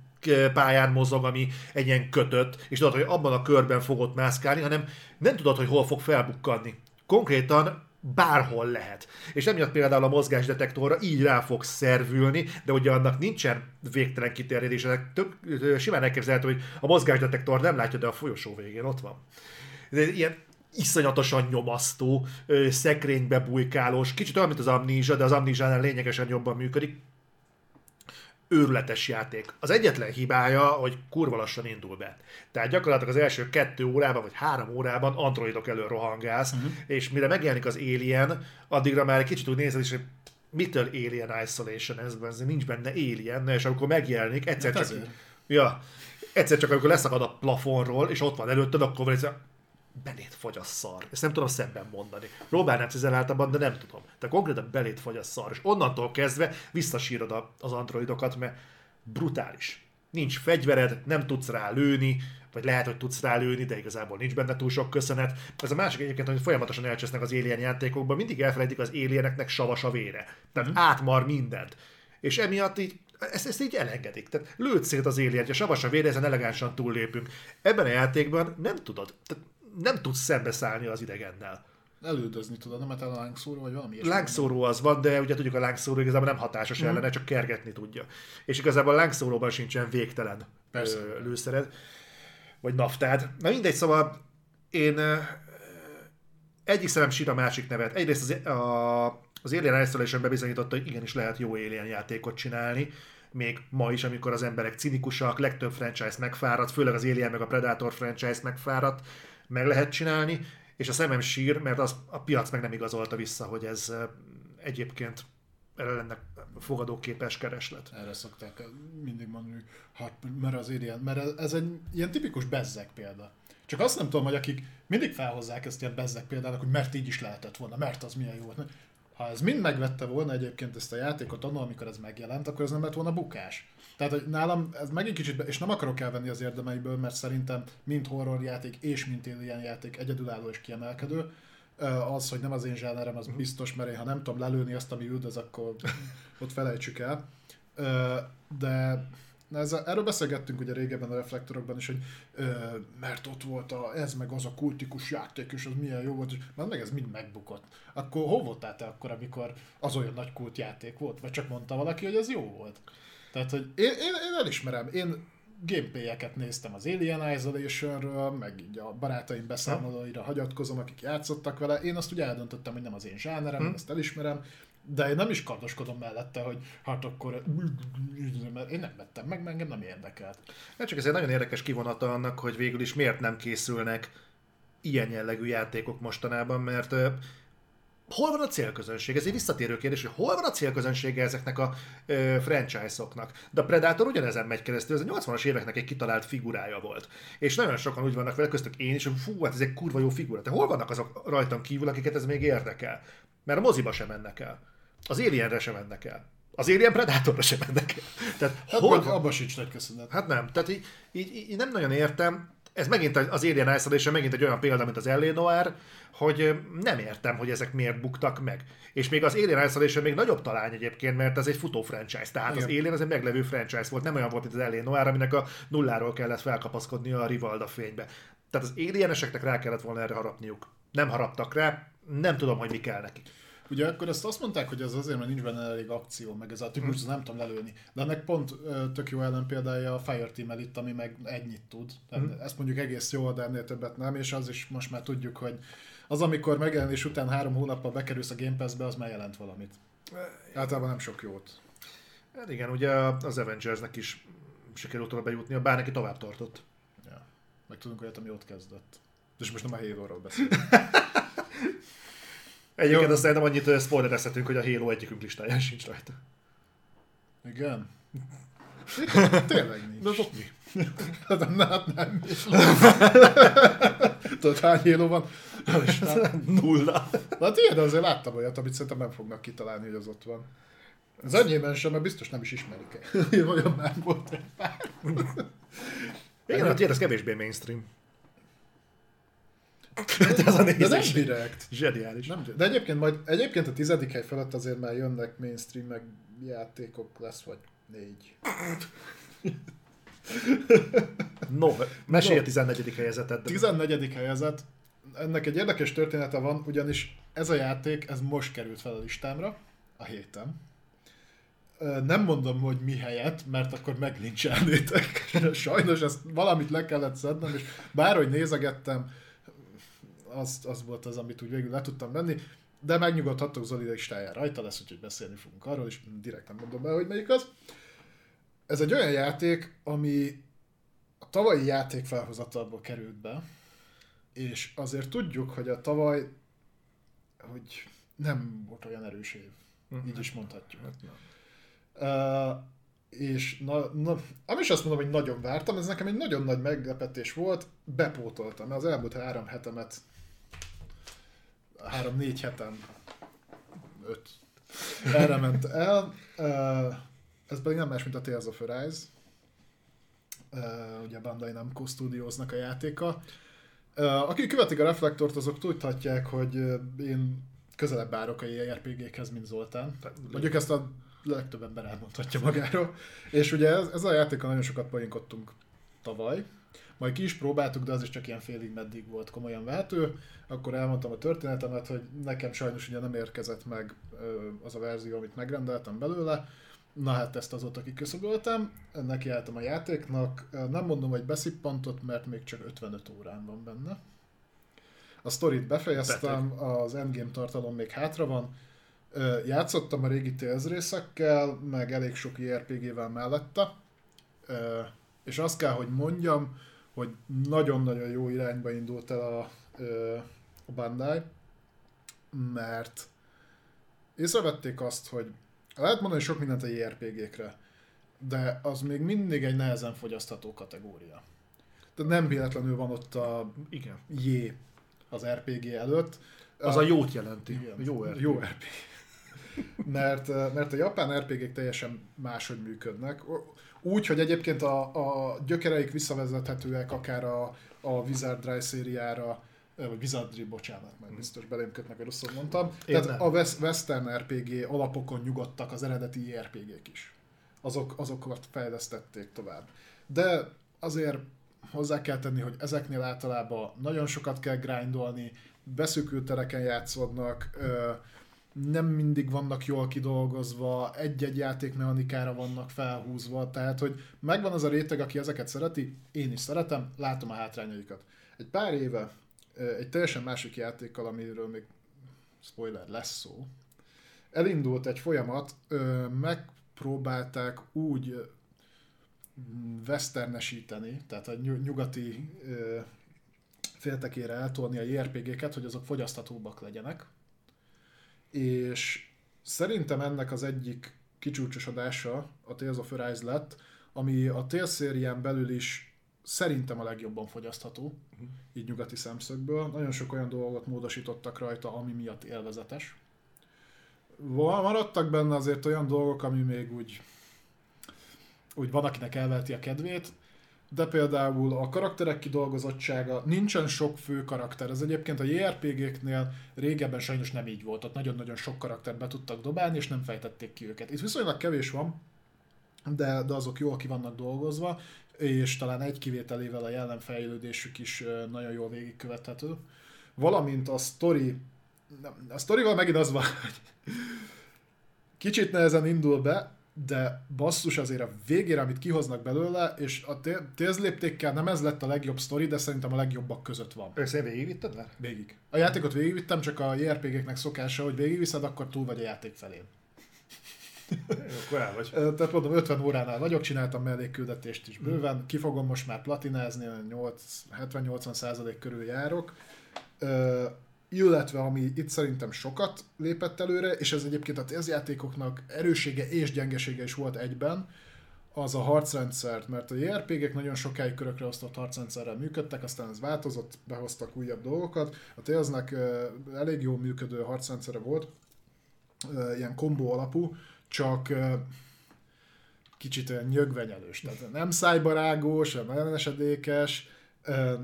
pályán mozog, ami egy ilyen kötött, és tudod, hogy abban a körben fogod mászkálni, hanem nem tudod, hogy hol fog felbukkanni. Konkrétan bárhol lehet. És emiatt például a mozgásdetektorra így rá fog szervülni, de ugye annak nincsen végtelen kiterjedés, tök, simán elképzelhető, hogy a mozgásdetektor nem látja, de a folyosó végén ott van. Ez ilyen iszonyatosan nyomasztó, szekrénybe bujkálós, kicsit olyan, mint az Amnesia, de az Amnesia lényegesen jobban működik. Őrületes játék. Az egyetlen hibája, hogy kurva lassan indul be. Tehát gyakorlatilag az első kettő órában, vagy három órában androidok elől rohangálsz, uh-huh. és mire megjelenik az Alien, addigra már egy kicsit úgy nézed, és hogy mitől Alien Isolation ez, ez nincs benne Alien, és amikor megjelenik, egyszer hát csak... Ja, egyszer csak amikor leszakad a plafonról, és ott van előtted, akkor van ez belét fogy a szar. Ezt nem tudom szemben mondani. Próbálnám cizeláltabban, de nem tudom. Tehát konkrétan belét fogy a szar. És onnantól kezdve visszasírod az androidokat, mert brutális. Nincs fegyvered, nem tudsz rá lőni, vagy lehet, hogy tudsz rá lőni, de igazából nincs benne túl sok köszönet. Ez a másik egyébként, hogy folyamatosan elcsesznek az Alien játékokban, mindig elfelejtik az alieneknek savas a vére. Tehát mm. átmar mindent. És emiatt így ezt, ezt így elengedik. Tehát lőd szét az alien a savas a vére, ezen elegánsan túllépünk. Ebben a játékban nem tudod. Tehát nem tudsz szembeszállni az idegennel. Elődözni tudod, nem mert a lángszóró, vagy valami ilyesmi. Lángszóró az van, de ugye tudjuk, a lángszóró igazából nem hatásos mm. ellene, csak kergetni tudja. És igazából a lángszóróban sincsen végtelen Persze. lőszered, vagy naftád. Na mindegy, szóval én egyik szemem sír a másik nevet. Egyrészt az, a, az Alien Isolation bebizonyította, hogy igenis lehet jó Alien játékot csinálni, még ma is, amikor az emberek cinikusak, legtöbb franchise megfáradt, főleg az Alien meg a Predator franchise megfáradt, meg lehet csinálni, és a szemem sír, mert az, a piac meg nem igazolta vissza, hogy ez egyébként erre lenne fogadóképes kereslet. Erre szokták mindig mondani, hát, mert az ilyen, mert ez egy ilyen tipikus bezzek példa. Csak azt nem tudom, hogy akik mindig felhozzák ezt ilyen bezzek példának, hogy mert így is lehetett volna, mert az milyen jó volt. Ha ez mind megvette volna egyébként ezt a játékot annól, amikor ez megjelent, akkor ez nem lett volna bukás. Tehát, hogy nálam ez megint kicsit, be, és nem akarok elvenni az érdemeiből, mert szerintem mind horror játék és mint ilyen játék egyedülálló és kiemelkedő. Az, hogy nem az én zsánerem, az biztos, mert én ha nem tudom lelőni azt, ami üldöz, akkor ott felejtsük el. De Na ez a, erről beszélgettünk ugye régebben a reflektorokban is, hogy ö, mert ott volt a, ez meg az a kultikus játék, és az milyen jó volt, és már meg ez mind megbukott. Akkor hol voltál te akkor, amikor az olyan nagy kult játék volt? Vagy csak mondta valaki, hogy ez jó volt? Tehát, hogy én, én, én elismerem, én gameplay-eket néztem az Alien Isolation-ről, meg így a barátaim beszámolóira hagyatkozom, akik játszottak vele. Én azt ugye eldöntöttem, hogy nem az én zsánerem, hmm. ezt elismerem, de én nem is kardoskodom mellette, hogy hát akkor mert én nem vettem meg, mert engem nem érdekelt. Hát csak ez egy nagyon érdekes kivonata annak, hogy végül is miért nem készülnek ilyen jellegű játékok mostanában, mert hol van a célközönség? Ez egy visszatérő kérdés, hogy hol van a célközönsége ezeknek a ö, franchise-oknak. De a Predator ugyanezen megy keresztül, ez a 80-as éveknek egy kitalált figurája volt. És nagyon sokan úgy vannak vele, köztük én is, hogy fú, hát ez egy kurva jó figura. De hol vannak azok rajtam kívül, akiket ez még érdekel? Mert a moziba sem mennek el. Az Alienre sem mennek el. Az Alien Predatorra sem mennek el. Tehát hát hol? Abba sincs nagy köszönet. Hát nem. Tehát így, így, így, nem nagyon értem. Ez megint az Alien Isolation megint egy olyan példa, mint az L.A. Noir, hogy nem értem, hogy ezek miért buktak meg. És még az Alien Isolation még nagyobb talány egyébként, mert ez egy futó franchise. Tehát Igen. az Alien az egy meglevő franchise volt, nem olyan volt, mint az L.A. Noir, aminek a nulláról kellett felkapaszkodni a Rivalda fénybe. Tehát az alieneseknek rá kellett volna erre harapniuk. Nem haraptak rá, nem tudom, hogy mi kell nekik. Ugye akkor ezt azt mondták, hogy ez azért, mert nincs benne elég akció, meg ez a típus, hmm. nem tudom lelőni. De ennek pont tök jó ellenpéldája a Fireteam itt, ami meg ennyit tud. Hmm. Ezt mondjuk egész jó, de ennél többet nem, és az is most már tudjuk, hogy az, amikor megjelenés után három hónappal bekerülsz a Game Pass-be, az már jelent valamit. Általában nem sok jót. Hát igen, ugye az Avengersnek is sikerült oda bejutni, bár neki tovább tartott. Ja. Meg tudunk olyat, ami ott kezdett. És most nem a Halo-ról beszélünk. Egyébként azt szerintem annyit spoilerezhetünk, hogy a Halo egyikünk listáján sincs rajta. Igen. Tényleg nincs. De mi? Hát nem, hát nem. Tudod, hány Halo van? Nulla. Na hát ilyen, de azért láttam olyat, amit szerintem nem fognak kitalálni, hogy az ott van. Az enyémben sem, mert biztos nem is ismerik el. Olyan már volt egy pár. Igen, hát ez kevésbé mainstream. De, ez a de nem direkt. Zseniális. Nem, de egyébként majd, egyébként a tizedik hely felett azért már jönnek mainstream meg játékok lesz, vagy négy. no, mesélj no. a 14. helyezetet. 14. helyezet. Ennek egy érdekes története van, ugyanis ez a játék, ez most került fel a listámra, a héten. Nem mondom, hogy mi helyett, mert akkor meglincselnétek. Sajnos ezt valamit le kellett szednem, és bárhogy nézegettem, az, az volt az, amit úgy végül le tudtam venni, de megnyugodhatok, Zoli listáján rajta lesz, úgyhogy beszélni fogunk arról, és direkt nem mondom be, hogy melyik az. Ez egy olyan játék, ami a tavalyi játék felhozatalból került be, és azért tudjuk, hogy a tavaly, hogy nem volt olyan erős év. Uh-huh. Így is mondhatjuk. Uh, és na, na, nem is azt mondom, hogy nagyon vártam, ez nekem egy nagyon nagy meglepetés volt, bepótoltam, mert az elmúlt három hetemet három-négy heten, öt, erre ment el. Ez pedig nem más, mint a Tales of Arise. Ugye a Bandai Namco Studiosnak a játéka. Akik követik a Reflektort, azok tudhatják, hogy én közelebb állok a JRPG-khez, mint Zoltán. Mondjuk ezt a legtöbb ember elmondhatja magáról. És ugye ez, ez a játékon nagyon sokat poénkodtunk tavaly, majd ki is próbáltuk, de az is csak ilyen félig meddig volt komolyan vehető. Akkor elmondtam a történetemet, hogy nekem sajnos ugye nem érkezett meg az a verzió, amit megrendeltem belőle. Na hát ezt azóta kiküszöböltem, nekiálltam a játéknak. Nem mondom, hogy beszippantott, mert még csak 55 órán van benne. A sztorit befejeztem, Beteg. az endgame tartalom még hátra van. Játszottam a régi Tales részekkel, meg elég sok JRPG-vel mellette. És azt kell, hogy mondjam, hogy nagyon-nagyon jó irányba indult el a, a Bandai, mert észrevették azt, hogy lehet mondani sok mindent a JRPG-kre, de az még mindig egy nehezen fogyasztható kategória. Tehát nem véletlenül van ott a Igen. J az RPG előtt. Az a, a jót jelenti. Igen, jó RPG. Jó RPG. mert, mert a japán RPG-k teljesen máshogy működnek. Úgy, hogy egyébként a, a gyökereik visszavezethetőek akár a, a Wizard Dry szériára, vagy Wizardry, bocsánat, mert biztos belém kötnek, hogy rosszul mondtam. Én Tehát nem. a Western RPG alapokon nyugodtak az eredeti RPG-k is. azok, azokat fejlesztették tovább. De azért hozzá kell tenni, hogy ezeknél általában nagyon sokat kell grindolni, beszűkült tereken játszódnak, nem mindig vannak jól kidolgozva, egy-egy játékmechanikára vannak felhúzva, tehát hogy megvan az a réteg, aki ezeket szereti, én is szeretem, látom a hátrányaikat. Egy pár éve egy teljesen másik játékkal, amiről még spoiler lesz szó, elindult egy folyamat, megpróbálták úgy westernesíteni, tehát a nyugati féltekére eltolni a JRPG-ket, hogy azok fogyaszthatóbbak legyenek. És szerintem ennek az egyik kicsúcsosodása a Tales of Arise lett, ami a Tales szérián belül is szerintem a legjobban fogyasztható, uh-huh. így nyugati szemszögből. Nagyon sok olyan dolgot módosítottak rajta, ami miatt élvezetes. Maradtak benne azért olyan dolgok, ami még úgy, úgy van, akinek elveheti a kedvét, de például a karakterek kidolgozottsága, nincsen sok fő karakter. Ez egyébként a JRPG-knél régebben sajnos nem így volt. Ott nagyon-nagyon sok karaktert be tudtak dobálni, és nem fejtették ki őket. Itt viszonylag kevés van, de, de azok jól ki vannak dolgozva, és talán egy kivételével a jelenfejlődésük is nagyon jól végigkövethető. Valamint a story, a storyval megint az van, hogy kicsit nehezen indul be, de basszus azért a végére, amit kihoznak belőle, és a Tales léptékkel nem ez lett a legjobb sztori, de szerintem a legjobbak között van. Össze végigvitted már? Végig. A játékot végigvittem, csak a JRPG-knek szokása, hogy végigviszed, akkor túl vagy a játék felén. Akkor el vagy. Tehát mondom, 50 óránál vagyok, csináltam mellékküldetést is bőven, ki fogom most már platinázni, 70-80 százalék körül járok illetve ami itt szerintem sokat lépett előre, és ez egyébként a játékoknak erősége és gyengesége is volt egyben, az a harcrendszer, mert a JRPG-ek nagyon sokáig körökre osztott harcrendszerrel működtek, aztán ez változott, behoztak újabb dolgokat. A Talesnek elég jó működő harcrendszere volt, ilyen kombó alapú, csak kicsit olyan nyögvenyelős, tehát nem szájbarágos, nem esedékes,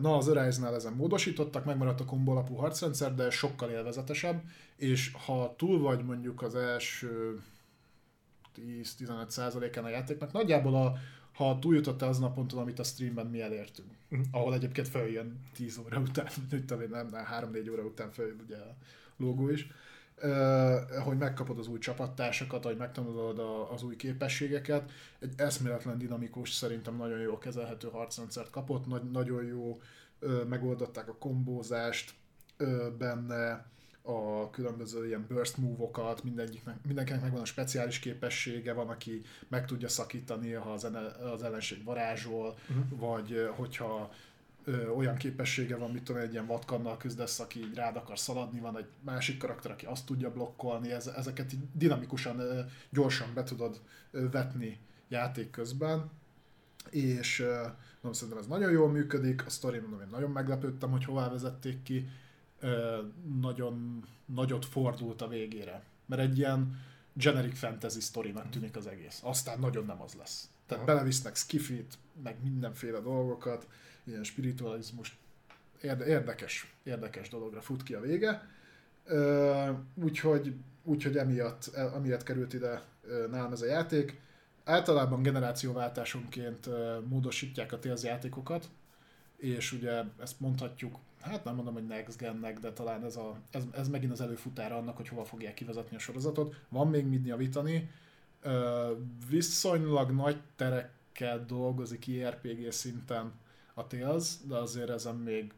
Na, az Arise-nál ezen módosítottak, megmaradt a kombo alapú harcrendszer, de sokkal élvezetesebb, és ha túl vagy mondjuk az első 10-15%-án a játéknak, nagyjából a, ha túljutott az naponton, amit a streamben mi elértünk, uh-huh. ahol egyébként feljön 10 óra után, nem, nem 3-4 óra után feljön ugye a logó is, hogy megkapod az új csapattársakat, hogy megtanulod az új képességeket. Egy eszméletlen dinamikus, szerintem nagyon jó kezelhető harcrendszert kapott, Nagy, nagyon jó megoldották a kombózást benne, a különböző ilyen burst move-okat, mindenkinek megvan a speciális képessége, van, aki meg tudja szakítani, ha az, az ellenség varázsol, uh-huh. vagy hogyha ö, olyan képessége van, mit tudom, egy ilyen vatkannal küzdesz, aki így rád akar szaladni, van egy másik karakter, aki azt tudja blokkolni, ez, ezeket így dinamikusan, ö, gyorsan be tudod ö, vetni játék közben, és ö, mondom, szerintem ez nagyon jól működik, a sztori mondom, én nagyon meglepődtem, hogy hová vezették ki, ö, nagyon nagyot fordult a végére, mert egy ilyen generic fantasy sztorinak tűnik az egész, aztán nagyon nem az lesz. Tehát belevisznek skifit, meg mindenféle dolgokat, ilyen spiritualizmus érdekes, érdekes dologra fut ki a vége. Úgyhogy, úgyhogy emiatt, emiatt került ide nálam ez a játék. Általában generációváltásonként módosítják a Tales játékokat, és ugye ezt mondhatjuk, hát nem mondom, hogy next gennek, de talán ez, a, ez, ez megint az előfutára annak, hogy hova fogják kivezetni a sorozatot. Van még mit javítani, viszonylag nagy terekkel dolgozik IRPG szinten a Tales, de azért ezen még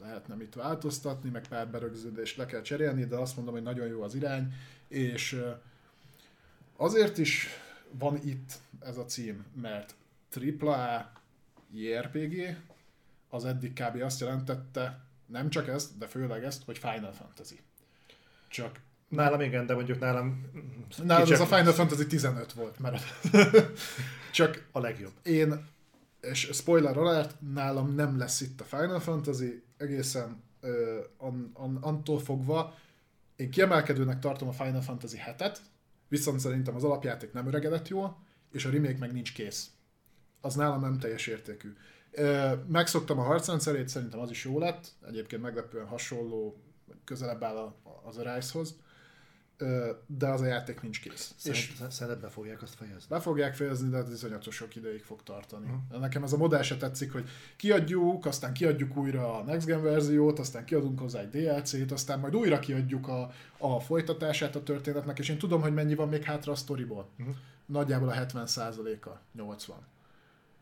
lehetne mit változtatni, meg pár berögződést le kell cserélni, de azt mondom, hogy nagyon jó az irány, és azért is van itt ez a cím, mert AAA JRPG az eddig kb. azt jelentette, nem csak ezt, de főleg ezt, hogy Final Fantasy. Csak Nálam igen, de mondjuk nálam... Nálam ez a Final Fantasy 15 volt, mert csak a legjobb. Én és spoiler alert, nálam nem lesz itt a Final Fantasy, egészen uh, an, an, antól fogva, én kiemelkedőnek tartom a Final Fantasy 7-et, viszont szerintem az alapjáték nem öregedett jól, és a remake meg nincs kész. Az nálam nem teljes értékű. Megszoktam a harcrendszerét, szerintem az is jó lett, egyébként meglepően hasonló, közelebb áll az Arise-hoz, de az a játék nincs kész. és szerinted be fogják azt fejezni? Be fogják fejezni, de ez iszonyatos sok ideig fog tartani. Uh-huh. Nekem ez a modell se tetszik, hogy kiadjuk, aztán kiadjuk újra a Next Gen verziót, aztán kiadunk hozzá egy DLC-t, aztán majd újra kiadjuk a, a folytatását a történetnek, és én tudom, hogy mennyi van még hátra a storyból. Uh-huh. Nagyjából a 70%-a, 80.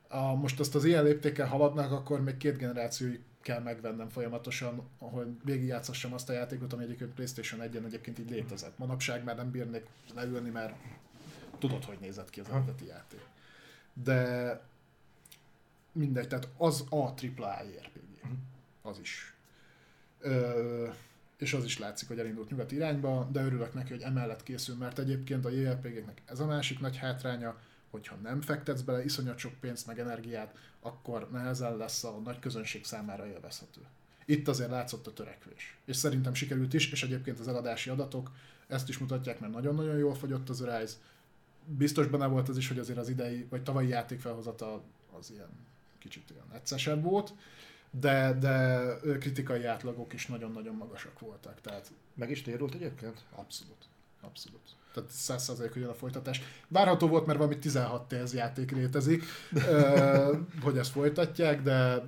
A, most azt az ilyen léptékkel haladnak, akkor még két generációig kell megvennem folyamatosan, hogy végigjátszassam azt a játékot, ami egyébként PlayStation 1-en egyébként így létezett. Manapság már nem bírnék leülni, mert tudod, hogy nézett ki az eredeti játék. De mindegy, tehát az a AAA RPG. Mhm. Az is. Ö, és az is látszik, hogy elindult nyugat irányba, de örülök neki, hogy emellett készül, mert egyébként a JRPG-nek ez a másik nagy hátránya, hogyha nem fektetsz bele iszonyat sok pénzt meg energiát, akkor nehezen lesz a nagy közönség számára élvezhető. Itt azért látszott a törekvés. És szerintem sikerült is, és egyébként az eladási adatok ezt is mutatják, mert nagyon-nagyon jól fogyott az Rise. Biztos benne volt az is, hogy azért az idei, vagy tavalyi játékfelhozata az ilyen kicsit olyan egyszerűsebb volt, de, de kritikai átlagok is nagyon-nagyon magasak voltak. Tehát... Meg is térült egyébként? Abszolút. Abszolút tehát 100% hogy jön a folytatás. Várható volt, mert valami 16 TS játék létezik, hogy ezt folytatják, de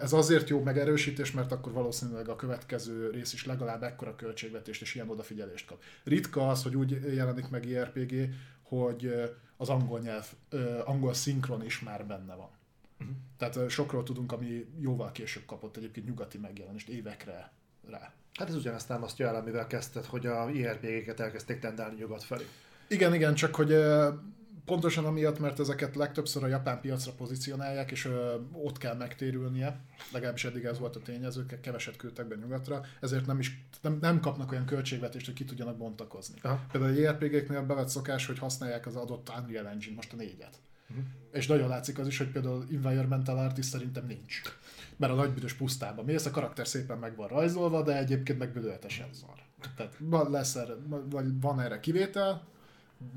ez azért jó megerősítés, mert akkor valószínűleg a következő rész is legalább ekkora költségvetést és ilyen odafigyelést kap. Ritka az, hogy úgy jelenik meg IRPG, hogy az angol nyelv, angol szinkron is már benne van. Uh-huh. Tehát sokról tudunk, ami jóval később kapott egyébként nyugati megjelenést, évekre rá. Hát ez ugyanezt támasztja el, amivel kezdted, hogy a IRPG-ket elkezdték tendálni nyugat felé. Igen, igen, csak hogy pontosan amiatt, mert ezeket legtöbbször a japán piacra pozícionálják, és ott kell megtérülnie, legalábbis eddig ez volt a tényező, keveset küldtek be nyugatra, ezért nem, is, nem, nem kapnak olyan költségvetést, hogy ki tudjanak bontakozni. Aha. Például a JRPG-knél bevett szokás, hogy használják az adott Unreal Engine, most a négyet. Uh-huh. És nagyon látszik az is, hogy például Environmental Artist szerintem nincs mert a nagybüdös pusztában mész, a karakter szépen meg van rajzolva, de egyébként meg bődöltesen szar. Tehát lesz erre, vagy van erre kivétel,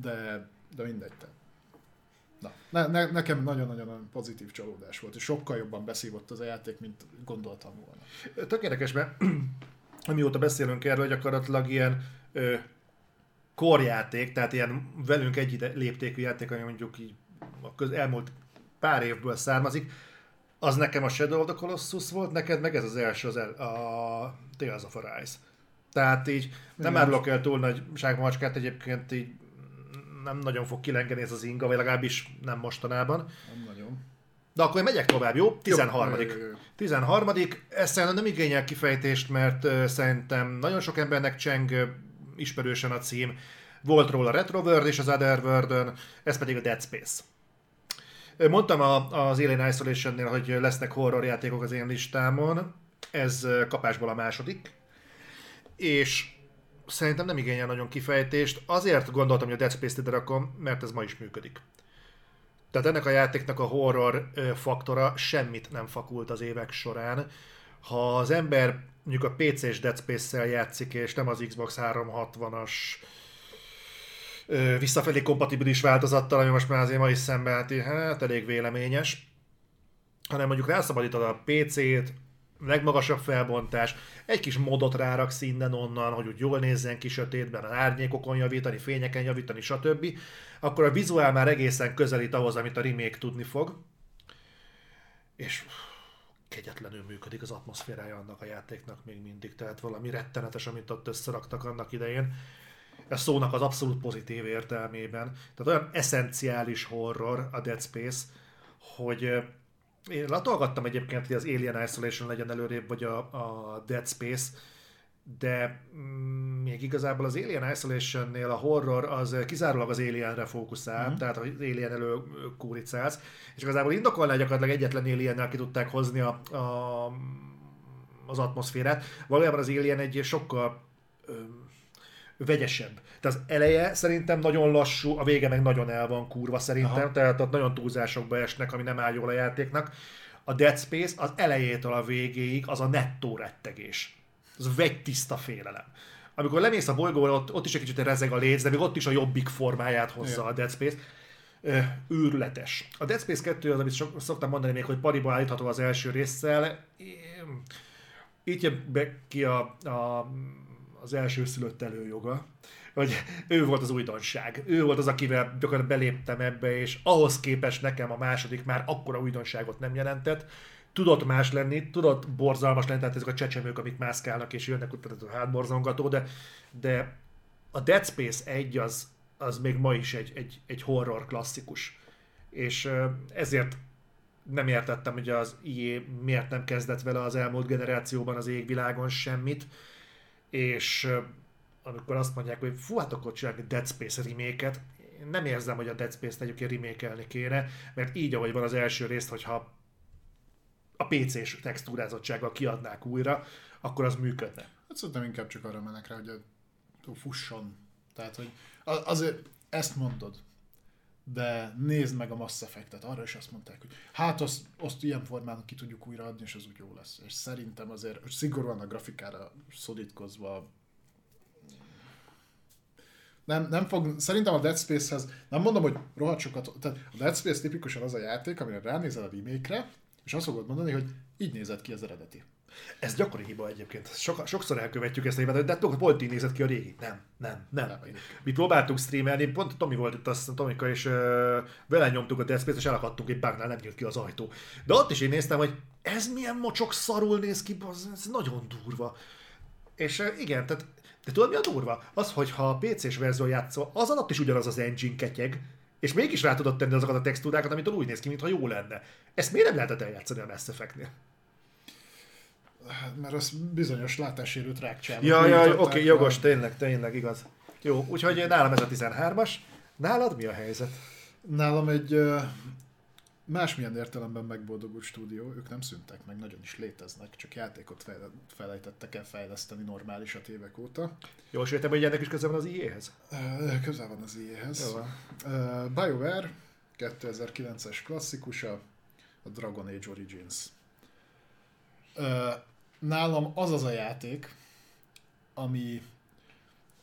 de, de mindegy. Te. Na, ne, ne, nekem nagyon-nagyon pozitív csalódás volt, és sokkal jobban beszívott az a játék, mint gondoltam volna. Tök érdekes, mert amióta beszélünk erről, gyakorlatilag ilyen ö, korjáték, tehát ilyen velünk egy léptékű játék, ami mondjuk így a köz, elmúlt pár évből származik, az nekem a Shadow of the Colossus volt, neked meg ez az első, az el, a Tales of Arise. Tehát így nem árulok el túl nagy ságmacskát, egyébként így nem nagyon fog kilengeni ez az inga, vagy legalábbis nem mostanában. Nem nagyon. De akkor én megyek tovább, jó? 13. Jó, jó, jó. 13. Ez szerintem nem igényel kifejtést, mert szerintem nagyon sok embernek cseng ismerősen a cím. Volt róla Retroworld és az Otherworld, ez pedig a Dead Space. Mondtam a, az Alien Isolation-nél, hogy lesznek horror játékok az én listámon. Ez kapásból a második. És szerintem nem igényel nagyon kifejtést. Azért gondoltam, hogy a Dead Space-t ide rakom, mert ez ma is működik. Tehát ennek a játéknak a horror faktora semmit nem fakult az évek során. Ha az ember mondjuk a PC-s Dead Space-szel játszik, és nem az Xbox 360-as visszafelé kompatibilis változattal, ami most már azért mai szemben hát, hát elég véleményes, hanem mondjuk rászabadítod a PC-t, legmagasabb felbontás, egy kis modot ráraksz innen onnan, hogy úgy jól nézzen ki sötétben, az árnyékokon javítani, fényeken javítani, stb. Akkor a vizuál már egészen közelít ahhoz, amit a remake tudni fog. És kegyetlenül működik az atmoszférája annak a játéknak még mindig, tehát valami rettenetes, amit ott összeraktak annak idején a szónak az abszolút pozitív értelmében. Tehát olyan eszenciális horror a Dead Space, hogy én latolgattam egyébként, hogy az Alien Isolation legyen előrébb, vagy a, a Dead Space, de mm, még igazából az Alien Isolation-nél a horror az kizárólag az Alienre fókuszál, mm-hmm. tehát az Alien elő kúricálsz, és igazából indokolná gyakorlatilag egyetlen alien ki tudták hozni a, a, az atmoszférát. Valójában az Alien egy sokkal vegyesebb. Tehát az eleje szerintem nagyon lassú, a vége meg nagyon el van kurva szerintem, Aha. tehát ott nagyon túlzásokba esnek, ami nem áll jól a játéknak. A Dead Space az elejétől a végéig az a nettó rettegés. Az vegy tiszta félelem. Amikor lemész a bolygóra, ott, ott is egy kicsit rezeg a léc, de még ott is a jobbik formáját hozza Igen. a Dead Space. Őrületes. A Dead Space 2 az, amit sok, szoktam mondani még, hogy pariba állítható az első résszel. Itt jön be ki a, a az első szülött előjoga, hogy ő volt az újdonság. Ő volt az, akivel gyakorlatilag beléptem ebbe, és ahhoz képest nekem a második már akkora újdonságot nem jelentett. Tudott más lenni, tudott borzalmas lenni, tehát ezek a csecsemők, amik mászkálnak és jönnek utána a hátborzongató, de, de a Dead Space 1 az, az még ma is egy, egy, egy horror klasszikus. És ezért nem értettem, hogy az IE miért nem kezdett vele az elmúlt generációban az égvilágon semmit, és amikor azt mondják, hogy fú, hát akkor csinálni Dead Space remake én nem érzem, hogy a Dead Space-t egyébként remake kéne, mert így, ahogy van az első részt, hogyha a PC-s textúrázottsággal kiadnák újra, akkor az működne. Hát szerintem inkább csak arra mennek rá, hogy a, fusson. Tehát, hogy azért ezt mondod, de nézd meg a Mass Effect-et, arra is azt mondták, hogy hát azt, azt ilyen formán ki tudjuk újraadni, és az úgy jó lesz. És szerintem azért szigorúan a grafikára szorítkozva nem, nem fog, szerintem a Dead Space-hez, nem mondom, hogy rohadt sokat, tehát a Dead Space tipikusan az a játék, amire ránézel a remake és azt fogod mondani, hogy így nézett ki az eredeti. Ez gyakori hiba egyébként. Sok, sokszor elkövetjük ezt a hibát, de pont így nézett ki a régi. Nem, nem, nem. nem Mi próbáltuk streamelni, pont Tomi volt itt, azt Tomika, és uh, vele nyomtuk a Dead Space, és elakadtunk egy bugnál, nem nyílt ki az ajtó. De ott is én néztem, hogy ez milyen mocsok szarul néz ki, ez, ez nagyon durva. És uh, igen, tehát de tudod mi a durva? Az, hogy ha a PC-s verzió játszol, az alatt is ugyanaz az engine ketyeg, és mégis rá tudod tenni azokat a textúrákat, amitől úgy néz ki, mintha jó lenne. Ezt miért nem lehetett eljátszani a Mass Effect-nél? Hát, mert az bizonyos látássérült rákcsával. Ja, ja, oké, okay, jogos, tényleg, tényleg, igaz. Jó, úgyhogy nálam ez a 13-as. Nálad mi a helyzet? Nálam egy másmilyen értelemben megboldogult stúdió, ők nem szüntek meg, nagyon is léteznek, csak játékot felejtettek el fejleszteni normálisat évek óta. Jó, és értem, hogy ennek is köze van az IE-hez? Közel van az IE-hez. Uh, BioWare, 2009-es klasszikusa, a Dragon Age Origins. Nálam az az a játék, ami...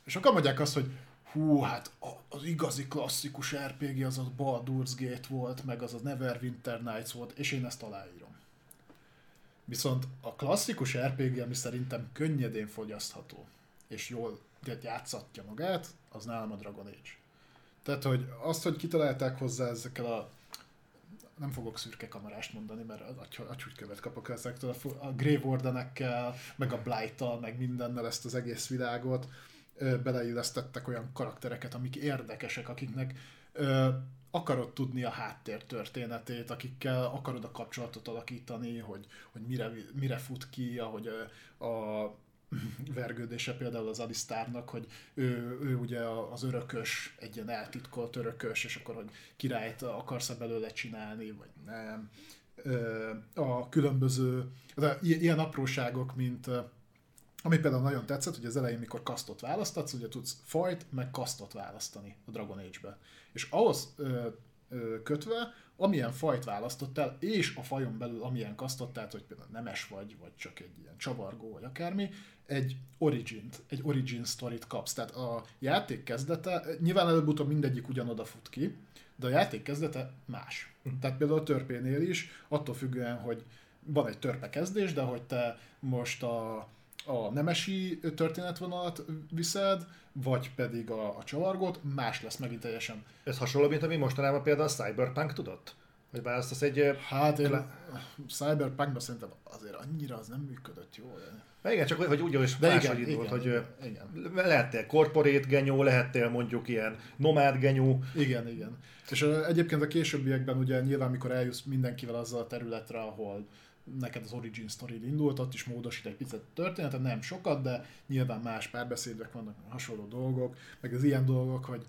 Sokan mondják azt, hogy hú, hát az igazi klasszikus RPG az a Baldur's Gate volt, meg az a Neverwinter Nights volt, és én ezt aláírom. Viszont a klasszikus RPG, ami szerintem könnyedén fogyasztható, és jól játszatja magát, az nálam a Dragon Age. Tehát, hogy azt, hogy kitalálták hozzá ezekkel a nem fogok szürke kamarást mondani, mert agyhúgykövet kapok ezektől, a Grave Wardenekkel, meg a blight meg mindennel ezt az egész világot, beleillesztettek olyan karaktereket, amik érdekesek, akiknek ö, akarod tudni a háttér történetét, akikkel akarod a kapcsolatot alakítani, hogy, hogy mire, mire fut ki, ahogy a, a vergődése például az Alisztárnak, hogy ő, ő ugye az örökös, egy ilyen eltitkolt örökös, és akkor, hogy királyt akarsz-e belőle csinálni, vagy nem. A különböző, de ilyen apróságok, mint ami például nagyon tetszett, hogy az elején, mikor kasztot választatsz, ugye tudsz fajt, meg kasztot választani a Dragon Age-be. És ahhoz ö, ö, kötve, amilyen fajt választottál, és a fajon belül amilyen kasztot, tehát hogy például nemes vagy, vagy csak egy ilyen csavargó, vagy akármi, egy origin egy origin story kapsz. Tehát a játék kezdete, nyilván előbb-utóbb mindegyik ugyanoda fut ki, de a játék kezdete más. Hm. Tehát például a törpénél is, attól függően, hogy van egy törpe kezdés, de hogy te most a a nemesi történetvonalat viszed, vagy pedig a, a csavargót, más lesz megint teljesen. Ez hasonló, mint ami mostanában például a Cyberpunk tudott? Hogy választasz egy... Hát én Cyberpunkban szerintem azért annyira az nem működött jól. De igen, csak hogy úgy, hogy De igen, igen, volt, hogy igen, igen. lehettél corporate genyó, lehettél mondjuk ilyen nomád genyó. Igen, igen. És egyébként a későbbiekben ugye nyilván, mikor eljussz mindenkivel azzal a területre, ahol neked az origin story indult, ott is módosít egy picit történetet, nem sokat, de nyilván más párbeszédek vannak, hasonló dolgok, meg az ilyen dolgok, hogy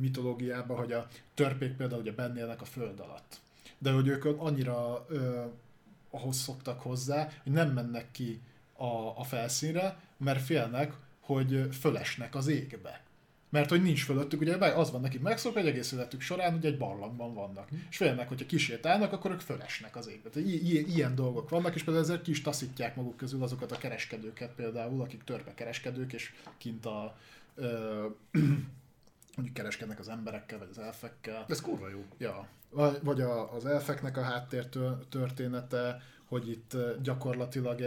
mitológiában, hogy a törpék például ugye bennélnek a föld alatt. De hogy ők annyira uh, ahhoz szoktak hozzá, hogy nem mennek ki a, a felszínre, mert félnek, hogy fölesnek az égbe mert hogy nincs fölöttük, ugye az van nekik megszokva, hogy egész életük során ugye egy barlangban vannak. Mm. És félnek, hogyha kisétálnak, akkor ők fölesnek az égbe. Tehát ilyen, ilyen dolgok vannak, és például ezért ki is taszítják maguk közül azokat a kereskedőket például, akik törpe kereskedők, és kint a ö, mondjuk kereskednek az emberekkel, vagy az elfekkel. Ez kurva jó. Ja. Vagy, a, az elfeknek a háttér története, hogy itt gyakorlatilag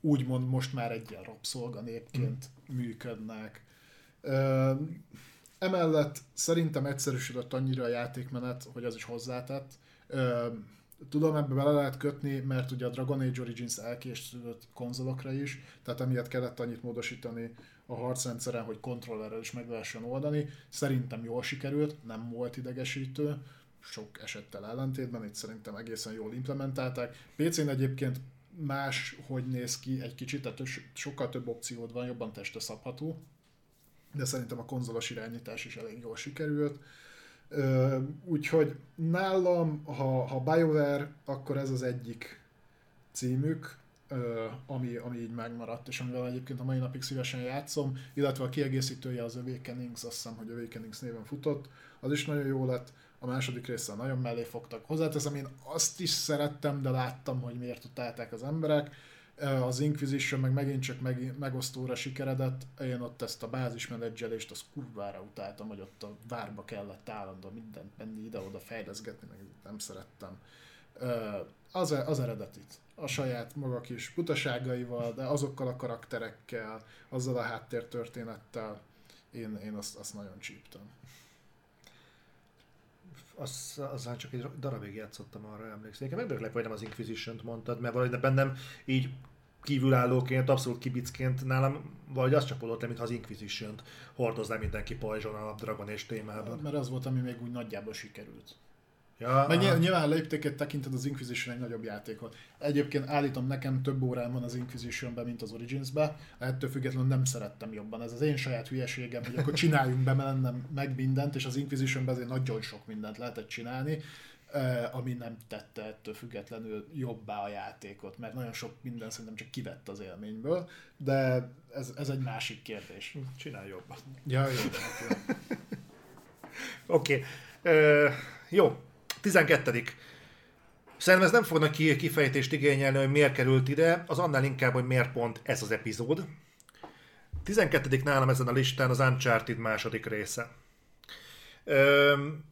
úgymond most már egy ilyen rabszolga népként mm. működnek. Emellett szerintem egyszerűsödött annyira a játékmenet, hogy az is hozzátett. Tudom, ebbe bele lehet kötni, mert ugye a Dragon Age Origins elkészült konzolokra is, tehát emiatt kellett annyit módosítani a harcrendszeren, hogy kontrollerrel is meg lehessen oldani. Szerintem jól sikerült, nem volt idegesítő, sok esettel ellentétben, itt szerintem egészen jól implementálták. PC-n egyébként más, hogy néz ki egy kicsit, tehát sokkal több opciód van, jobban testre szabható, de szerintem a konzolos irányítás is elég jól sikerült. Úgyhogy nálam, ha, ha BioWare, akkor ez az egyik címük, ami, ami így megmaradt, és amivel egyébként a mai napig szívesen játszom, illetve a kiegészítője az Awakenings, azt hiszem, hogy Awakenings néven futott, az is nagyon jó lett, a második része nagyon mellé fogtak. Hozzáteszem, én azt is szerettem, de láttam, hogy miért utálták az emberek. Az Inquisition meg megint csak meg, megosztóra sikeredett, én ott ezt a bázismenedzselést, az kurvára utáltam, hogy ott a várba kellett állandóan mindent menni ide-oda fejleszgetni, meg nem szerettem. Az, az eredetit, a saját maga kis butaságaival, de azokkal a karakterekkel, azzal a háttértörténettel, én, én azt, azt nagyon csíptem az, azzal csak egy darabig játszottam, arra emlékszem. Nekem megdöglek, hogy nem az Inquisition-t mondtad, mert valahogy bennem így kívülállóként, abszolút kibicként nálam vagy az csapódott le, mintha az Inquisition-t hordozná mindenki pajzson a Dragon és témában. Mert az volt, ami még úgy nagyjából sikerült. Ja, Meg nyilván, nyilván léptéket tekinted az Inquisition egy nagyobb játékot. Egyébként állítom, nekem több órám van az Inquisition-ben, mint az Origins-be, ettől függetlenül nem szerettem jobban. Ez az én saját hülyeségem, hogy akkor csináljunk be mennem meg mindent, és az Inquisition-ben azért nagyon sok mindent lehetett csinálni, ami nem tette ettől függetlenül jobbá a játékot, mert nagyon sok minden szerintem csak kivett az élményből, de ez, ez egy másik kérdés. Csinálj jobban. Ja, jó. Oké. Okay. Uh, jó, 12. Szerintem ez nem fognak ki, kifejtést igényelni, hogy miért került ide, az annál inkább, hogy miért pont ez az epizód. 12. nálam ezen a listán az Uncharted második része. Öm,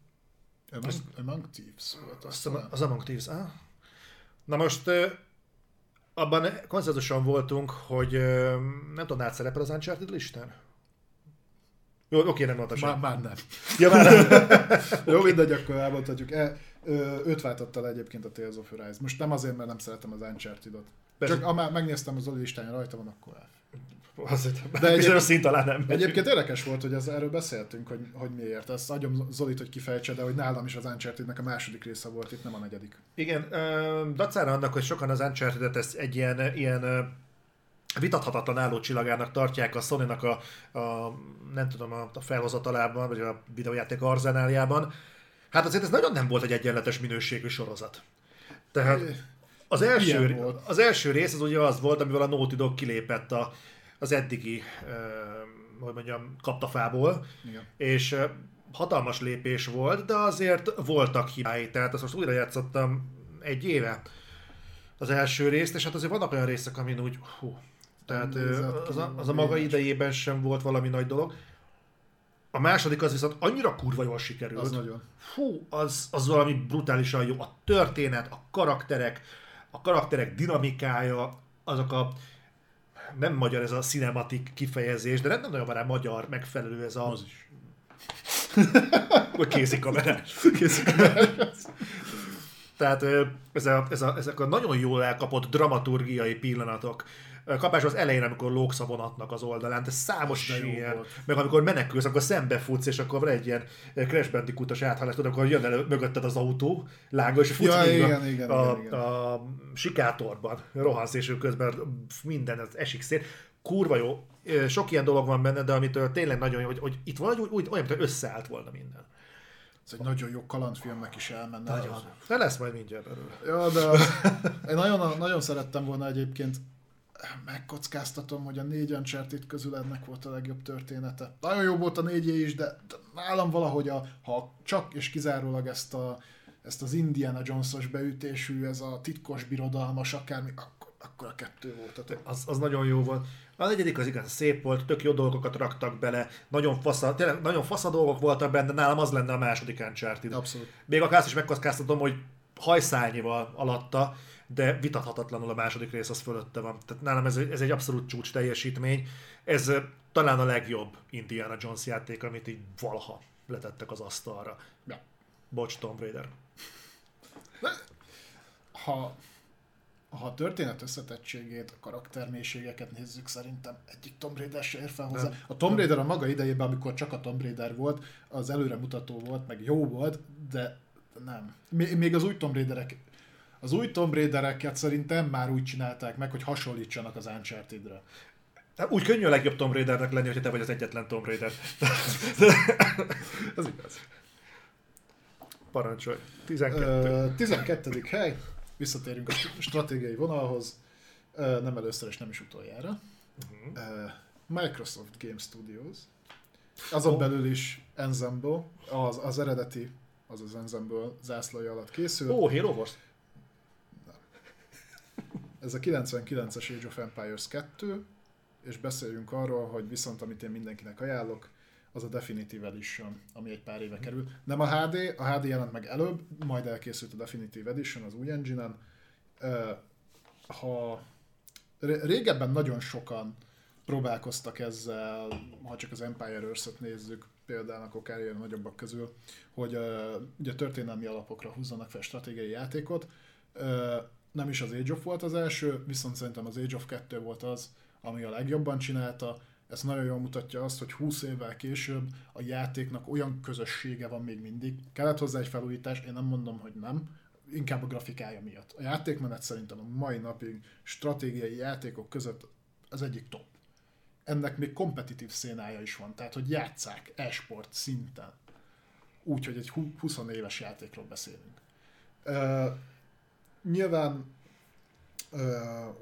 Among, Among Thieves volt. Azt az, az Among Thieves, ah? Na most abban konszenzuson voltunk, hogy nem tudom, átszerepel az Uncharted listán? Jó, oké, nem mondta sem. Már, már nem. Ja, már nem. Jó, mindegy, akkor elmondhatjuk. E, őt váltotta le egyébként a Tales of Arise. Most nem azért, mert nem szeretem az Uncharted-ot. Csak amár megnéztem az Oli listáján, rajta van, akkor el. Azért, de egyébként, szint talán nem. Egyébként érdekes volt, hogy az, erről beszéltünk, hogy, hogy miért. Ezt adjam Zolit, hogy kifejtse, de hogy nálam is az uncharted a második része volt, itt nem a negyedik. Igen, dacára annak, hogy sokan az Uncharted-et ezt egy ilyen, ilyen vitathatatlan álló csillagának tartják a sony a, a, nem tudom, a, a felhozatalában, vagy a videójáték arzenáljában. Hát azért ez nagyon nem volt egy egyenletes minőségű sorozat. Tehát az első, az első rész az ugye az volt, amivel a Naughty Dog kilépett a, az eddigi, uh, hogy mondjam, kaptafából, Igen. és uh, hatalmas lépés volt, de azért voltak hibái, tehát azt most újra játszottam egy éve az első részt, és hát azért vannak olyan részek, amin úgy, hú, tehát az a, az a maga idejében sem volt valami nagy dolog. A második az viszont annyira kurva jól sikerült. Az nagyon. Fú, az, az valami brutálisan jó. A történet, a karakterek, a karakterek dinamikája, azok a nem magyar ez a cinematik kifejezés, de nem, nagyon van rá magyar megfelelő ez a... Az is. Kézikamerás. kézikamerás. Tehát ez a, ez a, ezek a nagyon jól elkapott dramaturgiai pillanatok, kapás az elején, amikor lóksz a vonatnak az oldalán, de számos ilyen, volt. meg amikor menekülsz, akkor futsz, és akkor van egy ilyen Crash Bandicoot-os áthallás, tudod, akkor jön elő mögötted az autó, lángol, és futsz ja, igen, a, igen, a, igen, a, sikátorban, rohansz, és közben minden az esik szét. Kurva jó, sok ilyen dolog van benne, de amitől tényleg nagyon jó, hogy, hogy itt valahogy úgy, olyan, mint összeállt volna minden. Ez egy nagyon jó kalandfilmnek is elmenne. Nagyon. De lesz majd mindjárt belőle. Ja, de az, én nagyon, nagyon szerettem volna egyébként megkockáztatom, hogy a négy Uncharted közül ennek volt a legjobb története. Nagyon jó volt a négyé is, de nálam valahogy, a, ha csak és kizárólag ezt, a, ezt az Indiana Jones-os beütésű, ez a titkos birodalmas akármi, akkor, akkor a kettő volt. A az, az nagyon jó volt. A negyedik az igaz, szép volt, tök jó dolgokat raktak bele, nagyon fasza, tényleg nagyon fasza dolgok voltak benne, nálam az lenne a második Uncharted. Abszolút. Még akár azt is megkockáztatom, hogy hajszányival alatta, de vitathatatlanul a második rész az fölötte van. Tehát nálam ez, ez egy abszolút csúcs teljesítmény. Ez talán a legjobb Indiana Jones játék, amit így valaha letettek az asztalra. Ja. Bocs, Tomb Raider. Ha, ha a történet összetettségét, a karaktermélységeket nézzük, szerintem egyik Tomb Raider se ér fel hozzá. A Tomb Raider a maga idejében, amikor csak a Tomb Raider volt, az előremutató volt, meg jó volt, de nem. Még az új Tomb Raiderek az új Tomb Raidereket szerintem már úgy csinálták meg, hogy hasonlítsanak az Uncharted-re. Úgy könnyű a legjobb Tomb Raidernek lenni, hogyha te vagy az egyetlen Tomb Raider. Ez igaz. Parancsolj. 12. Ö, 12. hely. Visszatérünk a stratégiai vonalhoz. Ö, nem először és nem is utoljára. Uh-huh. Microsoft Game Studios. Azon oh. belül is Ensemble, az, az eredeti, az az Ensemble zászlója alatt készül. Ó, Halo Wars. Ez a 99-es Age of Empires 2, és beszéljünk arról, hogy viszont amit én mindenkinek ajánlok, az a Definitive Edition, ami egy pár éve került. Nem a HD, a HD jelent meg előbb, majd elkészült a Definitive Edition az új engine Ha régebben nagyon sokan próbálkoztak ezzel, ha csak az Empire Earth-et nézzük, például akkor akár a nagyobbak közül, hogy uh, ugye történelmi alapokra húzzanak fel stratégiai játékot. Uh, nem is az Age of volt az első, viszont szerintem az Age of 2 volt az, ami a legjobban csinálta. Ez nagyon jól mutatja azt, hogy 20 évvel később a játéknak olyan közössége van még mindig. Kellett hozzá egy felújítás, én nem mondom, hogy nem, inkább a grafikája miatt. A játékmenet szerintem a mai napig stratégiai játékok között az egyik top. Ennek még kompetitív szénája is van, tehát hogy játszák e-sport szinten. Úgyhogy egy 20 éves játékról beszélünk. Uh, nyilván uh,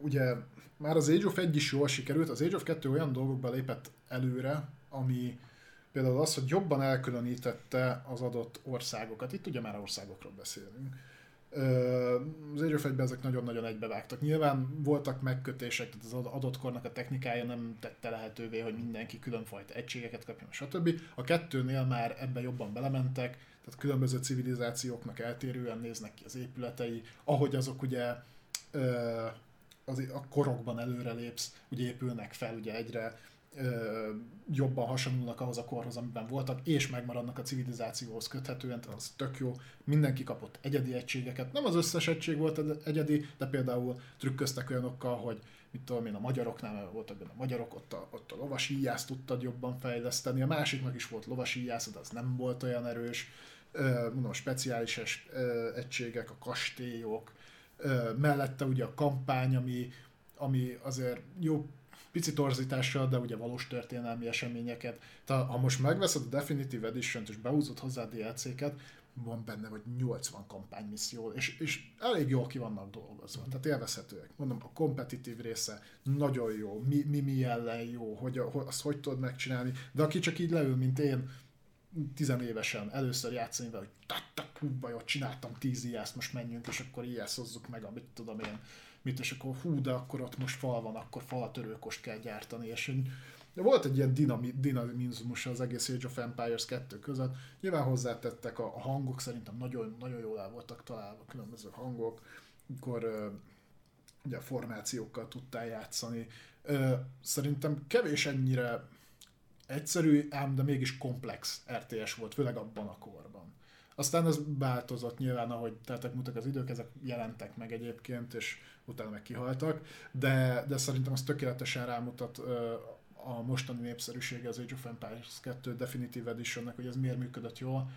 ugye már az Age of 1 is jól sikerült, az Age of 2 olyan dolgokba lépett előre, ami például az, hogy jobban elkülönítette az adott országokat. Itt ugye már országokról beszélünk. Az Age of 1 ezek nagyon-nagyon egybevágtak. Nyilván voltak megkötések, tehát az adott kornak a technikája nem tette lehetővé, hogy mindenki különfajta egységeket kapjon, stb. A kettőnél már ebbe jobban belementek, tehát különböző civilizációknak eltérően néznek ki az épületei, ahogy azok ugye az, a korokban előrelépsz, ugye épülnek fel, ugye egyre ö, jobban hasonlulnak ahhoz a korhoz, amiben voltak, és megmaradnak a civilizációhoz köthetően, tehát az tök jó. Mindenki kapott egyedi egységeket. Nem az összes egység volt egyedi, de például trükköztek olyanokkal, hogy mit tudom én, a magyaroknál voltak benne a magyarok, ott a, ott a lovasi íjász tudtad jobban fejleszteni, a másiknak is volt lovasi íjász, de az nem volt olyan erős mondom, a speciális egységek, a kastélyok, mellette ugye a kampány, ami, ami azért jó pici torzítással, de ugye valós történelmi eseményeket. Tehát ha most megveszed a Definitive Edition-t és behúzod hozzá a DLC-ket, van benne vagy 80 kampánymisszió, és, és elég jól ki vannak dolgozva, tehát élvezhetőek. Mondom, a kompetitív része nagyon jó, mi, mi, mi ellen jó, hogy, azt hogy tudod megcsinálni, de aki csak így leül, mint én, tizenévesen először játszani vele, hogy tattak, hú, baj, csináltam tíz ijást, most menjünk, és akkor ijászozzuk meg, amit tudom én, mit, és akkor hú, de akkor ott most fal van, akkor faltörőkost kell gyártani, és volt egy ilyen dinami, dinamizmus az egész Age of Empires 2 között. Nyilván hozzátettek a, a hangok, szerintem nagyon, nagyon jól el voltak találva különböző hangok, amikor uh, ugye formációkkal tudtál játszani. Szerintem kevés ennyire egyszerű, ám de mégis komplex RTS volt, főleg abban a korban. Aztán ez változott nyilván, ahogy teltek mutak az idők, ezek jelentek meg egyébként, és utána meg kihaltak, de, de szerintem az tökéletesen rámutat a mostani népszerűsége az Age of Empires 2 Definitive Editionnek, hogy ez miért működött jól,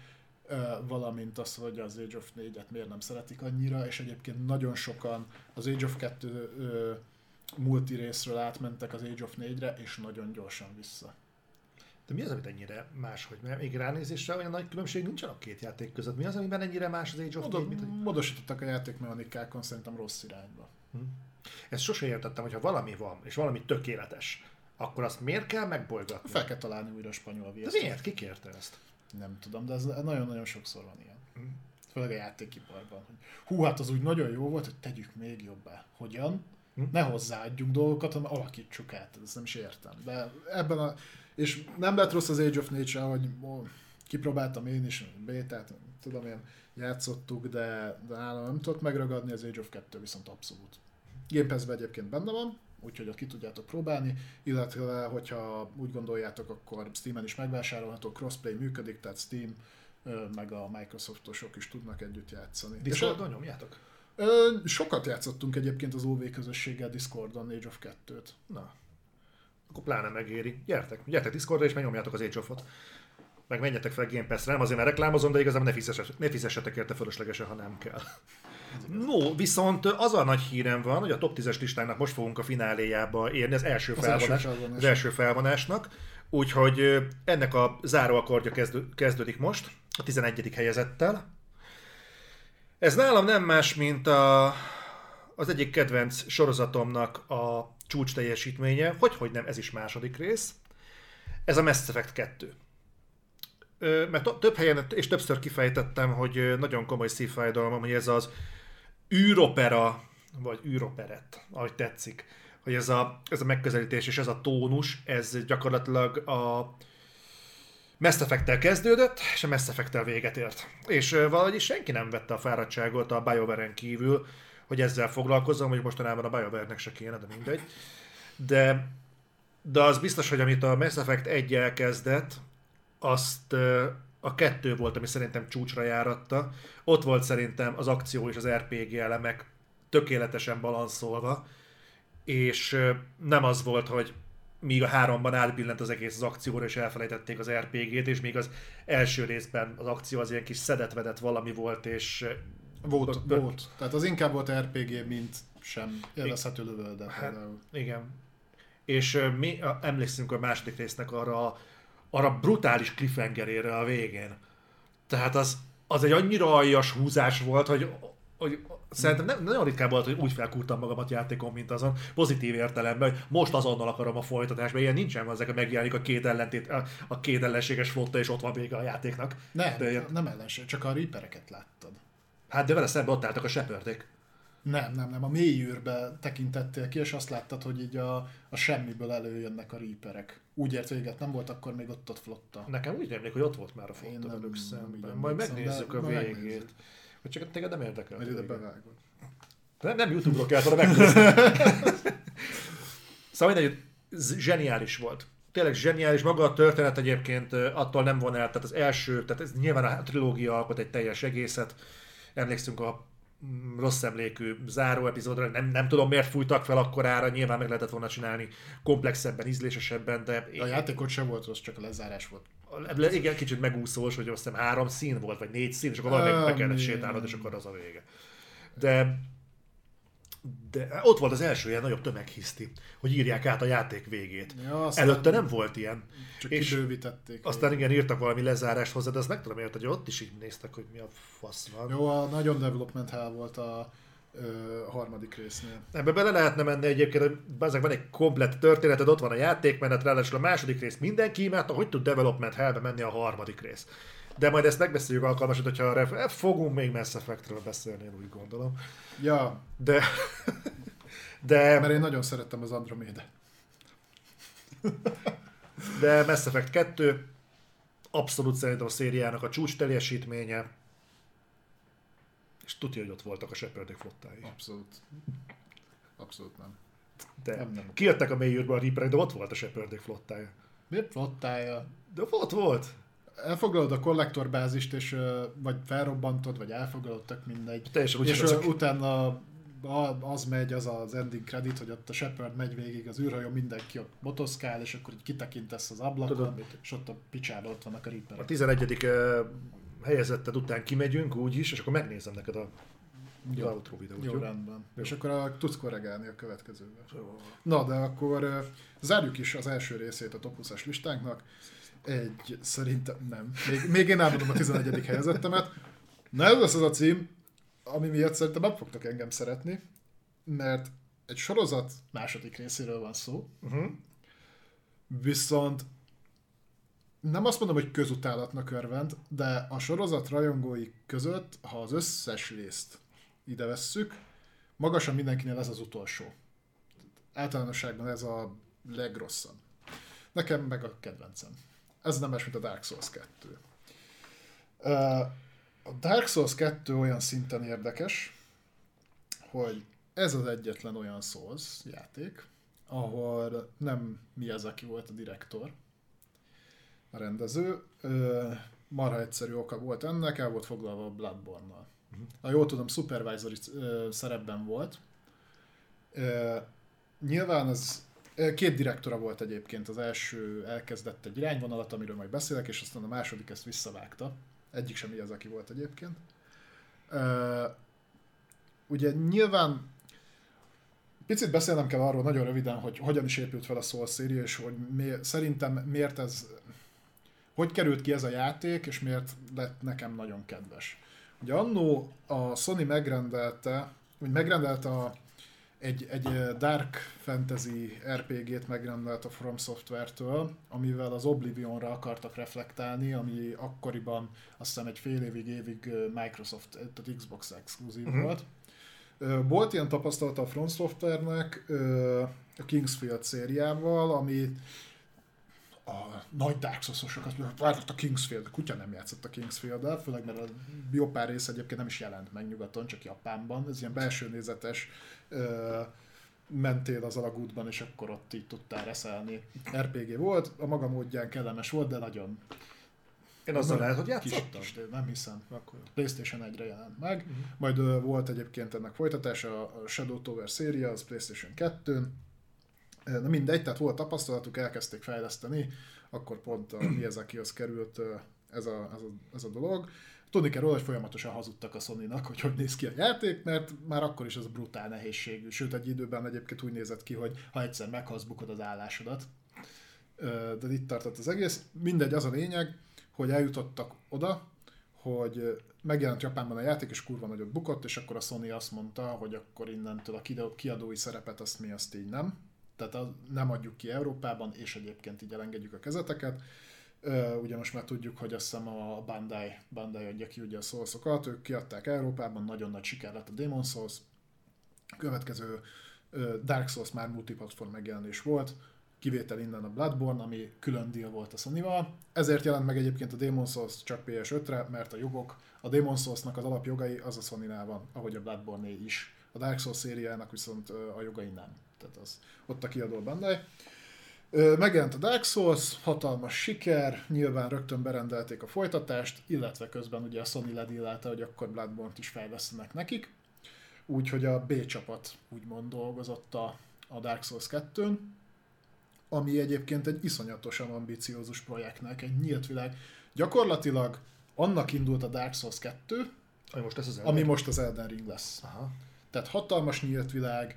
valamint az, hogy az Age of 4-et miért nem szeretik annyira, és egyébként nagyon sokan az Age of 2 multi részről átmentek az Age of 4-re, és nagyon gyorsan vissza. De mi az, amit ennyire más, hogy mert még ránézésre olyan nagy különbség nincsen a két játék között. Mi az, amiben ennyire más az Age of Modo- mint, hogy... Módosítottak a játékmechanikákon szerintem rossz irányba. Hm. Ezt sose értettem, hogyha valami van, és valami tökéletes, akkor azt miért kell megbolygatni? Fel kell találni újra a spanyol viaszt. De miért? Ki kérte ezt? Nem tudom, de ez nagyon-nagyon sokszor van ilyen. Hm. Főleg a játékiparban. Hogy, hú, hát az úgy nagyon jó volt, hogy tegyük még jobbá. Hogyan? Hm? Ne hozzáadjunk dolgokat, hanem alakítsuk át. Ezt nem is értem. De ebben a és nem lett rossz az Age of Nature, hogy ó, kipróbáltam én is, bétát, tudom én, játszottuk, de, de nálam nem tudott megragadni, az Age of 2 viszont abszolút. Game Pass-ben egyébként benne van, úgyhogy ott ki tudjátok próbálni, illetve hogyha úgy gondoljátok, akkor Steam-en is megvásárolható, crossplay működik, tehát Steam meg a Microsoftosok is tudnak együtt játszani. Discordon nyomjátok? Sokat játszottunk egyébként az OV közösséggel Discordon Age of 2-t. Na, akkor pláne megéri. Gyertek, gyertek Discordra és megnyomjátok az Age of-ot. Meg menjetek fel Game Pass-re, nem azért, mert reklámozom, de igazából ne fizessetek, ne fizessetek érte fölöslegesen, ha nem kell. No, viszont az a nagy hírem van, hogy a top 10-es listának most fogunk a fináléjába érni, az első, Az első felvonás, felvonás. az első felvonásnak. Úgyhogy ennek a záróakordja kezdő, kezdődik most, a 11. helyezettel. Ez nálam nem más, mint a, az egyik kedvenc sorozatomnak a csúcs teljesítménye, hogy, hogy nem, ez is második rész. Ez a Mass Effect 2. Ö, Mert több helyen és többször kifejtettem, hogy nagyon komoly szívfájdalmam, hogy ez az űropera, vagy űroperett, ahogy tetszik, hogy ez a, ez a megközelítés és ez a tónus, ez gyakorlatilag a Mass Effect-tel kezdődött, és a Mass Effect-tel véget ért. És valahogy senki nem vette a fáradtságot a BioWare-en kívül, hogy ezzel foglalkozzon, hogy mostanában a BioWare-nek se kéne, de mindegy. De, de az biztos, hogy amit a Mass Effect 1 elkezdett, azt a kettő volt, ami szerintem csúcsra járatta. Ott volt szerintem az akció és az RPG elemek tökéletesen balanszolva, és nem az volt, hogy míg a háromban átbillent az egész az akcióra, és elfelejtették az RPG-t, és még az első részben az akció az ilyen kis szedetvedett valami volt, és Volt, Bö- volt. Tehát az inkább volt RPG, mint sem élvezhető lövölde Hát, például. Igen. És mi emlékszünk a második résznek arra, arra brutális cliffhangerére a végén. Tehát az, az egy annyira aljas húzás volt, hogy, hogy szerintem nem, nagyon ritkán volt, hogy úgy felkúrtam magamat játékon, mint azon, pozitív értelemben, hogy most azonnal akarom a folytatást, mert ilyen nincsen, ezek a megjelenik a két ellentét, a, a két ellenséges flotta, és ott van vége a játéknak. Nem, De nem ellenség, csak a Reapereket láttad. Hát de vele szemben ott álltak a sepördék. Nem, nem, nem. A mélyűrbe tekintettél ki, és azt láttad, hogy így a, a semmiből előjönnek a Reaperek. Úgy ért véget, nem volt akkor még ott ott flotta. Nekem úgy rémlik, hogy ott volt már a Én flotta nem- velük nem szemben. így Majd megnézzük de a végét. megnézzük. Vagy csak téged nem érdekel. Mert ide bevágod. Nem, nem YouTube-ról kellett volna megnézni. szóval mindegy, zseniális volt. Tényleg zseniális. Maga a történet egyébként attól nem von el. Tehát az első, tehát ez nyilván a trilógia alkot egy teljes egészet. Emlékszünk a mm, rossz emlékű záró epizódra, nem, nem tudom miért fújtak fel akkorára, nyilván meg lehetett volna csinálni komplexebben, ízlésesebben, de A játékot sem volt rossz, csak a lezárás volt. Le- Igen, kicsit megúszós, hogy azt hiszem három szín volt, vagy négy szín, és akkor valamelyik be kellett sétálnod, és akkor az a vége. De, de ott volt az első ilyen nagyobb tömeghiszti, hogy írják át a játék végét. Ja, aztán Előtte nem volt ilyen. Csak és kibővítették. Aztán igen, írtak valami lezárást hozzá, de azt meg tudom érteni, hogy ott is így néztek, hogy mi a fasz van. Jó, a nagyon development hell volt a ö, harmadik résznél. Ebbe bele lehetne menni egyébként, hogy ezek van egy komplett történeted, ott van a játékmenet, ráadásul a második rész mindenki imádta, hogy tud development hellbe menni a harmadik rész. De majd ezt megbeszéljük alkalmasat, hogyha arra eh, fogunk még Mass Effectről beszélni, én úgy gondolom. Ja, De, de, mert én nagyon szerettem az Andromeda. de Mass Effect 2 abszolút szerintem a szériának a csúcs teljesítménye, és tudja, hogy ott voltak a Shepardek flottái. Abszolút. Abszolút nem. De Nem, nem. kijöttek a mélyűrbe a Reaperek, de ott volt a Shepardek flottája. Miért flottája? De ott volt. Elfoglalod a kollektorbázist, és vagy felrobbantod, vagy elfoglalod, tök mindegy. Teljesen és ezek- utána a- az megy, az az ending credit, hogy ott a Shepard megy végig az űrhajó, mindenki ott motoszkál, és akkor így kitekintesz az ablakon, Tudod és ott a picsába ott vannak a A Reaperek. 11. eh, helyezetted után kimegyünk úgyis, és akkor megnézem neked a Jó. az outro videót. Jó, Jó, rendben. Jó. És akkor a, tudsz korrigálni a következővel. Jó. Na, de akkor zárjuk is az első részét a top 20-as listánknak. Egy, szerintem nem. Még, még én elmondom a 11. helyezettemet. Na ez lesz az a cím, ami miatt szerintem nem fogtok engem szeretni, mert egy sorozat második részéről van szó, Uh-huh. viszont nem azt mondom, hogy közutálatnak örvend, de a sorozat rajongói között, ha az összes részt ide vesszük, magasan mindenkinél ez az utolsó. Általánosságban ez a legrosszabb. Nekem meg a kedvencem. Ez nem más, mint a Dark Souls 2. Uh, A Dark Souls 2 olyan szinten érdekes, hogy ez az egyetlen olyan Souls játék, ahol nem mi az, aki volt a direktor, a rendező. Marha egyszerű oka volt ennek, el volt foglalva a Bloodborne-nal. Uh-huh. Ha jól tudom, supervisory szerepben volt. Nyilván az Két direktora volt egyébként, az első elkezdett egy irányvonalat, amiről majd beszélek, és aztán a második ezt visszavágta. Egyik sem az, aki volt egyébként. Ugye nyilván picit beszélnem kell arról nagyon röviden, hogy hogyan is épült fel a Soul széria, és hogy mi, szerintem miért ez, hogy került ki ez a játék, és miért lett nekem nagyon kedves. Ugye annó a Sony megrendelte, vagy megrendelte a egy, egy Dark Fantasy RPG-t megrendelt a From Software-től, amivel az Oblivionra akartak reflektálni, ami akkoriban azt hiszem egy fél évig, évig Microsoft, tehát Xbox exkluzív uh-huh. volt. Volt ilyen tapasztalata a From Software-nek a Kingsfield szériával, ami a nagy Dark Souls-osokat, várott a Kingsfield, a kutya nem játszott a Kingsfield-el, főleg mert a jó pár rész egyébként nem is jelent meg nyugaton, csak Japánban, ez ilyen belső nézetes ö, mentél az alagútban, és akkor ott így tudtál reszelni. RPG volt, a maga módján kellemes volt, de nagyon én azzal lehet, hogy játszottam? Kis, nem hiszem. Akkor. PlayStation 1-re jelent meg. Uh-huh. Majd uh, volt egyébként ennek folytatása, a Shadow Tower széria, az PlayStation 2 Na mindegy, tehát volt tapasztalatuk, elkezdték fejleszteni, akkor pont a Miyazakihoz került ez a, ez, a, ez a dolog. Tudni kell róla, hogy folyamatosan hazudtak a sony hogy hogy néz ki a játék, mert már akkor is az brutál nehézség. Sőt, egy időben egyébként úgy nézett ki, hogy ha egyszer meghalsz, bukod az állásodat. De itt tartott az egész. Mindegy, az a lényeg, hogy eljutottak oda, hogy megjelent Japánban a játék, és kurva nagyot bukott, és akkor a Sony azt mondta, hogy akkor innentől a kiadói szerepet azt mi azt így nem tehát nem adjuk ki Európában, és egyébként így elengedjük a kezeteket. Ugye most már tudjuk, hogy azt hiszem a Bandai, Bandai adja ki ugye a Souls-okat, ők kiadták Európában, nagyon nagy siker lett a Demon Souls. Következő Dark Souls már multiplatform megjelenés volt, kivétel innen a Bloodborne, ami külön deal volt a sony. Ezért jelent meg egyébként a Demon Souls csak PS5-re, mert a jogok, a Demon Souls-nak az alapjogai az a sony van, ahogy a bloodborne is. A Dark Souls szériának viszont a jogai nem tehát az ott a kiadó Bandai. Megjelent a Dark Souls, hatalmas siker, nyilván rögtön berendelték a folytatást, illetve közben ugye a Sony ledílálta, hogy akkor Bloodborne-t is fejlesztenek nekik. Úgyhogy a B csapat úgymond dolgozott a, a Dark Souls 2-n, ami egyébként egy iszonyatosan ambiciózus projektnek, egy nyílt világ. Gyakorlatilag annak indult a Dark Souls 2, ami most, ez az ami most az Elden Ring lesz. Aha. Tehát hatalmas nyílt világ,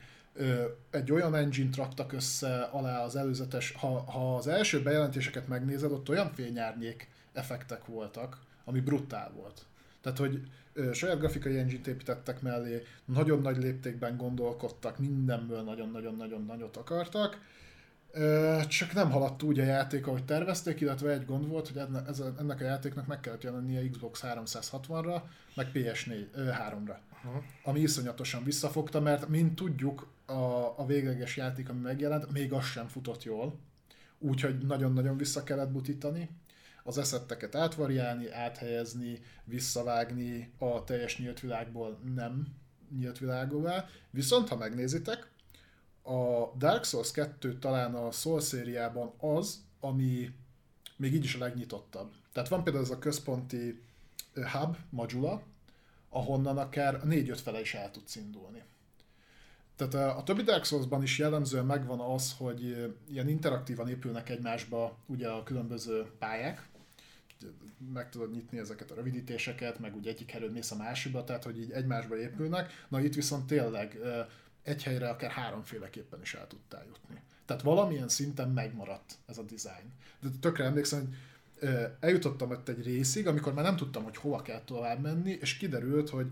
egy olyan engine raktak össze alá az előzetes, ha, ha az első bejelentéseket megnézed, ott olyan fényárnyék effektek voltak, ami brutál volt. Tehát, hogy ö, saját grafikai engine építettek mellé, nagyon nagy léptékben gondolkodtak, mindenből nagyon-nagyon-nagyon nagyot akartak, ö, csak nem haladt úgy a játék, ahogy tervezték, illetve egy gond volt, hogy enne, ez a, ennek a játéknak meg kellett jelennie Xbox 360-ra, meg PS4 3-ra. Uh-huh. Ami iszonyatosan visszafogta, mert mint tudjuk, a, a végleges játék, ami megjelent, még az sem futott jól, úgyhogy nagyon-nagyon vissza kellett butítani, az eszetteket átvariálni, áthelyezni, visszavágni a teljes nyílt világból nem nyílt világúvá. Viszont, ha megnézitek, a Dark Souls 2 talán a Soul szériában az, ami még így is a legnyitottabb. Tehát van például ez a központi hub, modula, ahonnan akár a 4-5 fele is el tudsz indulni. Tehát a, a többi Dark Souls-ban is jellemzően megvan az, hogy ilyen interaktívan épülnek egymásba ugye a különböző pályák, meg tudod nyitni ezeket a rövidítéseket, meg úgy egyik helyről mész a másikba, tehát hogy így egymásba épülnek. Na itt viszont tényleg egy helyre akár háromféleképpen is el tudtál jutni. Tehát valamilyen szinten megmaradt ez a design. De tökre emlékszem, hogy eljutottam ott egy részig, amikor már nem tudtam, hogy hova kell tovább menni, és kiderült, hogy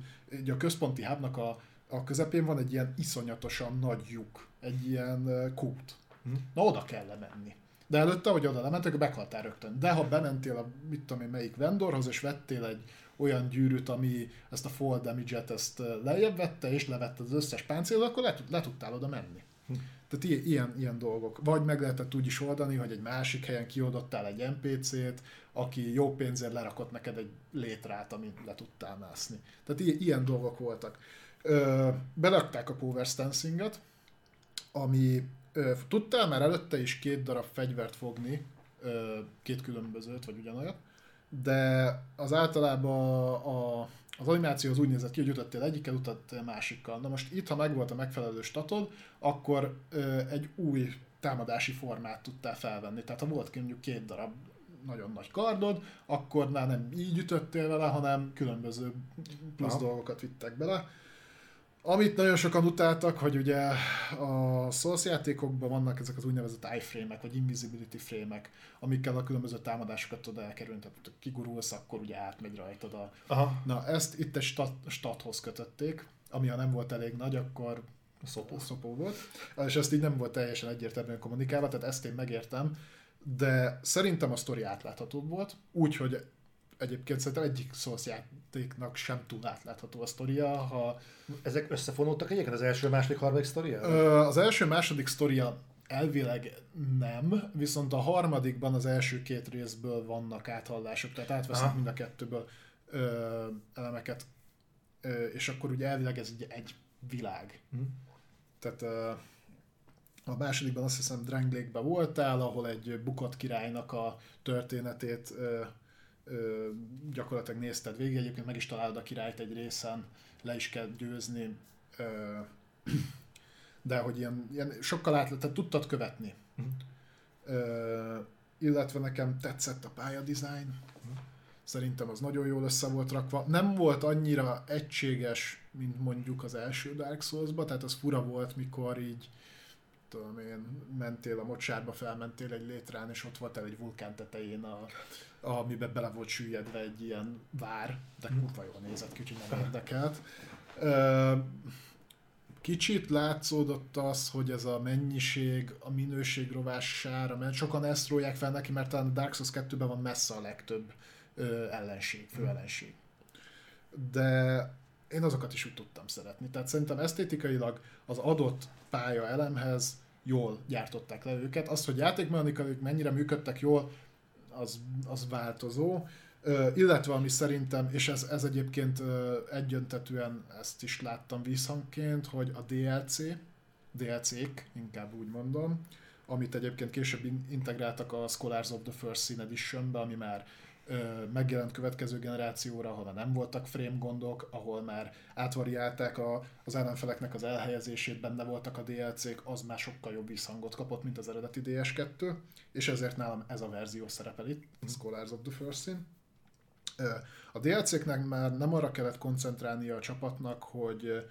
a központi hubnak a a közepén van egy ilyen iszonyatosan nagy lyuk, egy ilyen kút. Hm? Na oda kell lemenni. De előtte, hogy oda lementek, meghaltál rögtön. De ha bementél a mit tudom én melyik vendorhoz, és vettél egy olyan gyűrűt, ami ezt a fall damage-et ezt lejjebb vette, és levette az összes páncélt, akkor le, le tudtál oda menni. Hm. Tehát ilyen, ilyen, ilyen dolgok. Vagy meg lehetett úgy is oldani, hogy egy másik helyen kiodottál egy NPC-t, aki jó pénzért lerakott neked egy létrát, amit le tudtál mászni. Tehát ilyen, ilyen dolgok voltak. Ö, berakták a Power Stancinget, ami ö, tudtál már előtte is két darab fegyvert fogni, ö, két különbözőt, vagy ugyanolyat, de az általában a, az animáció az úgy nézett ki, hogy ütöttél egyikkel, ütöttél másikkal. Na most itt, ha megvolt a megfelelő statod, akkor ö, egy új támadási formát tudtál felvenni. Tehát ha volt ki mondjuk két darab nagyon nagy kardod, akkor már nem így ütöttél vele, hanem különböző plusz Aha. dolgokat vittek bele. Amit nagyon sokan utáltak, hogy ugye a Souls játékokban vannak ezek az úgynevezett iframe-ek, vagy invisibility frame-ek, amikkel a különböző támadásokat tudod elkerülni, tehát ha kigurulsz, akkor ugye átmegy rajtad a... Aha. Na ezt itt egy stat, stathoz kötötték, ami ha nem volt elég nagy, akkor szopó. szopó volt, és ezt így nem volt teljesen egyértelműen kommunikálva, tehát ezt én megértem, de szerintem a sztori átláthatóbb volt, úgyhogy egyébként szerintem egyik Souls játéknak sem túl átlátható a sztoria, ha... Ezek összefonódtak egyébként az első, második, harmadik sztoria? Az első, második sztoria elvileg nem, viszont a harmadikban az első két részből vannak áthallások, tehát átvesznek mind a kettőből ö, elemeket, ö, és akkor ugye elvileg ez egy, egy világ. Hm. Tehát ö, a másodikban azt hiszem Dranglékben voltál, ahol egy bukott királynak a történetét ö, ö, gyakorlatilag nézted végig, egyébként meg is találod a királyt egy részen, le is kell győzni, ö, de hogy ilyen, ilyen sokkal át, tehát tudtad követni. Uh-huh. Ö, illetve nekem tetszett a pályadizájn, uh-huh. szerintem az nagyon jól össze volt rakva. Nem volt annyira egységes, mint mondjuk az első Dark Souls-ba, tehát az fura volt, mikor így tudom én, mentél a mocsárba, felmentél egy létrán, és ott voltál egy vulkán tetején, a, a, amiben bele volt süllyedve egy ilyen vár, de hm. kurva jól nézett ki, úgyhogy nem érdekelt. Kicsit látszódott az, hogy ez a mennyiség, a minőség rovására, mert sokan ezt rólják fel neki, mert talán a Dark Souls 2-ben van messze a legtöbb ö, ellenség, fő hm. ellenség. De én azokat is úgy tudtam szeretni. Tehát szerintem esztétikailag az adott pálya elemhez jól gyártották le őket. Az, hogy játékmechanikailag mennyire működtek jól, az, az változó. Uh, illetve ami szerintem, és ez, ez egyébként uh, egyöntetően ezt is láttam visszhangként, hogy a DLC, DLC-k, inkább úgy mondom, amit egyébként később integráltak a Scholars of the First Sin Edition-be, ami már megjelent következő generációra, ahol nem voltak frame gondok, ahol már átvariálták a, az ellenfeleknek az elhelyezését, benne voltak a DLC-k, az már sokkal jobb visszhangot kapott, mint az eredeti DS2, és ezért nálam ez a verzió szerepel itt, mm. Scholars of the First Sin. A DLC-knek már nem arra kellett koncentrálnia a csapatnak, hogy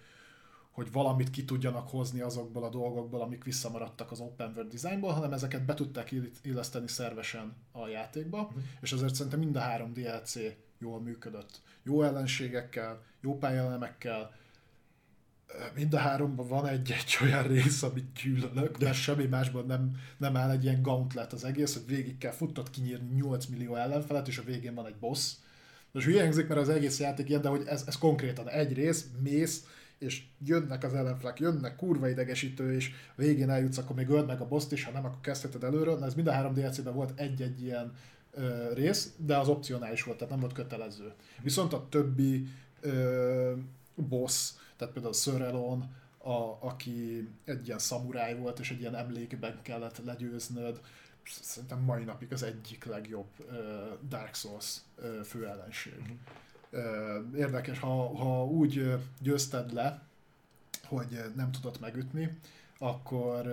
hogy valamit ki tudjanak hozni azokból a dolgokból, amik visszamaradtak az open world designból, hanem ezeket be tudták illeszteni szervesen a játékba, uh-huh. és ezért szerintem mind a három DLC jól működött. Jó ellenségekkel, jó pályalemekkel, mind a háromban van egy-egy olyan rész, amit gyűlölök, de semmi másban nem, nem áll egy ilyen gauntlet az egész, hogy végig kell futtat kinyírni 8 millió ellenfelet, és a végén van egy boss. Most hülye mert az egész játék ilyen, de hogy ez, ez konkrétan egy rész, mész, és jönnek az ellenfelek, jönnek, kurva idegesítő, és végén eljutsz, akkor még öld meg a boss is, ha nem, akkor kezdheted előről. Na ez mind a három DLC-ben volt egy-egy ilyen ö, rész, de az opcionális volt, tehát nem volt kötelező. Viszont a többi ö, boss, tehát például Sir Elon, a, aki egy ilyen szamuráj volt, és egy ilyen emlékben kellett legyőznöd, szerintem mai napig az egyik legjobb uh, Dark Souls uh, főellenség. Uh-huh érdekes, ha, ha úgy győzted le, hogy nem tudott megütni, akkor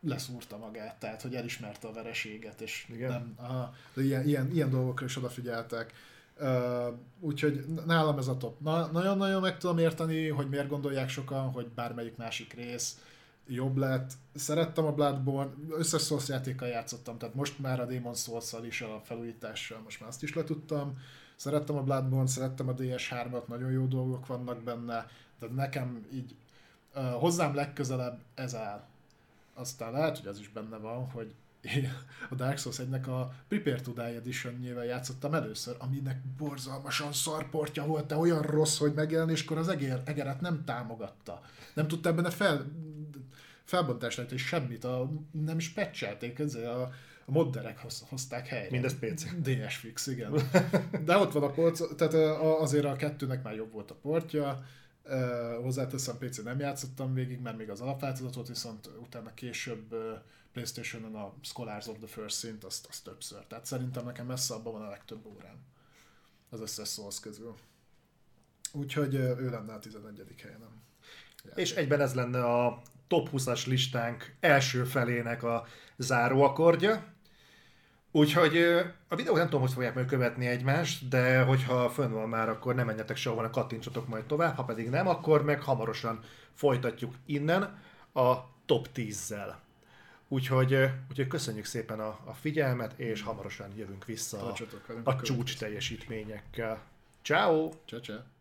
leszúrta magát, tehát hogy elismerte a vereséget, és Igen. nem, aha, de ilyen, ilyen, ilyen dolgokra is odafigyeltek. Uh, úgyhogy nálam ez a top. Na, nagyon-nagyon meg tudom érteni, hogy miért gondolják sokan, hogy bármelyik másik rész jobb lett. Szerettem a Bloodborne, összes Souls játékkal játszottam, tehát most már a Demon souls is a felújítással, most már azt is letudtam. Szerettem a Bloodborne, szerettem a DS3-at, nagyon jó dolgok vannak benne, de nekem így uh, hozzám legközelebb ez áll. Aztán lehet, hogy az is benne van, hogy a Dark Souls 1 a Prepare to Die edition játszottam először, aminek borzalmasan szarportja volt, de olyan rossz, hogy megjelenéskor az eger, egeret nem támogatta. Nem tudta benne fel felbontás lehet, és semmit, a, nem is patchelték, ez a, a modderek hoz, hozták helyre. Mindez PC. DS Fix, igen. De ott van a port, tehát azért a kettőnek már jobb volt a portja, hozzáteszem, PC nem játszottam végig, mert még az alapváltozat volt, viszont utána később Playstation-on a Scholars of the First Szint, azt, azt többször. Tehát szerintem nekem messze abban van a legtöbb órám az összes Souls közül. Úgyhogy ő lenne a 11. helyen. És egyben ez lenne a top 20-as listánk első felének a záróakordja. Úgyhogy a videók nem tudom, hogy fogják majd követni egymást, de hogyha fönn van már, akkor nem menjetek sehova, kattintsatok majd tovább, ha pedig nem, akkor meg hamarosan folytatjuk innen a top 10-zel. Úgyhogy, úgyhogy köszönjük szépen a, a figyelmet, és hamarosan jövünk vissza a, a csúcs teljesítményekkel. Ciao. Ciao, ciao.